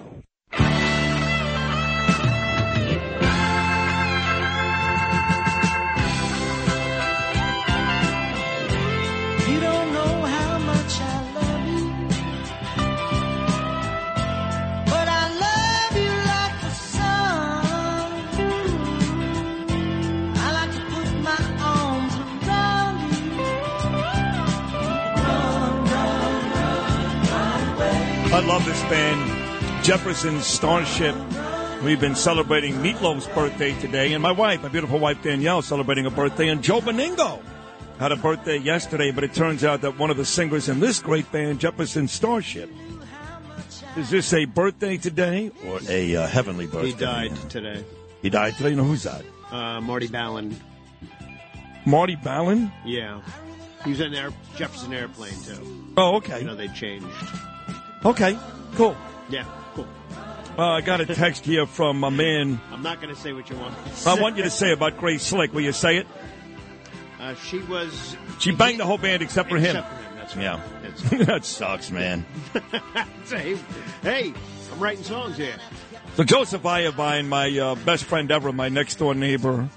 I love this band, Jefferson Starship. We've been celebrating Meat Loaf's birthday today, and my wife, my beautiful wife Danielle, celebrating a birthday, and Joe Benigno had a birthday yesterday, but it turns out that one of the singers in this great band, Jefferson Starship, is this a birthday today or a uh, heavenly birthday? He died today. He died today. You know who's that? Uh, Marty Balin. Marty Balin. Yeah. He was in air, Jefferson Airplane, too. Oh, okay. You know, they changed. Okay, cool. Yeah, cool. Uh, I got a text here from a man. I'm not going to say what you want. I want you to say about Grace Slick. Will you say it? Uh, she was. She banged the whole band except for him. Except for him, that's right. Yeah. That's- that sucks, man. Say, hey, I'm writing songs here. So Joseph Iovine, my uh, best friend ever, my next door neighbor.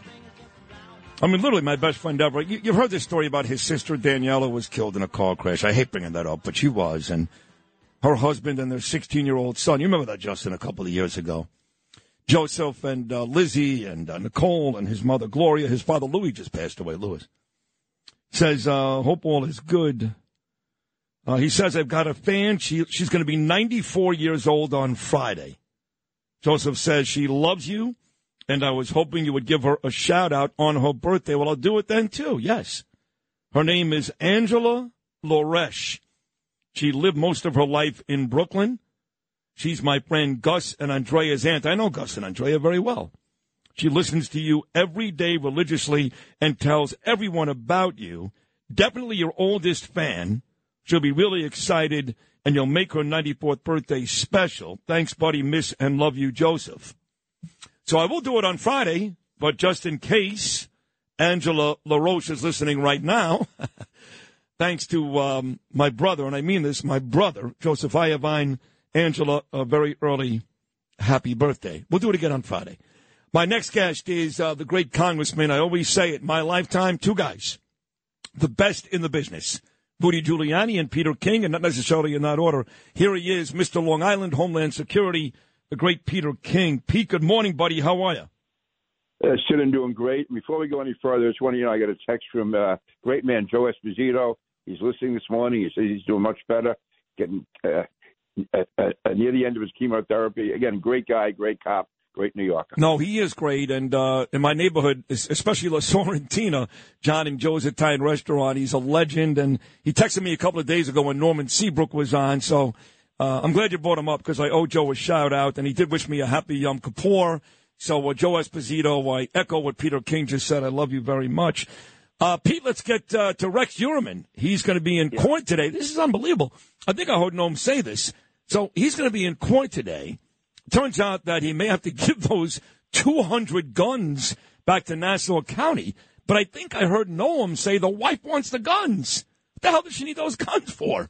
I mean, literally my best friend ever. You, you've heard this story about his sister Daniela was killed in a car crash. I hate bringing that up, but she was, and her husband and their 16 year old son. You remember that, Justin, a couple of years ago. Joseph and uh, Lizzie and uh, Nicole and his mother Gloria. His father Louis just passed away. Louis says, uh, "Hope all is good." Uh, he says, "I've got a fan. She she's going to be 94 years old on Friday." Joseph says she loves you, and I was hoping you would give her a shout out on her birthday. Well, I'll do it then too. Yes, her name is Angela Loresh. She lived most of her life in Brooklyn. She's my friend Gus and Andrea's aunt. I know Gus and Andrea very well. She listens to you every day religiously and tells everyone about you. Definitely your oldest fan. She'll be really excited and you'll make her 94th birthday special. Thanks, buddy, miss and love you, Joseph. So I will do it on Friday, but just in case Angela LaRoche is listening right now, thanks to um, my brother, and I mean this, my brother, Joseph Iovine, Angela, a very early happy birthday. We'll do it again on Friday. My next guest is uh, the great congressman. I always say it, my lifetime, two guys, the best in the business. Rudy Giuliani and Peter King, and not necessarily in that order. Here he is, Mr. Long Island Homeland Security, the great Peter King. Pete, good morning, buddy. How are you? Uh, Sid, I'm doing great. Before we go any further, just want to you know I got a text from uh, great man Joe Esposito. He's listening this morning. He says he's doing much better, getting uh, uh, uh, near the end of his chemotherapy. Again, great guy, great cop, great New Yorker. No, he is great. And uh, in my neighborhood, especially La Sorrentina, John and Joe's Italian restaurant, he's a legend. And he texted me a couple of days ago when Norman Seabrook was on. So uh, I'm glad you brought him up because I owe Joe a shout out. And he did wish me a happy Yom Kippur. So uh, Joe Esposito, I echo what Peter King just said. I love you very much. Uh, Pete, let's get uh, to Rex Heuermann. He's going to be in court today. This is unbelievable. I think I heard Noam say this. So he's going to be in court today. Turns out that he may have to give those 200 guns back to Nassau County. But I think I heard Noam say the wife wants the guns. What the hell does she need those guns for?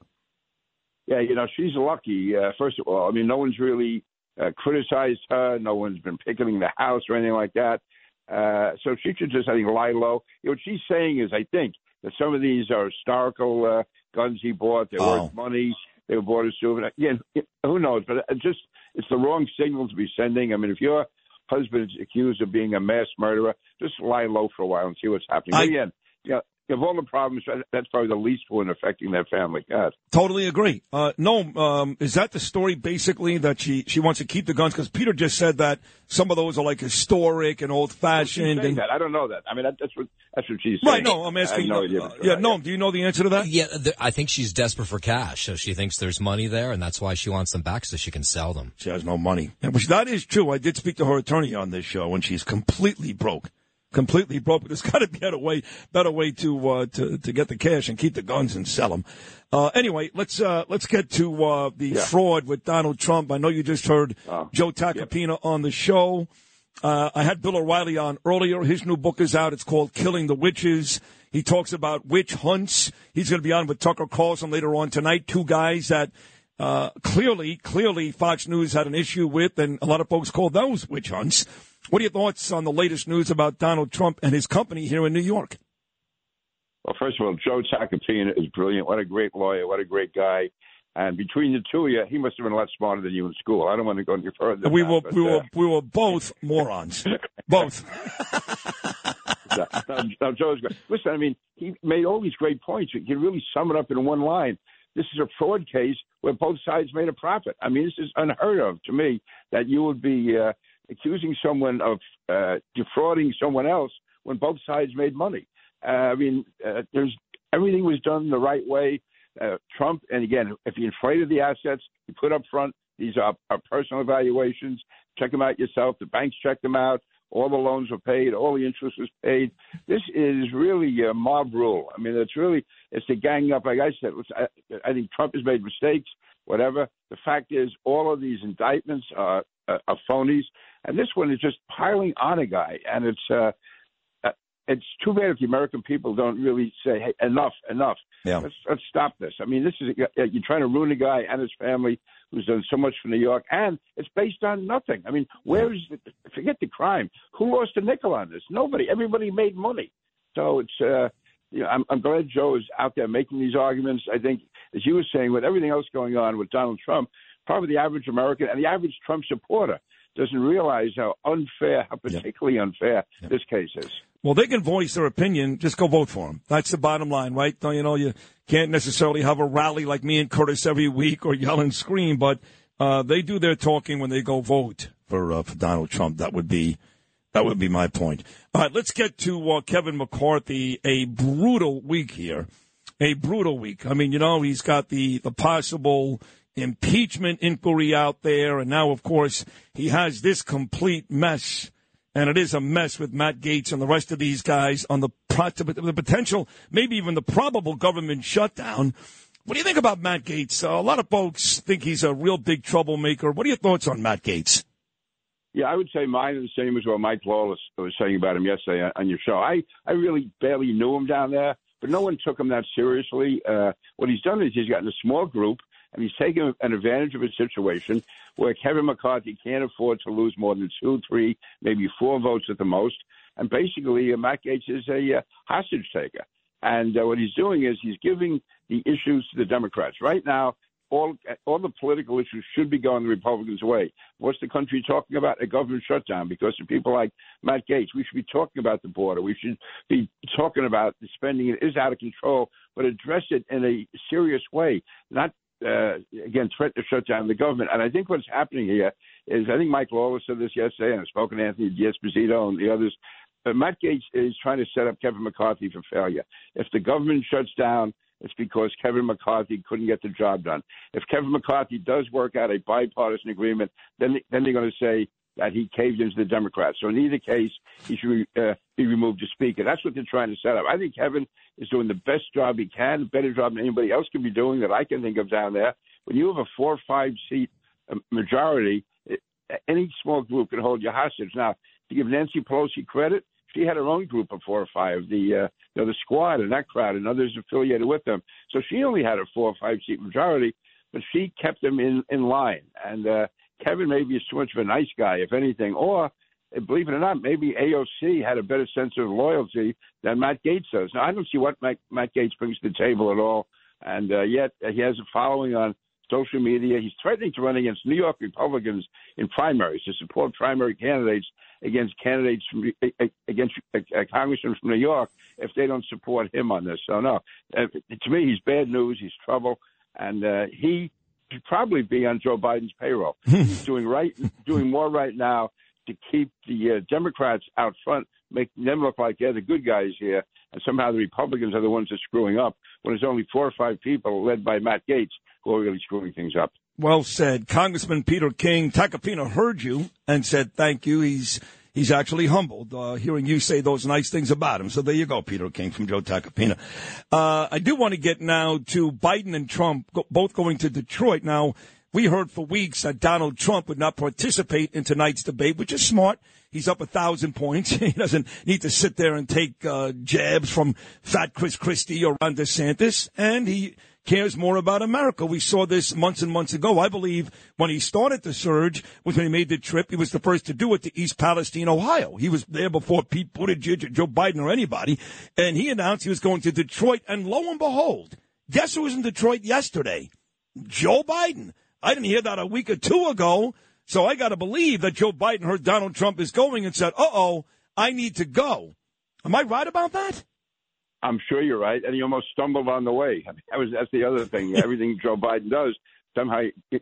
Yeah, you know she's lucky. Uh, first of all, I mean, no one's really uh, criticized her. No one's been picketing the house or anything like that. Uh, so she should just, I think, lie low. You know, what she's saying is, I think that some of these are historical uh, guns he bought. They're Oh. worth money. They were bought as souvenir. Again, who knows? But it just it's the wrong signal to be sending. I mean, if your husband is accused of being a mass murderer, just lie low for a while and see what's happening. I- Again, you know, of all the problems, that's probably the least one affecting that family. God. Totally agree. Uh, no, um, is that the story basically that she, she wants to keep the guns? Because Peter just said that some of those are like historic and old fashioned. And that. I don't know that. I mean, that, that's what that's what she's saying. right, no, I'm I have asking. no idea. uh, yeah, no, do you know the answer to that? Yeah, th- I think she's desperate for cash, so she thinks there's money there, and that's why she wants them back so she can sell them. She has no money. Which that is true. I did speak to her attorney on this show, and she's completely broke. Completely broke. But there's got to be a way, better way to uh, to to get the cash and keep the guns and sell them. Uh, anyway, let's uh, let's get to uh, the fraud with Donald Trump. I know you just heard Joe Tacopina on the show. Uh, I had Bill O'Reilly on earlier. His new book is out. It's called Killing the Witches. He talks about witch hunts. He's going to be on with Tucker Carlson later on tonight. Two guys that uh, clearly, clearly Fox News had an issue with, and a lot of folks call those witch hunts. What are your thoughts on the latest news about Donald Trump and his company here in New York? Well, first of all, Joe Tacopina is brilliant. What a great lawyer. What a great guy. And between the two of you, he must have been a lot smarter than you in school. I don't want to go any further. Than We that, were but, we uh, were we were both morons, both. now, now, Joe's great. Listen, I mean, he made all these great points. You can really sum it up in one line. This is a fraud case where both sides made a profit. I mean, this is unheard of to me that you would be uh, accusing someone of uh, defrauding someone else when both sides made money. Uh, I mean, uh, there's everything was done the right way. Uh, Trump, and again, if you inflated the assets, you put up front These are, are personal evaluations. Check them out yourself. The banks check them out. All the loans were paid. All the interest was paid. This is really a mob rule. I mean, it's really it's the gang up. Like I said, I, I think Trump has made mistakes. Whatever. The fact is, all of these indictments are, are, are phonies, and this one is just piling on a guy. And it's uh, uh, it's too bad if the American people don't really say, "Hey, enough, enough." Yeah. Let's let's stop this. I mean, this is you're trying to ruin a guy and his family who's done so much for New York, and it's based on nothing. I mean, where is the, forget the crime? Who lost a nickel on this? Nobody. Everybody made money. So it's uh, you know, I'm, I'm glad Joe is out there making these arguments. I think, as you were saying, with everything else going on with Donald Trump, probably the average American and the average Trump supporter doesn't realize how unfair, how particularly unfair this case is. Well, they can voice their opinion. Just go vote for them. That's the bottom line, right? You know, you can't necessarily have a rally like me and Curtis every week or yell and scream, but uh, they do their talking when they go vote for uh, for Donald Trump. That would be that would be my point. All right, let's get to uh, Kevin McCarthy. A brutal week here, a brutal week. I mean, you know, he's got the the possible impeachment inquiry out there, and now, of course, he has this complete mess and it is a mess with Matt Gaetz and the rest of these guys on the, the potential, maybe even the probable government shutdown. What do you think about Matt Gaetz? Uh, a lot of folks think he's a real big troublemaker. What are your thoughts on Matt Gaetz? Yeah, I would say mine are the same as what Mike Lawler was saying about him yesterday on your show. I, I really barely knew him down there, but no one took him that seriously. Uh, what he's done is he's gotten a small group and he's taken an advantage of a situation where Kevin McCarthy can't afford to lose more than two, three, maybe four votes at the most. And basically, uh, Matt Gaetz is a uh, hostage taker. And uh, what he's doing is he's giving the issues to the Democrats. Right now, all all the political issues should be going the Republicans' way. What's the country talking about? A government shutdown because of people like Matt Gaetz. We should be talking about the border. We should be talking about the spending. It is out of control, but address it in a serious way, not uh, again, threat to shut down the government. And I think what's happening here is I think Mike Lawler said this yesterday, and I've spoken to Anthony D'Esposito and the others. But Matt Gaetz is trying to set up Kevin McCarthy for failure. If the government shuts down, it's because Kevin McCarthy couldn't get the job done. If Kevin McCarthy does work out a bipartisan agreement, then then they're going to say that he caved into the Democrats. So in either case, he should uh, be removed as Speaker. That's what they're trying to set up. I think Kevin is doing the best job he can, better job than anybody else can be doing that I can think of down there. When you have a four or five seat uh, majority, it, any small group can hold you hostage. Now, to give Nancy Pelosi credit, she had her own group of four or five, the uh, you know, the squad and that crowd and others affiliated with them. So she only had a four or five seat majority, but she kept them in in line. And uh, Kevin maybe is too much of a nice guy, if anything, or believe it or not, maybe AOC had a better sense of loyalty than Matt Gaetz does. Now, I don't see what Matt, Matt Gaetz brings to the table at all, and uh, yet he has a following on social media. He's threatening to run against New York Republicans in primaries to support primary candidates against candidates from against uh, congressmen from New York if they don't support him on this. So no, uh, to me, he's bad news. He's trouble, and uh, he probably be on Joe Biden's payroll. he's doing right, doing more right now to keep the uh, Democrats out front, make them look like they're the good guys here, and somehow the Republicans are the ones that are screwing up. When there's only four or five people led by Matt Gaetz who are really screwing things up. Well said, Congressman Peter King. Tacopina heard you and said thank you. He's he's actually humbled uh, hearing you say those nice things about him. So there you go, Peter King from Joe Tacopina. Uh, I do want to get now to Biden and Trump go, both going to Detroit. Now, we heard for weeks that Donald Trump would not participate in tonight's debate, which is smart. He's up a thousand points. He doesn't need to sit there and take uh, jabs from Fat Chris Christie or Ron DeSantis, and he cares more about America. We saw this months and months ago. I believe when he started the surge was when he made the trip. He was the first to do it to East Palestine, Ohio. He was there before Pete Buttigieg or Joe Biden or anybody, and he announced he was going to Detroit. And lo and behold, guess who was in Detroit yesterday? Joe Biden. I didn't hear that a week or two ago. So I got to believe that Joe Biden heard Donald Trump is going and said, uh oh, I need to go. Am I right about that? I'm sure you're right. And he almost stumbled on the way. I mean, that was, that's the other thing. Everything Joe Biden does somehow he,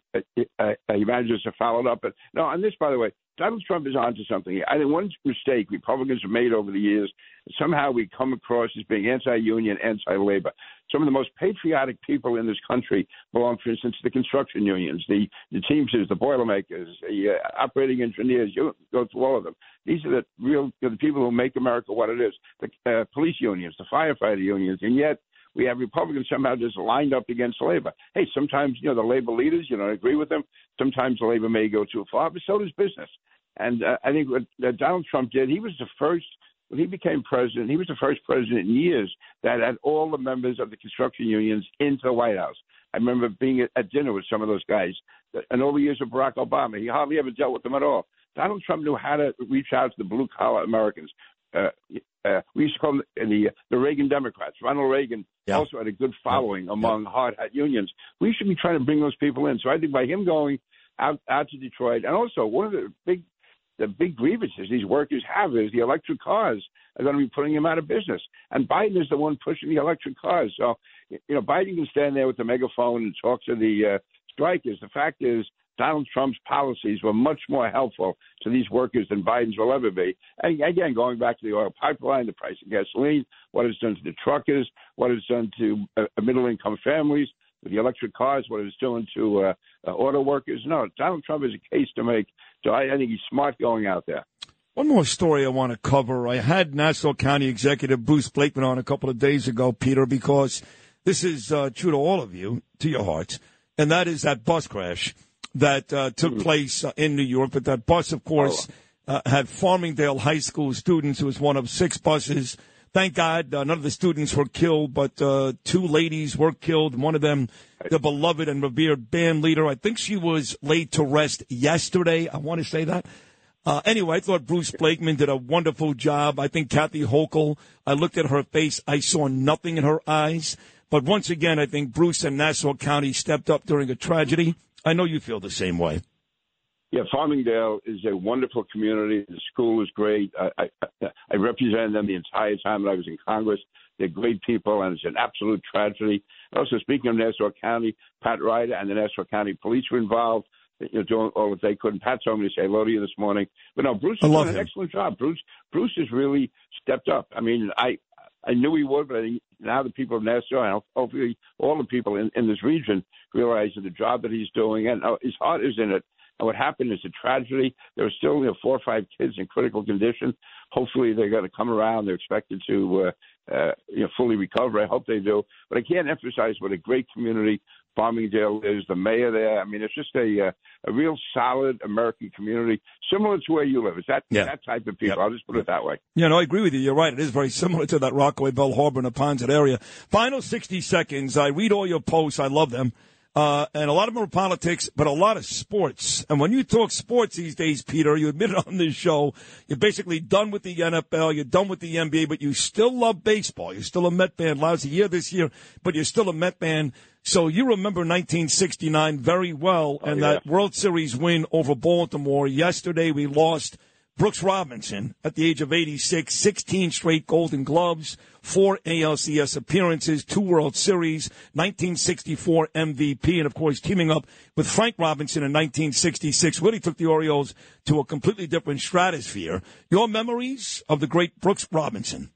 uh, he manages to follow it up. But no, on this, by the way, Donald Trump is onto something. I think one mistake Republicans have made over the years, somehow we come across as being anti-union, anti-labor. Some of the most patriotic people in this country belong, for instance, to the construction unions, the, the Teamsters, the Boilermakers, the uh, operating engineers. You go through all of them. These are the real you know, the people who make America what it is. The uh, police unions, the firefighter unions, and yet we have Republicans somehow just lined up against labor. Hey, sometimes you know the labor leaders, you don't agree with them. Sometimes labor may go too far, but so does business. And uh, I think what uh, Donald Trump did, he was the first when he became president. He was the first president in years that had all the members of the construction unions into the White House. I remember being at, at dinner with some of those guys. And all the years of Barack Obama, he hardly ever dealt with them at all. Donald Trump knew how to reach out to the blue collar Americans. Uh, uh, we used to call them the the Reagan Democrats. Ronald Reagan Yeah. also had a good following among hard hat unions. We should be trying to bring those people in. So I think by him going out out to Detroit, and also one of the big the big grievances these workers have is the electric cars are going to be putting them out of business. And Biden is the one pushing the electric cars. So, you know, Biden can stand there with the megaphone and talk to the uh, strikers. The fact is, Donald Trump's policies were much more helpful to these workers than Biden's will ever be. And again, going back to the oil pipeline, the price of gasoline, what it's done to the truckers, what it's done to uh, middle income families, the electric cars, what it's doing to uh, uh, auto workers. No, Donald Trump is a case to make. So I, I think he's smart going out there. One more story I want to cover. I had Nassau County Executive Bruce Blakeman on a couple of days ago, Peter, because this is uh, true to all of you, to your hearts, and that is that bus crash that uh, took place uh, in New York. But that bus, of course, uh, had Farmingdale High School students. It was one of six buses. Thank God uh, none of the students were killed, but uh, two ladies were killed. One of them, the beloved and revered band leader. I think she was laid to rest yesterday. I want to say that. Uh, anyway, I thought Bruce Blakeman did a wonderful job. I think Kathy Hochul, I looked at her face. I saw nothing in her eyes. But once again, I think Bruce and Nassau County stepped up during a tragedy. I know you feel the same way. Yeah, Farmingdale is a wonderful community. The school is great. I, I, I represented them the entire time that I was in Congress. They're great people, and it's an absolute tragedy. Also, speaking of Nassau County, Pat Ryder and the Nassau County Police were involved. You know, doing all that they could. And Pat told me to say hello to you this morning. But no, Bruce is love an him. excellent job. Bruce, Bruce has really stepped up. I mean, I I knew he would, but now the people of Nassau and hopefully all the people in, in this region realize that the job that he's doing and uh, his heart is in it. And what happened is a tragedy. There are still you know, four or five kids in critical condition. Hopefully they're going to come around. They're expected to uh, uh, you know fully recover. I hope they do. But I can't emphasize what a great community Farmingdale is. The mayor there. I mean, it's just a uh, a real solid American community, similar to where you live. It's that Yeah. that type of people. I'll just put it that way. Yeah, no, I agree with you. You're right. It is very similar to that Rockaway, Belle Harbor, and the Ponset area. Final 60 seconds. I read all your posts. I love them. Uh, and a lot of them are politics, but a lot of sports. And when you talk sports these days, Peter, you admitted on this show, you're basically done with the NFL, you're done with the NBA, but you still love baseball. You're still a Met fan. Lousy year this year, but you're still a Met fan. So you remember 1969 very well, oh, and yeah. that World Series win over Baltimore. Yesterday we lost Brooks Robinson at the age of 86, 16 straight Golden Gloves, four ALCS appearances, two World Series, 1964 MVP, and of course teaming up with Frank Robinson in 1966 really took the Orioles to a completely different stratosphere. Your memories of the great Brooks Robinson?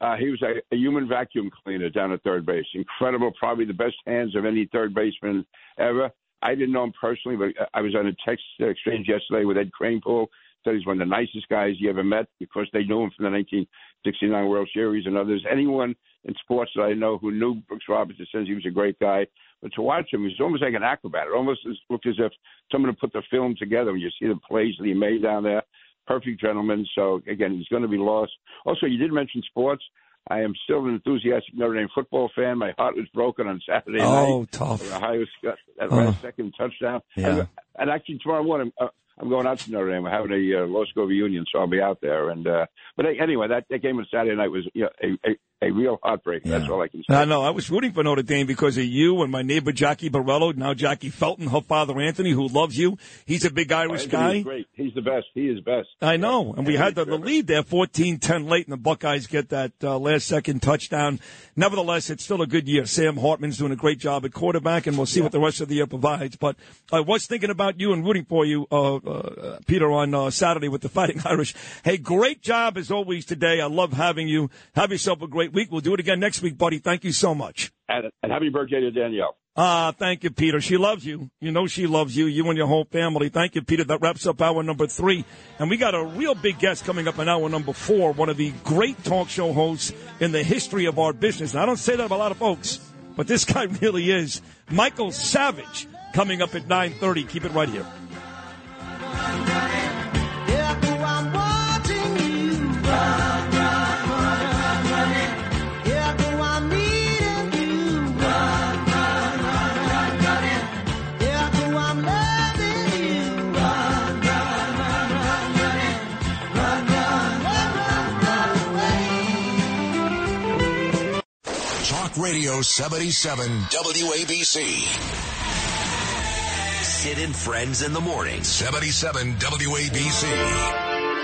Uh, he was a, a human vacuum cleaner down at third base. Incredible, probably the best hands of any third baseman ever. I didn't know him personally, but I was on a text exchange yesterday with Ed Kranepool. Said he's one of the nicest guys you ever met. Of course, they knew him from the 1969 World Series and others. Anyone in sports that I know who knew Brooks Robinson says he was a great guy. But to watch him, he's almost like an acrobat. It almost looked as if someone had put the film together when you see the plays that he made down there. Perfect gentleman. So again, he's going to be lost. Also, you did mention sports. I am still an enthusiastic Notre Dame football fan. My heart was broken on Saturday Oh, night. tough. Ohio got that Uh. last second touchdown. Yeah. And, and actually, tomorrow morning, uh, I'm going out to Notre Dame. We're having a uh, law school reunion, so I'll be out there. And uh, but anyway, that, that game on Saturday night was you know, a, a a real heartbreak. That's all I can say. I know. I was rooting for Notre Dame because of you and my neighbor Jackie Barello, now Jackie Felton, her father Anthony, who loves you. He's a big Irish Anthony guy. great. He's the best. He is best. I know. And we had the, the lead there, 14-10 late, and the Buckeyes get that uh, last-second touchdown. Nevertheless, it's still a good year. Sam Hartman's doing a great job at quarterback, and we'll see what the rest of the year provides. But I was thinking about you and rooting for you, uh, uh, Peter, on uh, Saturday with the Fighting Irish. Hey, great job as always today. I love having you. Have yourself a great week. We'll do it again next week, buddy. Thank you so much. And, and happy birthday to Danielle. Ah, thank you, Peter. She loves you. You know she loves you, you and your whole family. Thank you, Peter. That wraps up hour number three. And we got a real big guest coming up in hour number four, one of the great talk show hosts in the history of our business. And I don't say that of a lot of folks, but this guy really is. Michael Savage coming up at 9.30. Keep it right here. Radio 77 WABC. Sid and Friends in the morning. 77 WABC.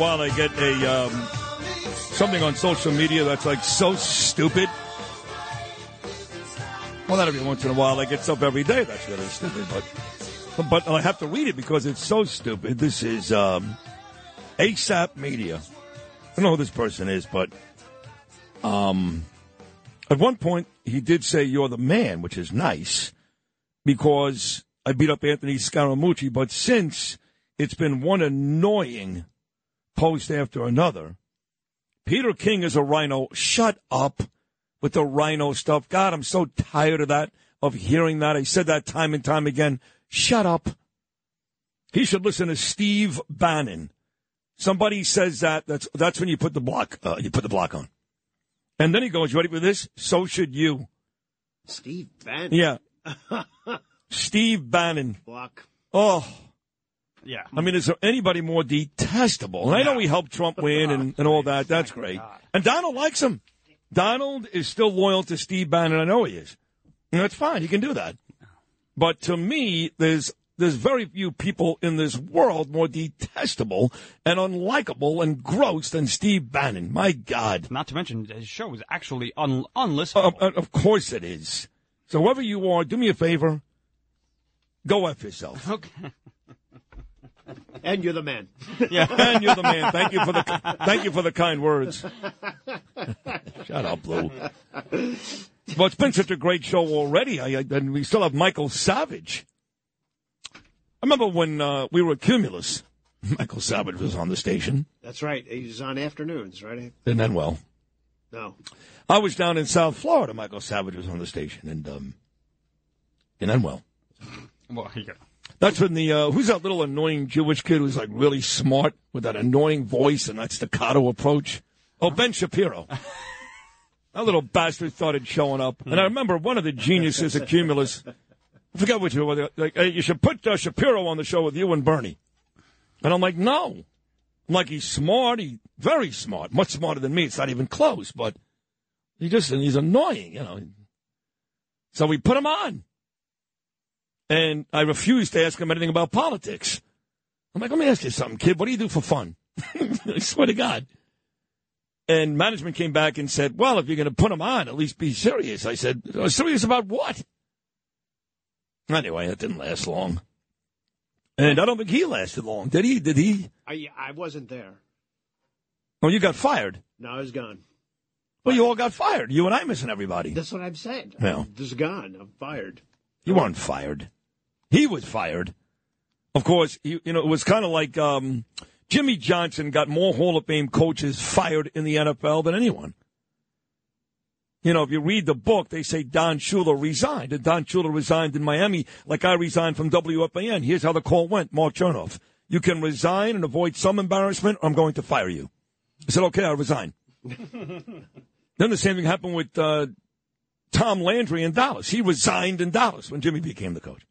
While, I get a um, something on social media that's like so stupid. Well, not every once in a while. I get stuff every day that's really stupid, but but I have to read it because it's so stupid. This is um, ASAP Media. I don't know who this person is, but um, at one point he did say "You're the man," which is nice because I beat up Anthony Scaramucci. But since it's been one annoying post after another, Peter King is a rhino. Shut up with the rhino stuff. God, I'm so tired of that, of hearing that. I said that time and time again. Shut up. He should listen to Steve Bannon. Somebody says that. That's that's when you put the block. Uh, you put the block on. And then he goes, "You ready for this? So should you." Steve Bannon. Yeah. Steve Bannon. Block. Oh. Yeah. I mean, is there anybody more detestable? And I know he helped Trump win and, and all that. That's great. And Donald likes him. Donald is still loyal to Steve Bannon. I know he is. And that's fine. He can do that. But to me, there's there's very few people in this world more detestable and unlikable and gross than Steve Bannon. My God. Not to mention, his show is actually un- unlistenable. Uh, uh, of course it is. So whoever you are, do me a favor. Go F yourself. Okay. And you're the man. Yeah, and you're the man. Thank you for the thank you for the kind words. Shut up, Lou. Well, it's been such a great show already. I, I, and we still have Michael Savage. I remember when uh, we were at Cumulus. Michael Savage was on the station. That's right. He's on afternoons, right? And then, well, No. I was down in South Florida. Michael Savage was on the station, and um, and then, well, Well, yeah. That's when the uh, who's that little annoying Jewish kid who's like really smart with that annoying voice and that staccato approach? Oh, Ben Shapiro. that little bastard started showing up, and I remember one of the geniuses at Cumulus. I forget which one. Like, hey, you should put uh, Shapiro on the show with you and Bernie. And I'm like, no. I'm like, he's smart. He very smart, much smarter than me. It's not even close, but he just he's annoying, you know. So we put him on. And I refused to ask him anything about politics. I'm like, let me ask you something, kid. What do you do for fun? I swear to God. And management came back and said, well, if you're going to put him on, at least be serious. I said, "Oh, serious about what? Anyway, that didn't last long. And I don't think he lasted long. Did he? Did he? I, I wasn't there. Oh, you got fired. No, I was gone. Well, you all got fired. You and I missing everybody. That's what I'm saying. Yeah. I'm just gone. I'm fired. You weren't fired. He was fired. Of course, you, you know, it was kind of like um, Jimmy Johnson got more Hall of Fame coaches fired in the NFL than anyone. You know, if you read the book, they say Don Shula resigned. And Don Shula resigned in Miami like I resigned from WFAN. Here's how the call went, Mark Chernoff. You can resign and avoid some embarrassment, or I'm going to fire you. I said, okay, I'll resign. then the same thing happened with uh, Tom Landry in Dallas. He resigned in Dallas when Jimmy became the coach.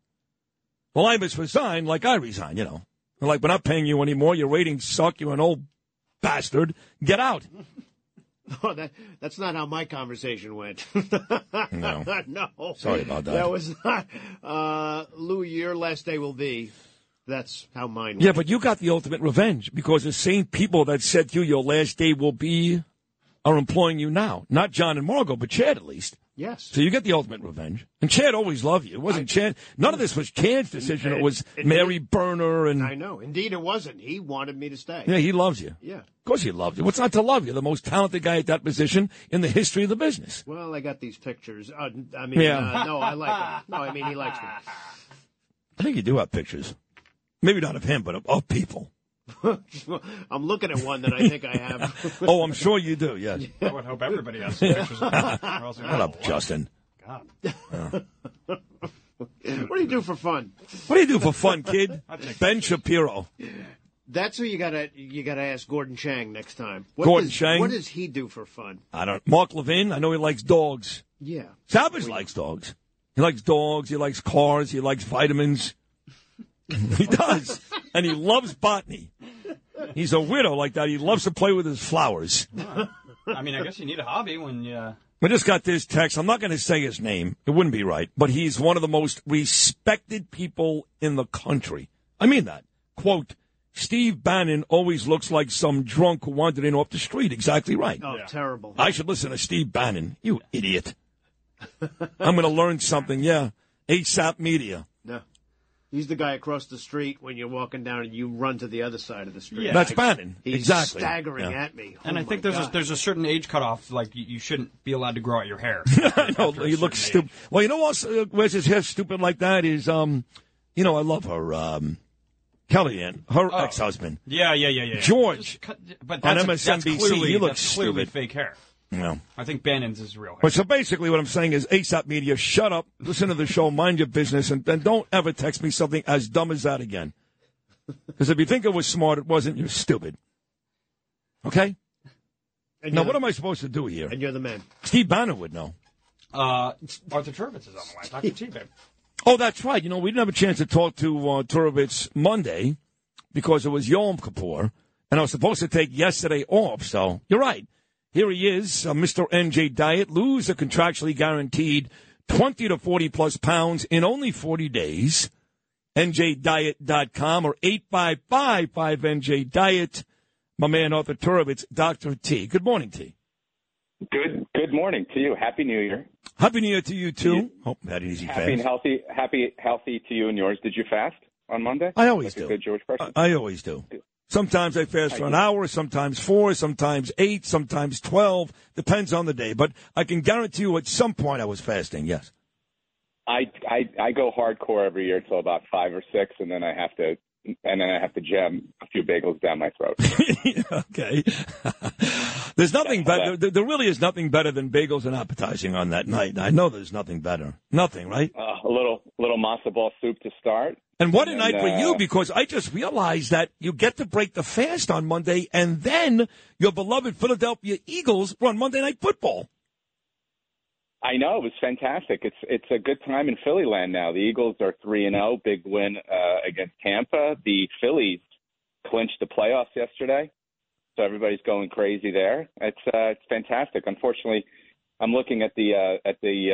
Well, I must resign like I resign, you know. They're like, we're not paying you anymore. Your ratings suck. You're an old bastard. Get out. Oh, that, that's not how my conversation went. No. no. Sorry about that. That was not. Uh, Louis, your last day will be. That's how mine went. Yeah, but you got the ultimate revenge because the same people that said to you your last day will be are employing you now. Not John and Margot, but Chad at least. Yes. So you get the ultimate revenge. And Chad always loved you. It wasn't Chad. None of this was Chad's decision. It was It- Mary Berner and. I know. Indeed, it wasn't. He wanted me to stay. Yeah, he loves you. Yeah. Of course he loves you. What's not to love you? The most talented guy at that position in the history of the business. Well, I got these pictures. Uh, I mean, Yeah. uh, no, I like him. No, I mean, he likes me. I think you do have pictures. Maybe not of him, but of, of people. I'm looking at one that I think I have. oh, I'm sure you do, yes. I would hope everybody has some pictures of that. Or else What up, Justin? God. what do you do for fun? What do you do for fun, kid? Ben Shapiro. That's who you gotta you gotta ask Gordon Chang next time. What Gordon does, Chang? What does he do for fun? I don't. Mark Levin. I know he likes dogs. Yeah. Savage likes dogs. He likes dogs. He likes cars. He likes vitamins. he does, and he loves botany. He's a widow like that. He loves to play with his flowers. I mean, I guess you need a hobby when you. Uh, I just got this text. I'm not going to say his name. It wouldn't be right. But he's one of the most respected people in the country. I mean that. Quote, Steve Bannon always looks like some drunk who wandered in off the street. Exactly right. Oh, terrible. I should listen to Steve Bannon. You idiot. I'm going to learn something. Yeah. ASAP Media. No. He's the guy across the street when you're walking down and you run to the other side of the street. Yeah. That's Bannon. He's exactly. staggering Yeah. at me. And Oh I think my there's a, there's a certain age cutoff. Like you, you shouldn't be allowed to grow out your hair. I know. He looks stupid. Well, you know what uh, wears his hair stupid like that is, um, you know, I love her, um, Kellyanne, her Oh. ex-husband. Yeah, yeah, yeah, yeah. George. Cut- but on that's, that's MSNBC, clearly, he looks that's clearly stupid. fake hair. No. I think Bannon's is real hair. But so basically, what I'm saying is, ASAP Media, shut up, listen to the show, mind your business, and then don't ever text me something as dumb as that again. Because if you think it was smart, it wasn't. You're stupid. Okay. And now, what the- am I supposed to do here? And you're the man. Steve Bannon would know. Uh, Arthur Turovitz is on the line. Dr. T, babe. Oh, that's right. You know, we didn't have a chance to talk to uh, Turovitz Monday because it was Yom Kippur, and I was supposed to take yesterday off. So you're right. Here he is, uh, Mr. NJ Diet. Lose a contractually guaranteed 20 to 40 plus pounds in only 40 days. NJDiet.com or 855-5NJ-DIET. My man Arthur Turovitz, Dr. T. Good morning, T. Good good morning to you. Happy New Year. Happy New Year to you, too. Hope you had an easy Happy and healthy happy healthy to you and yours. Did you fast on Monday? I always like do. Good Jewish person. I always do. Sometimes I fast for an hour, sometimes four, sometimes eight, sometimes 12. Depends on the day. But I can guarantee you at some point I was fasting, yes. I, I I go hardcore every year till about five or six, and then I have to and then I have to jam a few bagels down my throat. okay. there's nothing better. There, there really is nothing better than bagels and appetizing on that night. I know there's nothing better. Nothing, right? Uh, a little little matzo ball soup to start. And what a And night then, for you uh, because I just realized that you get to break the fast on Monday and then your beloved Philadelphia Eagles run Monday Night Football. I know it was fantastic. It's it's a good time in Philly land now. The Eagles are three and zero, big win uh, against Tampa. The Phillies clinched the playoffs yesterday, so everybody's going crazy there. It's uh, it's fantastic. Unfortunately, I'm looking at the uh, at the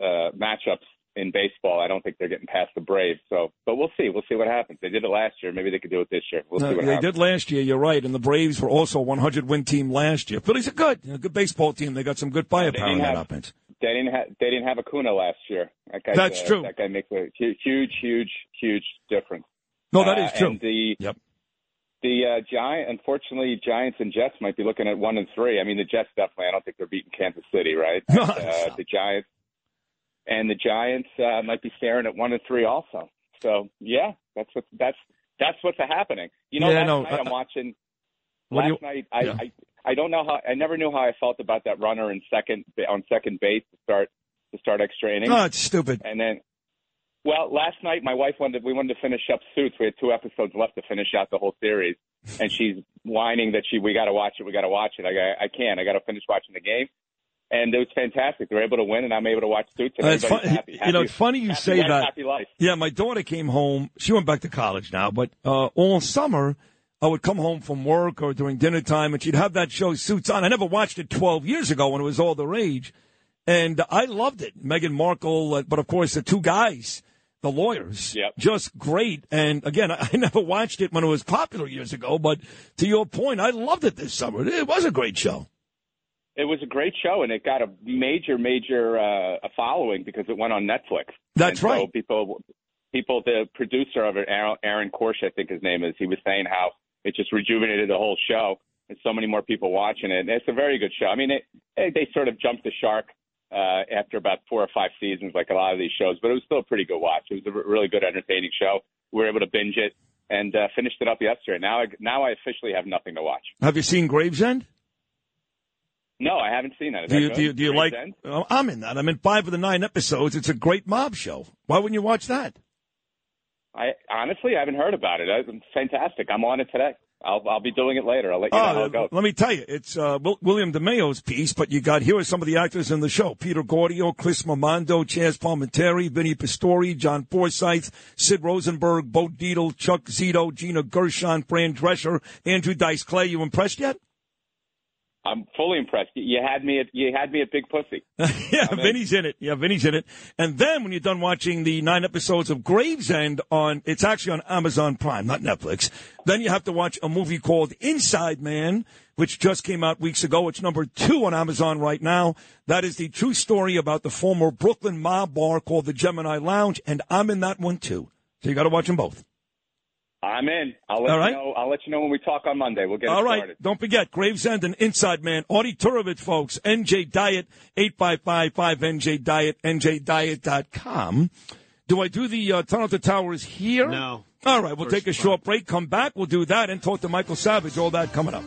uh, uh, matchups in baseball. I don't think they're getting past the Braves. So, but we'll see. We'll see what happens. They did it last year. Maybe they could do it this year. We'll see Uh, what they happens. did last year, you're right, and the Braves were also a 100 win team last year. Phillies are good, a good baseball team. They got some good firepower in that offense. They didn't have they didn't have Acuna last year. That guy's, That's uh, true. That guy makes a huge, huge, huge difference. No, that is Uh, true. The Yep. the uh, Giant, unfortunately, Giants and Jets might be looking at one and three. I mean, the Jets definitely. I don't think they're beating Kansas City, right? No, uh, the Giants and the Giants uh, might be staring at one and three also. So yeah, that's what that's that's what's happening. You know, Yeah, last no, night I'm watching. Last you- night, I, yeah. I I don't know how I never knew how I felt about that runner in second on second base to start to start extra innings. No, it's stupid. And then, well, last night my wife wanted we wanted to finish up Suits. We had two episodes left to finish out the whole series, and she's whining that she we got to watch it, we got to watch it. I I can't. I got to finish watching the game. And it was fantastic. They were able to win, and I'm able to watch Suits. And Uh, it's fun- happy. you know, it's funny you happy say that. Happy life. Yeah, my daughter came home. She went back to college now, but uh, all summer I would come home from work or during dinner time, and she'd have that show Suits on. I never watched it 12 years ago when it was all the rage, and I loved it. Meghan Markle, uh, but of course the two guys, the lawyers, Yep. just great. And again, I never watched it when it was popular years ago, but to your point, I loved it this summer. It was a great show. It was a great show, and it got a major, major uh, a following because it went on Netflix. That's And so right. people, people, the producer of it, Aaron, Aaron Korsh, I think his name is, he was saying how it just rejuvenated the whole show. And so many more people watching it. And it's a very good show. I mean, it, they they sort of jumped the shark uh, after about four or five seasons, like a lot of these shows, but it was still a pretty good watch. It was a really good, entertaining show. We were able to binge it and uh, finished it up yesterday. Now, I, now I officially have nothing to watch. Have you seen Gravesend? No, I haven't seen that. Is Do that you, good? do you, do you like? Uh, I'm in that. I'm in five of the nine episodes. It's a great mob show. Why wouldn't you watch that? I honestly I haven't heard about it. It's fantastic. I'm on it today. I'll I'll be doing it later. I'll let you know how Oh, it goes. let me tell you, it's uh, Wil- William DeMeo's piece, but you got here are some of the actors in the show: Peter Gordio, Chris Momondo, Chazz Palminteri, Vinny Pastore, John Forsythe, Sid Rosenberg, Bo Dietl, Chuck Zito, Gina Gershon, Fran Drescher, Andrew Dice Clay. You impressed yet? I'm fully impressed. You had me at you had me at Big Pussy. yeah, I'm in. Vinny's in it. Yeah, Vinny's in it. And then when you're done watching the nine episodes of Gravesend on, it's actually on Amazon Prime, not Netflix. Then you have to watch a movie called Inside Man, which just came out weeks ago. It's number two on Amazon right now. That is the true story about the former Brooklyn mob bar called the Gemini Lounge, and I'm in that one too. So you got to watch them both. I'm in. I'll let All you know. I'll let you know when we talk on Monday. We'll get All it right. started. Don't forget, Gravesend and Inside Man. Artie Turovitz, folks. NJ Diet, 855-5NJ Diet, NJDiet.com. Do I do the uh, Tunnel to Towers here? No. All right. We'll take a short break, come back. We'll do that and talk to Michael Savage. All that coming up.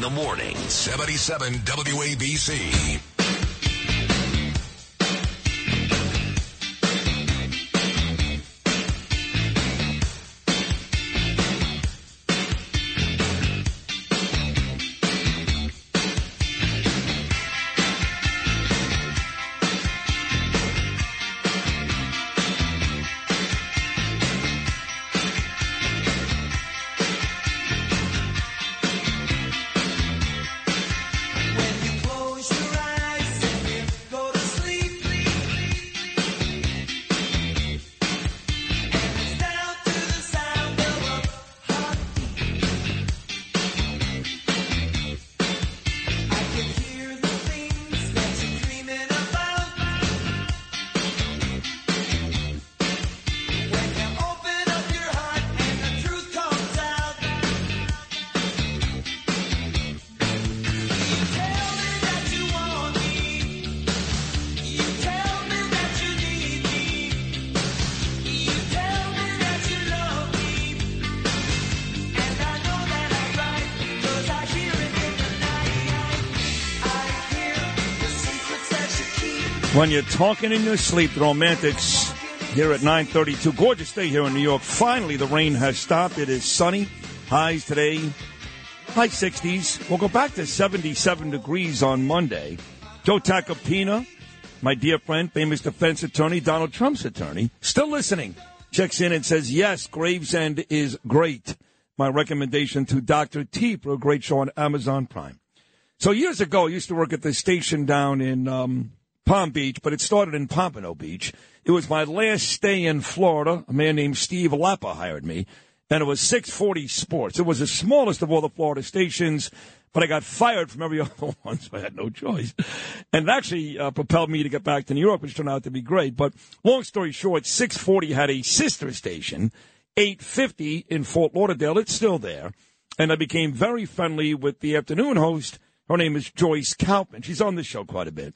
In the morning. 77 WABC. Talking in your sleep, the Romantics here at 932. Gorgeous day here in New York. Finally, the rain has stopped. It is sunny. Highs today, high 60s. We'll go back to 77 degrees on Monday. Joe Tacopina, my dear friend, famous defense attorney, Donald Trump's attorney, still listening. Checks in and says, yes, Gravesend is great. My recommendation to Dr. T for a great show on Amazon Prime. So years ago, I used to work at the station down in um, Palm Beach, but it started in Pompano Beach. It was my last stay in Florida. A man named Steve Lappa hired me, and it was 640 Sports. It was the smallest of all the Florida stations, but I got fired from every other one, so I had no choice. And it actually uh, propelled me to get back to New York, which turned out to be great. But long story short, 640 had a sister station, 850 in Fort Lauderdale. It's still there. And I became very friendly with the afternoon host. Her name is Joyce Kaufman. She's on the show quite a bit.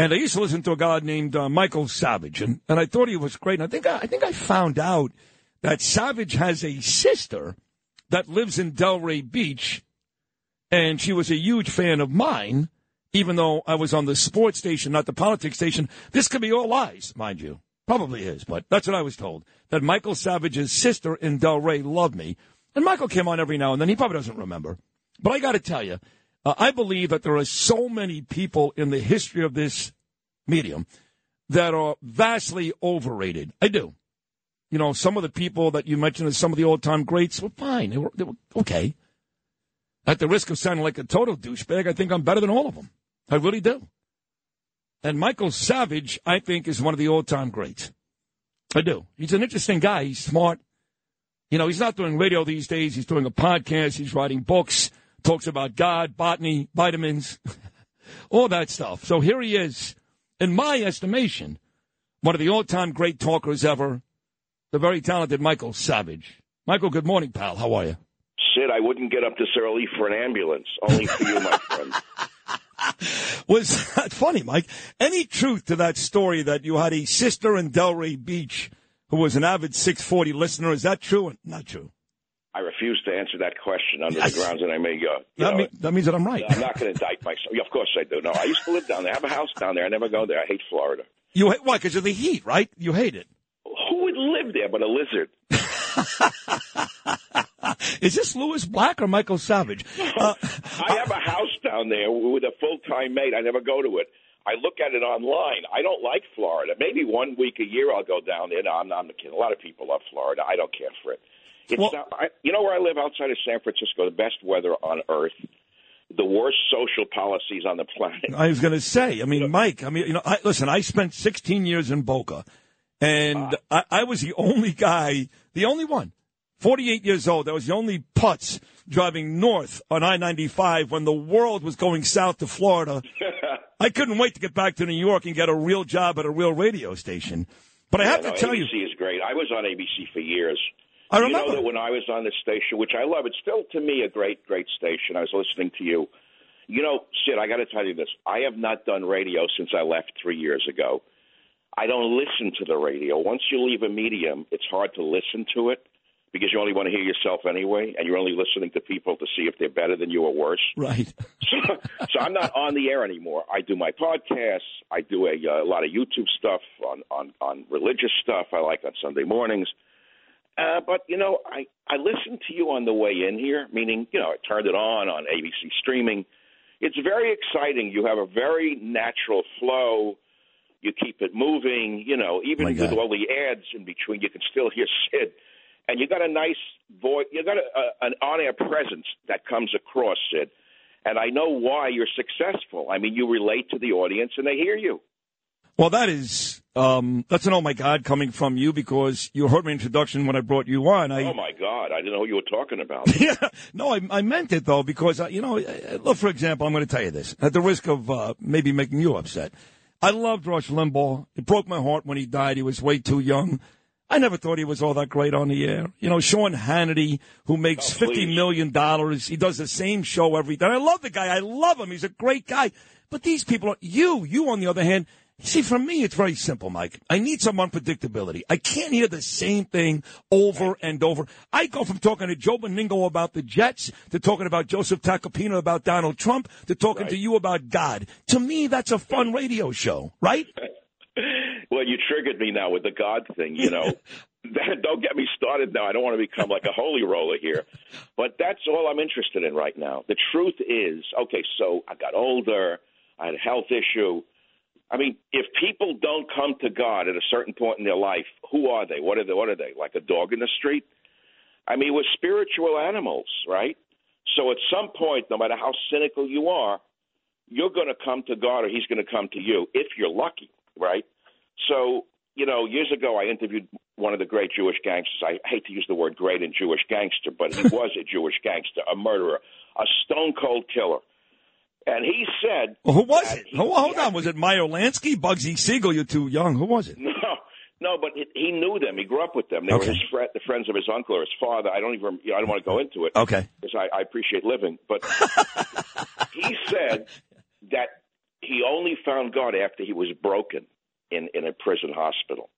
And I used to listen to a guy named uh, Michael Savage, and, and I thought he was great. And I think I, I think I found out that Savage has a sister that lives in Delray Beach, and she was a huge fan of mine, even though I was on the sports station, not the politics station. This could be all lies, mind you. Probably is, but that's what I was told. That Michael Savage's sister in Delray loved me. And Michael came on every now and then. He probably doesn't remember. But I got to tell you, uh, I believe that there are so many people in the history of this medium that are vastly overrated. I do. You know, some of the people that you mentioned as some of the old time greats were fine. They were, they were okay. At the risk of sounding like a total douchebag, I think I'm better than all of them. I really do. And Michael Savage, I think, is one of the old time greats. I do. He's an interesting guy. He's smart. You know, he's not doing radio these days. He's doing a podcast. He's writing books, talks about God, botany, vitamins, all that stuff. So here he is, in my estimation, one of the all time great talkers ever, the very talented Michael Savage. Michael, good morning, pal. How are you? Sid, I wouldn't get up this early for an ambulance. Only for you, my friend. Was that funny, Mike? Any truth to that story that you had a sister in Delray Beach who was an avid 640 listener? Is that true or not true? I refuse to answer that question under the grounds that I may go. That, know, mean, that means that I'm right. I'm not going to indict myself. Yeah, of course I do. No, I used to live down there. I have a house down there. I never go there. I hate Florida. You hate, why? Because of the heat, right? You hate it. Who would live there but a lizard? Is this Lewis Black or Michael Savage? Uh, I have a house down there with a full time mate. I never go to it. I look at it online. I don't like Florida. Maybe one week a year I'll go down there. No, I'm not kidding. A lot of people love Florida. I don't care for it. It's not, I, you know where I live outside of San Francisco, the best weather on earth, the worst social policies on the planet. I was going to say, I mean, Mike, I mean, you know, I, listen, I spent 16 years in Boca, and I, I was the only guy, the only one, 48 years old, that was the only putz driving north on I 95 when the world was going south to Florida. I couldn't wait to get back to New York and get a real job at a real radio station. But I have Yeah, to no, tell ABC you, is great. I was on ABC for years. I You know that when I was on the station, which I love, it's still to me a great, great station. I was listening to you. You know, Sid, I got to tell you this. I have not done radio since I left three years ago. I don't listen to the radio. Once you leave a medium, it's hard to listen to it because you only want to hear yourself anyway, and you're only listening to people to see if they're better than you or worse. right. So, so I'm not on the air anymore. I do my podcasts. I do a, uh, a lot of YouTube stuff on, on, on religious stuff. I like on Sunday mornings. Uh, but you know, I I listened to you on the way in here, meaning you know I turned it on on ABC streaming. It's very exciting. You have a very natural flow. You keep it moving. You know, even My with God. all the ads in between, you can still hear Sid. And you got a nice voice. You got a, a, an on-air presence that comes across, Sid. And I know why you're successful. I mean, you relate to the audience, and they hear you. Well, that is um, that's an oh my god coming from you because you heard my introduction when I brought you on. I oh my God, I didn't know what you were talking about. yeah, no, I, I meant it though because uh, you know, uh, look for example, I'm going to tell you this at the risk of uh, maybe making you upset. I loved Rush Limbaugh. It broke my heart when he died. He was way too young. I never thought he was all that great on the air. You know, Sean Hannity, who makes oh, fifty million dollars, he does the same show every day. I love the guy. I love him. He's a great guy. But these people, are, you, you on the other hand, See, for me, it's very simple, Mike. I need some unpredictability. I can't hear the same thing over and over. I go from talking to Joe Benigno about the Jets to talking about Joseph Tacopina about Donald Trump to talking to you about God. To me, that's a fun radio show, right? Well, you triggered me now with the God thing. You know, don't get me started now. I don't want to become like a holy roller here, but that's all I'm interested in right now. The truth is, okay, so I got older. I had a health issue. I mean, if people don't come to God at a certain point in their life, who are they? What are they? What are they? Like a dog in the street? I mean, we're spiritual animals, right? So at some point, no matter how cynical you are, you're going to come to God or He's going to come to you if you're lucky, right? So, you know, years ago, I interviewed one of the great Jewish gangsters. I hate to use the word great in Jewish gangster, but he was a Jewish gangster, a murderer, a stone cold killer. And he said, Well, who was it? Hold, hold on. Was it Meyer Lansky, Bugsy Siegel? You're too young. Who was it? No, no, but he- he knew them. He grew up with them. They were his fri the friends of his uncle or his father. I don't even. You know, I don't want to go into it. Okay. because I, I appreciate living. But he said that he only found God after he was broken in in a prison hospital.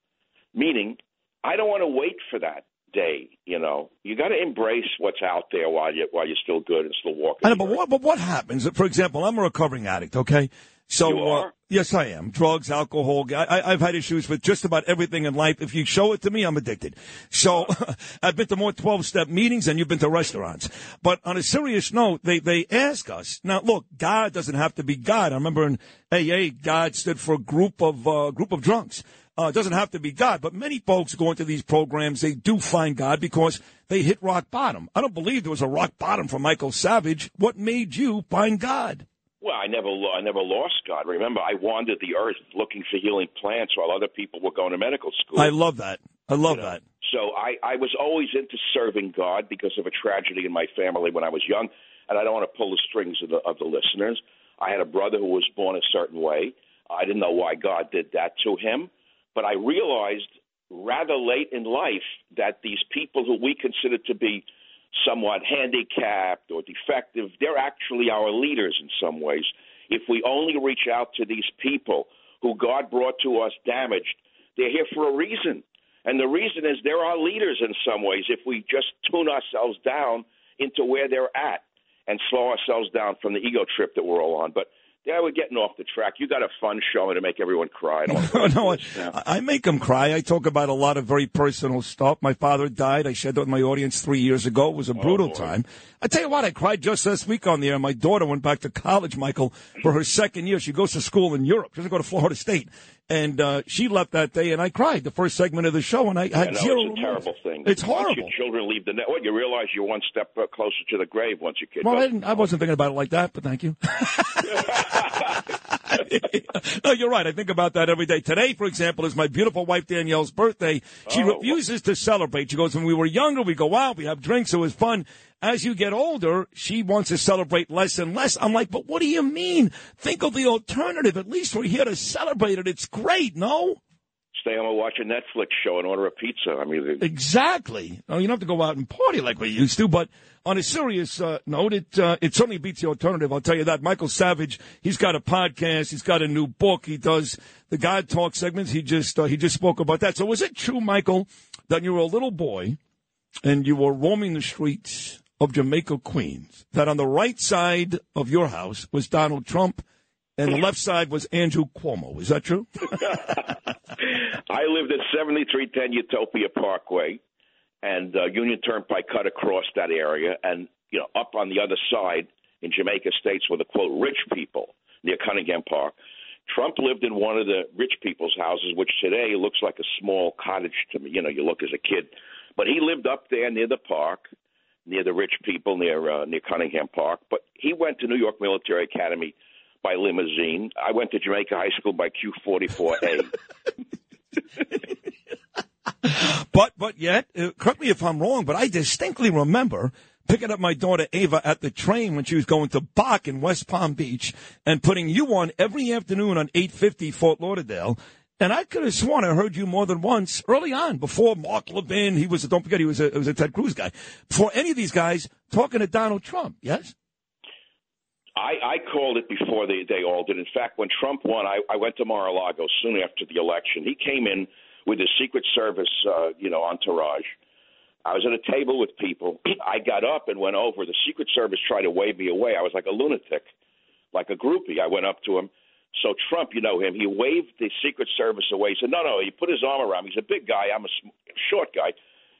Meaning, I don't want to wait for that day. You know, you got to embrace what's out there while you while you're still good and still walking. I know, but what, but what happens? For example, I'm a recovering addict, okay? So? Uh, yes, I am. Drugs, alcohol. I, I've had issues with just about everything in life. If you show it to me, I'm addicted. So, I've been to more 12 step meetings than you've been to restaurants. But on a serious note, they, they ask us, now look, God doesn't have to be God. I remember in AA, God stood for a group of, uh, group of drunks. Uh, it doesn't have to be God, but many folks go into these programs, they do find God because they hit rock bottom. I don't believe there was a rock bottom for Michael Savage. What made you find God? Well, I never, I never lost God. Remember, I wandered the earth looking for healing plants while other people were going to medical school. I love that. I love that. So I, I was always into serving God because of a tragedy in my family when I was young, and I don't want to pull the strings of the, of the listeners. I had a brother who was born a certain way. I didn't know why God did that to him, but I realized rather late in life that these people who we consider to be somewhat handicapped or defective, they're actually our leaders in some ways. If we only reach out to these people who God brought to us damaged, they're here for a reason. And the reason is they're our leaders in some ways if we just tune ourselves down into where they're at and slow ourselves down from the ego trip that we're all on. But yeah, we're getting off the track. You got a fun show to make everyone cry. I no, I, I make them cry. I talk about a lot of very personal stuff. My father died. I shared that with my audience three years ago. It was a oh, brutal time. I tell you what, I cried just last week on the air. My daughter went back to college, Michael, for her second year. She goes to school in Europe. She doesn't go to Florida State. And uh, she left that day, and I cried the first segment of the show, and I Yeah, had no, zero. it's a terrible thing. It's horrible. Once your children leave the net, what you realize you're one step uh, closer to the grave once your kid. Well, I, didn't, I wasn't thinking about it like that, but thank you. no, you're right. I think about that every day. Today, for example, is my beautiful wife Danielle's birthday. She Oh. refuses to celebrate. She goes, when we were younger, we go out, we have drinks, it was fun. As you get older, she wants to celebrate less and less. I'm like, but what do you mean? Think of the alternative. At least we're here to celebrate it. It's great, no? Stay home and watch a Netflix show and order a pizza. I mean, the- Exactly. No, you don't have to go out and party like we used to, but on a serious uh, note, it uh, it certainly beats the alternative. I'll tell you that. Michael Savage, he's got a podcast, he's got a new book, he does the God Talk segments. He just uh, he just spoke about that. So, was it true, Michael, that you were a little boy and you were roaming the streets of Jamaica, Queens? That on the right side of your house was Donald Trump, and the left side was Andrew Cuomo. Is that true? I lived at 7310 Utopia Parkway, and uh, Union Turnpike cut across that area, and you know, up on the other side in Jamaica Estates were the quote rich people near Cunningham Park. Trump lived in one of the rich people's houses, which today looks like a small cottage to me. You know, you look as a kid, but he lived up there near the park, near the rich people, near uh, near Cunningham Park. But he went to New York Military Academy by limousine. I went to Jamaica High School by Q44A. But but yet, uh, correct me if I'm wrong, but I distinctly remember picking up my daughter Ava at the train when she was going to Bak in West Palm Beach and putting you on every afternoon on 850 Fort Lauderdale. And I could have sworn I heard you more than once early on before Mark Levin. He was a, don't forget he was a, was a Ted Cruz guy. Before any of these guys talking to Donald Trump. Yes. I, I called it before they, they all did. In fact, when Trump won, I, I went to Mar-a-Lago soon after the election. He came in with his Secret Service, uh, you know, entourage. I was at a table with people. I got up and went over. The Secret Service tried to wave me away. I was like a lunatic, like a groupie. I went up to him. So Trump, you know him, he waved the Secret Service away. He said, "No, no." He put his arm around me. He's a big guy. I'm a short guy.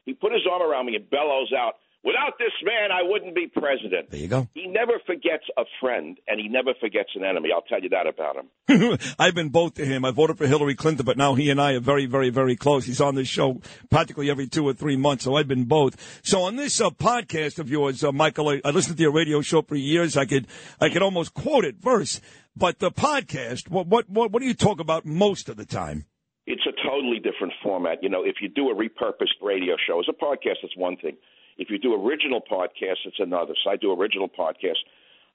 He put his arm around me and bellows out, "Without this man, I wouldn't be president." There you go. He never forgets a friend, and he never forgets an enemy. I'll tell you that about him. I've been both to him. I voted for Hillary Clinton, but now he and I are very, very, very close. He's on this show practically every two or three months, so I've been both. So on this uh, podcast of yours, uh, Michael, I, I listened to your radio show for years. I could, I could almost quote it verse. But the podcast, what, what, what, what do you talk about most of the time? It's a totally different format. You know, if you do a repurposed radio show as a podcast, it's one thing. If you do original podcasts, it's another. So I do original podcasts.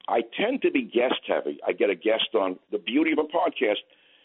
I tend to be guest heavy. I get a guest on. The beauty of a podcast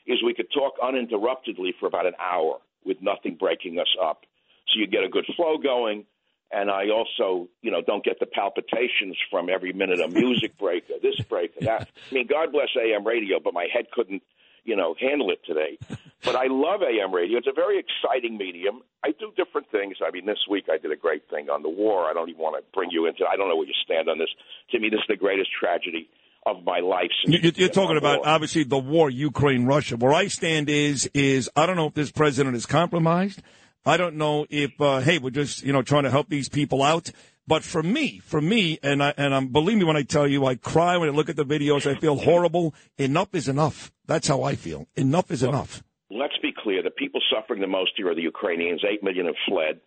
is we could talk uninterruptedly for about an hour with nothing breaking us up. So you get a good flow going. And I also, you know, don't get the palpitations from every minute a music break or this break or that. I mean, God bless AM radio, but my head couldn't, you know, handle it today. But I love AM radio. It's a very exciting medium. I do different things. I mean, this week I did a great thing on the war. I don't even want to bring you into. It. I don't know where you stand on this. To me, this is the greatest tragedy of my life. Since You- You're, you're talking about war. obviously the war, Ukraine, Russia. Where I stand is is I don't know if this president is compromised. I don't know if uh, hey we're just you know trying to help these people out. But for me, for me, and I and I'm believe me when I tell you, I cry when I look at the videos. I feel horrible. Enough is enough. That's how I feel. Enough is enough. Let's be clear. The people suffering the most here are the Ukrainians. Eight million have fled.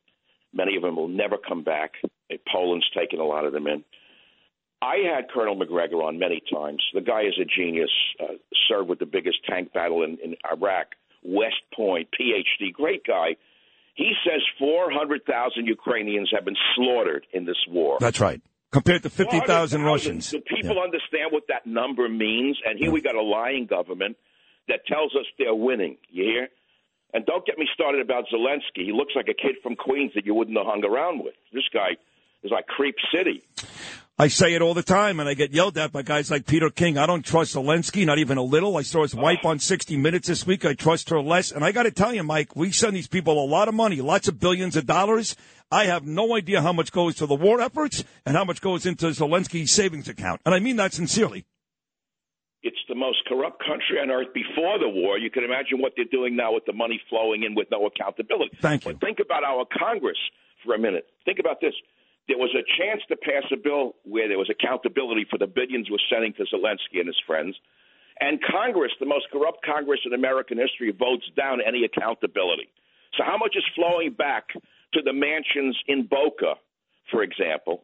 Many of them will never come back. Poland's taken a lot of them in. I had Colonel Macgregor on many times. The guy is a genius. Uh, served with the biggest tank battle in, in Iraq. West Point, PhD, great guy. He says 400,000 Ukrainians have been slaughtered in this war. That's right. Compared to fifty thousand Russians. Do people understand what that number means? And here we got a lying government that tells us they're winning. You hear? And don't get me started about Zelensky. He looks like a kid from Queens that you wouldn't have hung around with. This guy is like Creep City. I say it all the time, and I get yelled at by guys like Peter King. I don't trust Zelensky, not even a little. I saw his wife on 60 Minutes this week. I trust her less. And I got to tell you, Mike, we send these people a lot of money, lots of billions of dollars. I have no idea how much goes to the war efforts and how much goes into Zelensky's savings account. And I mean that sincerely. It's the most corrupt country on earth before the war. You can imagine what they're doing now with the money flowing in with no accountability. Thank you. But think about our Congress for a minute. Think about this. There was a chance to pass a bill where there was accountability for the billions we're sending to Zelensky and his friends. And Congress, the most corrupt Congress in American history, votes down any accountability. So, how much is flowing back to the mansions in Boca, for example,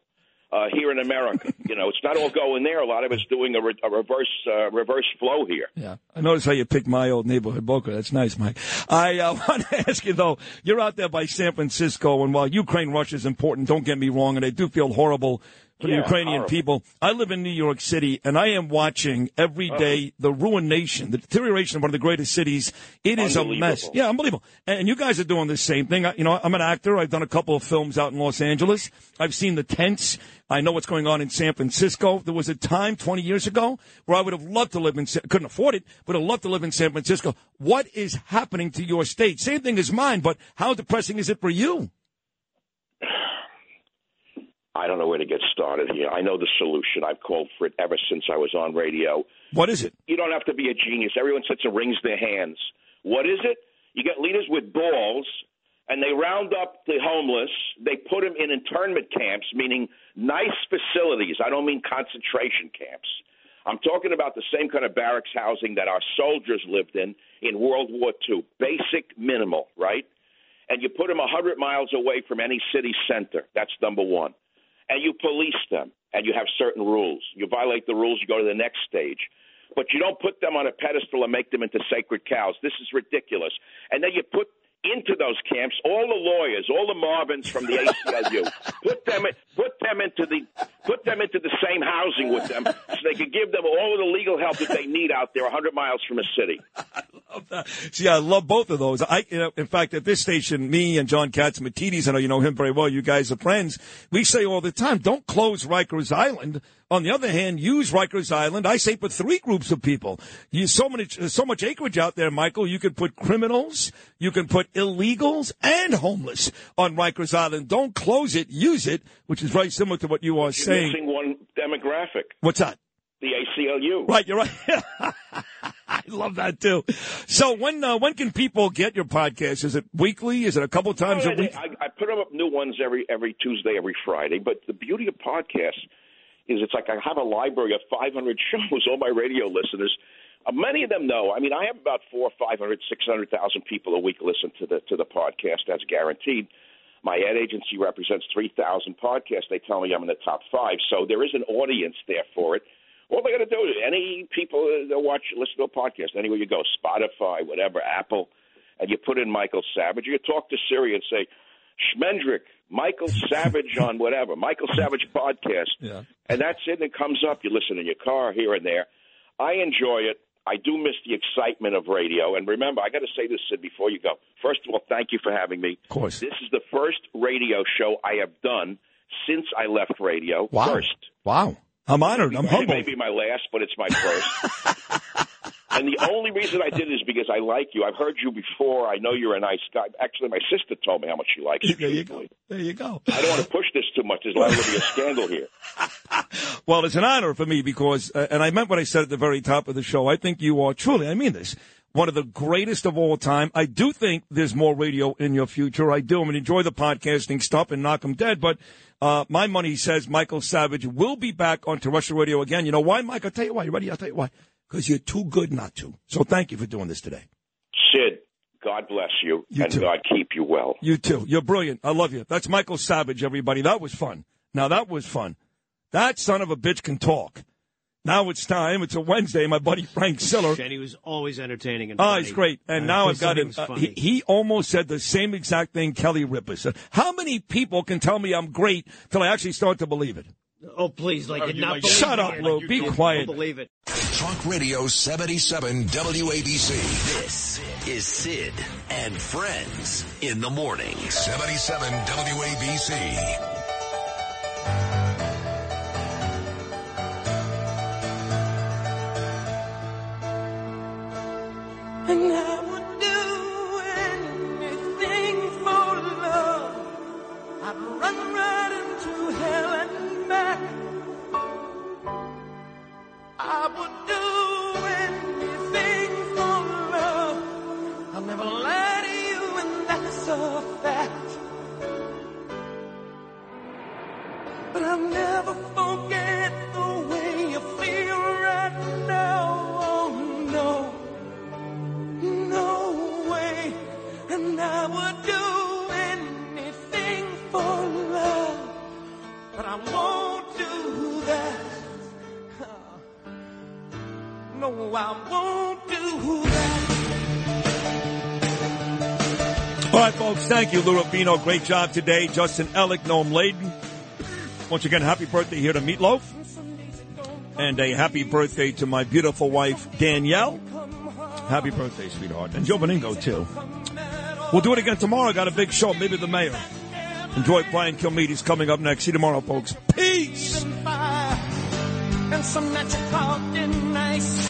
uh, here in America? you know, it's not all going there. A lot of it's doing a, re- a reverse uh, reverse flow here. Yeah. I notice how you picked my old neighborhood, Boca. That's nice, Mike. I uh, want to ask you, though, you're out there by San Francisco, and while Ukraine Russia is important, don't get me wrong, and I do feel horrible for the Ukrainian horrible. people. I live in New York City, and I am watching every uh-huh. day the ruination, the deterioration of one of the greatest cities. It is a mess. Yeah, unbelievable. And you guys are doing the same thing. I, you know, I'm an actor. I've done a couple of films out in Los Angeles. I've seen the tents. I know what's going on in San Francisco. There was a time 20 years ago where I would have loved to live in, couldn't afford it, but I'd love to live in San Francisco. What is happening to your state? Same thing as mine, but how depressing is it for you? I don't know where to get started here. I know the solution. I've called for it ever since I was on radio. What is it? You don't have to be a genius. Everyone sits and wrings their hands. What is it? You get leaders with balls, and they round up the homeless. They put them in internment camps, meaning nice facilities. I don't mean concentration camps. I'm talking about the same kind of barracks housing that our soldiers lived in in World War II. Basic, minimal, right? And you put them 100 miles away from any city center. That's number one. And you police them, and you have certain rules. You violate the rules, you go to the next stage. But you don't put them on a pedestal and make them into sacred cows. This is ridiculous. And then you put into those camps all the lawyers, all the Marvins from the ACLU. put them put them into the put them into the same housing with them, so they could give them all of the legal help that they need out there, 100 miles from a city. I love that. See, I love both of those. I, you know, in fact, at this station, me and John Catsimatidis, I know you know him very well. You guys are friends. We say all the time, don't close Rikers Island. On the other hand, use Rikers Island. I say for three groups of people. You so many, so much acreage out there, Michael. You could put criminals, you can put illegals and homeless on Rikers Island. Don't close it. Use it, which is very similar to what you are You're saying. missing one demographic, What's that? the ACLU. Right, you're right. I love that too. So when uh, when can people get your podcast? Is it weekly? Is it a couple times Oh, a week? I, I put up new ones every every Tuesday, every Friday. But the beauty of podcasts is it's like I have a library of 500 shows. All my radio listeners, uh, many of them know. I mean, I have about four, five hundred, six hundred thousand people a week listen to the to the podcast. That's guaranteed. My ad agency represents 3,000 podcasts. They tell me I'm in the top five. So there is an audience there for it. All they got to do is any people that watch, listen to a podcast, anywhere you go, Spotify, whatever, Apple, and you put in Michael Savage, you talk to Siri and say, Schmendrick, Michael Savage on whatever, Michael Savage podcast. Yeah. And that's it, and it comes up. You listen in your car, here and there. I enjoy it. I do miss the excitement of radio. And remember, I got to say this, Sid, before you go. First of all, thank you for having me. Of course. This is the first radio show I have done since I left radio. Wow. First. Wow. I'm honored. I'm humbled. It may be my last, but it's my first. and the only reason I did it is because I like you. I've heard you before. I know you're a nice guy. Actually, my sister told me how much she likes you. There you go. There you go. I don't want to push this too much. There's liable to be a scandal here. Well, it's an honor for me because, uh, and I meant what I said at the very top of the show. I think you are truly, I mean this, one of the greatest of all time. I do think there's more radio in your future. I do. I mean, enjoy the podcasting stuff and knock 'em dead. But uh, my money says Michael Savage will be back on terrestrial radio again. You know why, Mike? I'll tell you why. You ready? I'll tell you why. Because you're too good not to. So thank you for doing this today. Sid, God bless you, You and too. God keep you well. You too. You're brilliant. I love you. That's Michael Savage, everybody. That was fun. Now that was fun. That son of a bitch can talk. Now it's time. It's a Wednesday. My buddy Frank Siller. And he was always entertaining and Oh, funny. he's great. And Uh, now he I've got said he him. uh, he, he almost said the same exact thing Kelly Ripa said. How many people can tell me I'm great till I actually start to believe it? Oh, please, like, you're not Shut up, believing. Lou. Like, Be you don't quiet. believe it. Talk Radio 77 WABC. This is Sid and Friends in the morning. 77 WABC. And I would do anything for love. I'd run right I would do anything for love. I'll never you, and that's a fact. But I'll never forget the way you feel right now. Oh no. No way, and I would do anything for love, but I won't do that. No, I won't do that. All right, folks. Thank you, Lou Rubino. Great job today. Justin Ellick, Noam Layden. Once again, happy birthday here to Meat Loaf. And a happy birthday to my beautiful wife, Danielle. Happy birthday, sweetheart. And Joe Benigno, too. We'll do it again tomorrow. I Got a big show. Maybe the mayor. Enjoy Brian Kilmeade's coming up next. See you tomorrow, folks. Peace. And some in ice.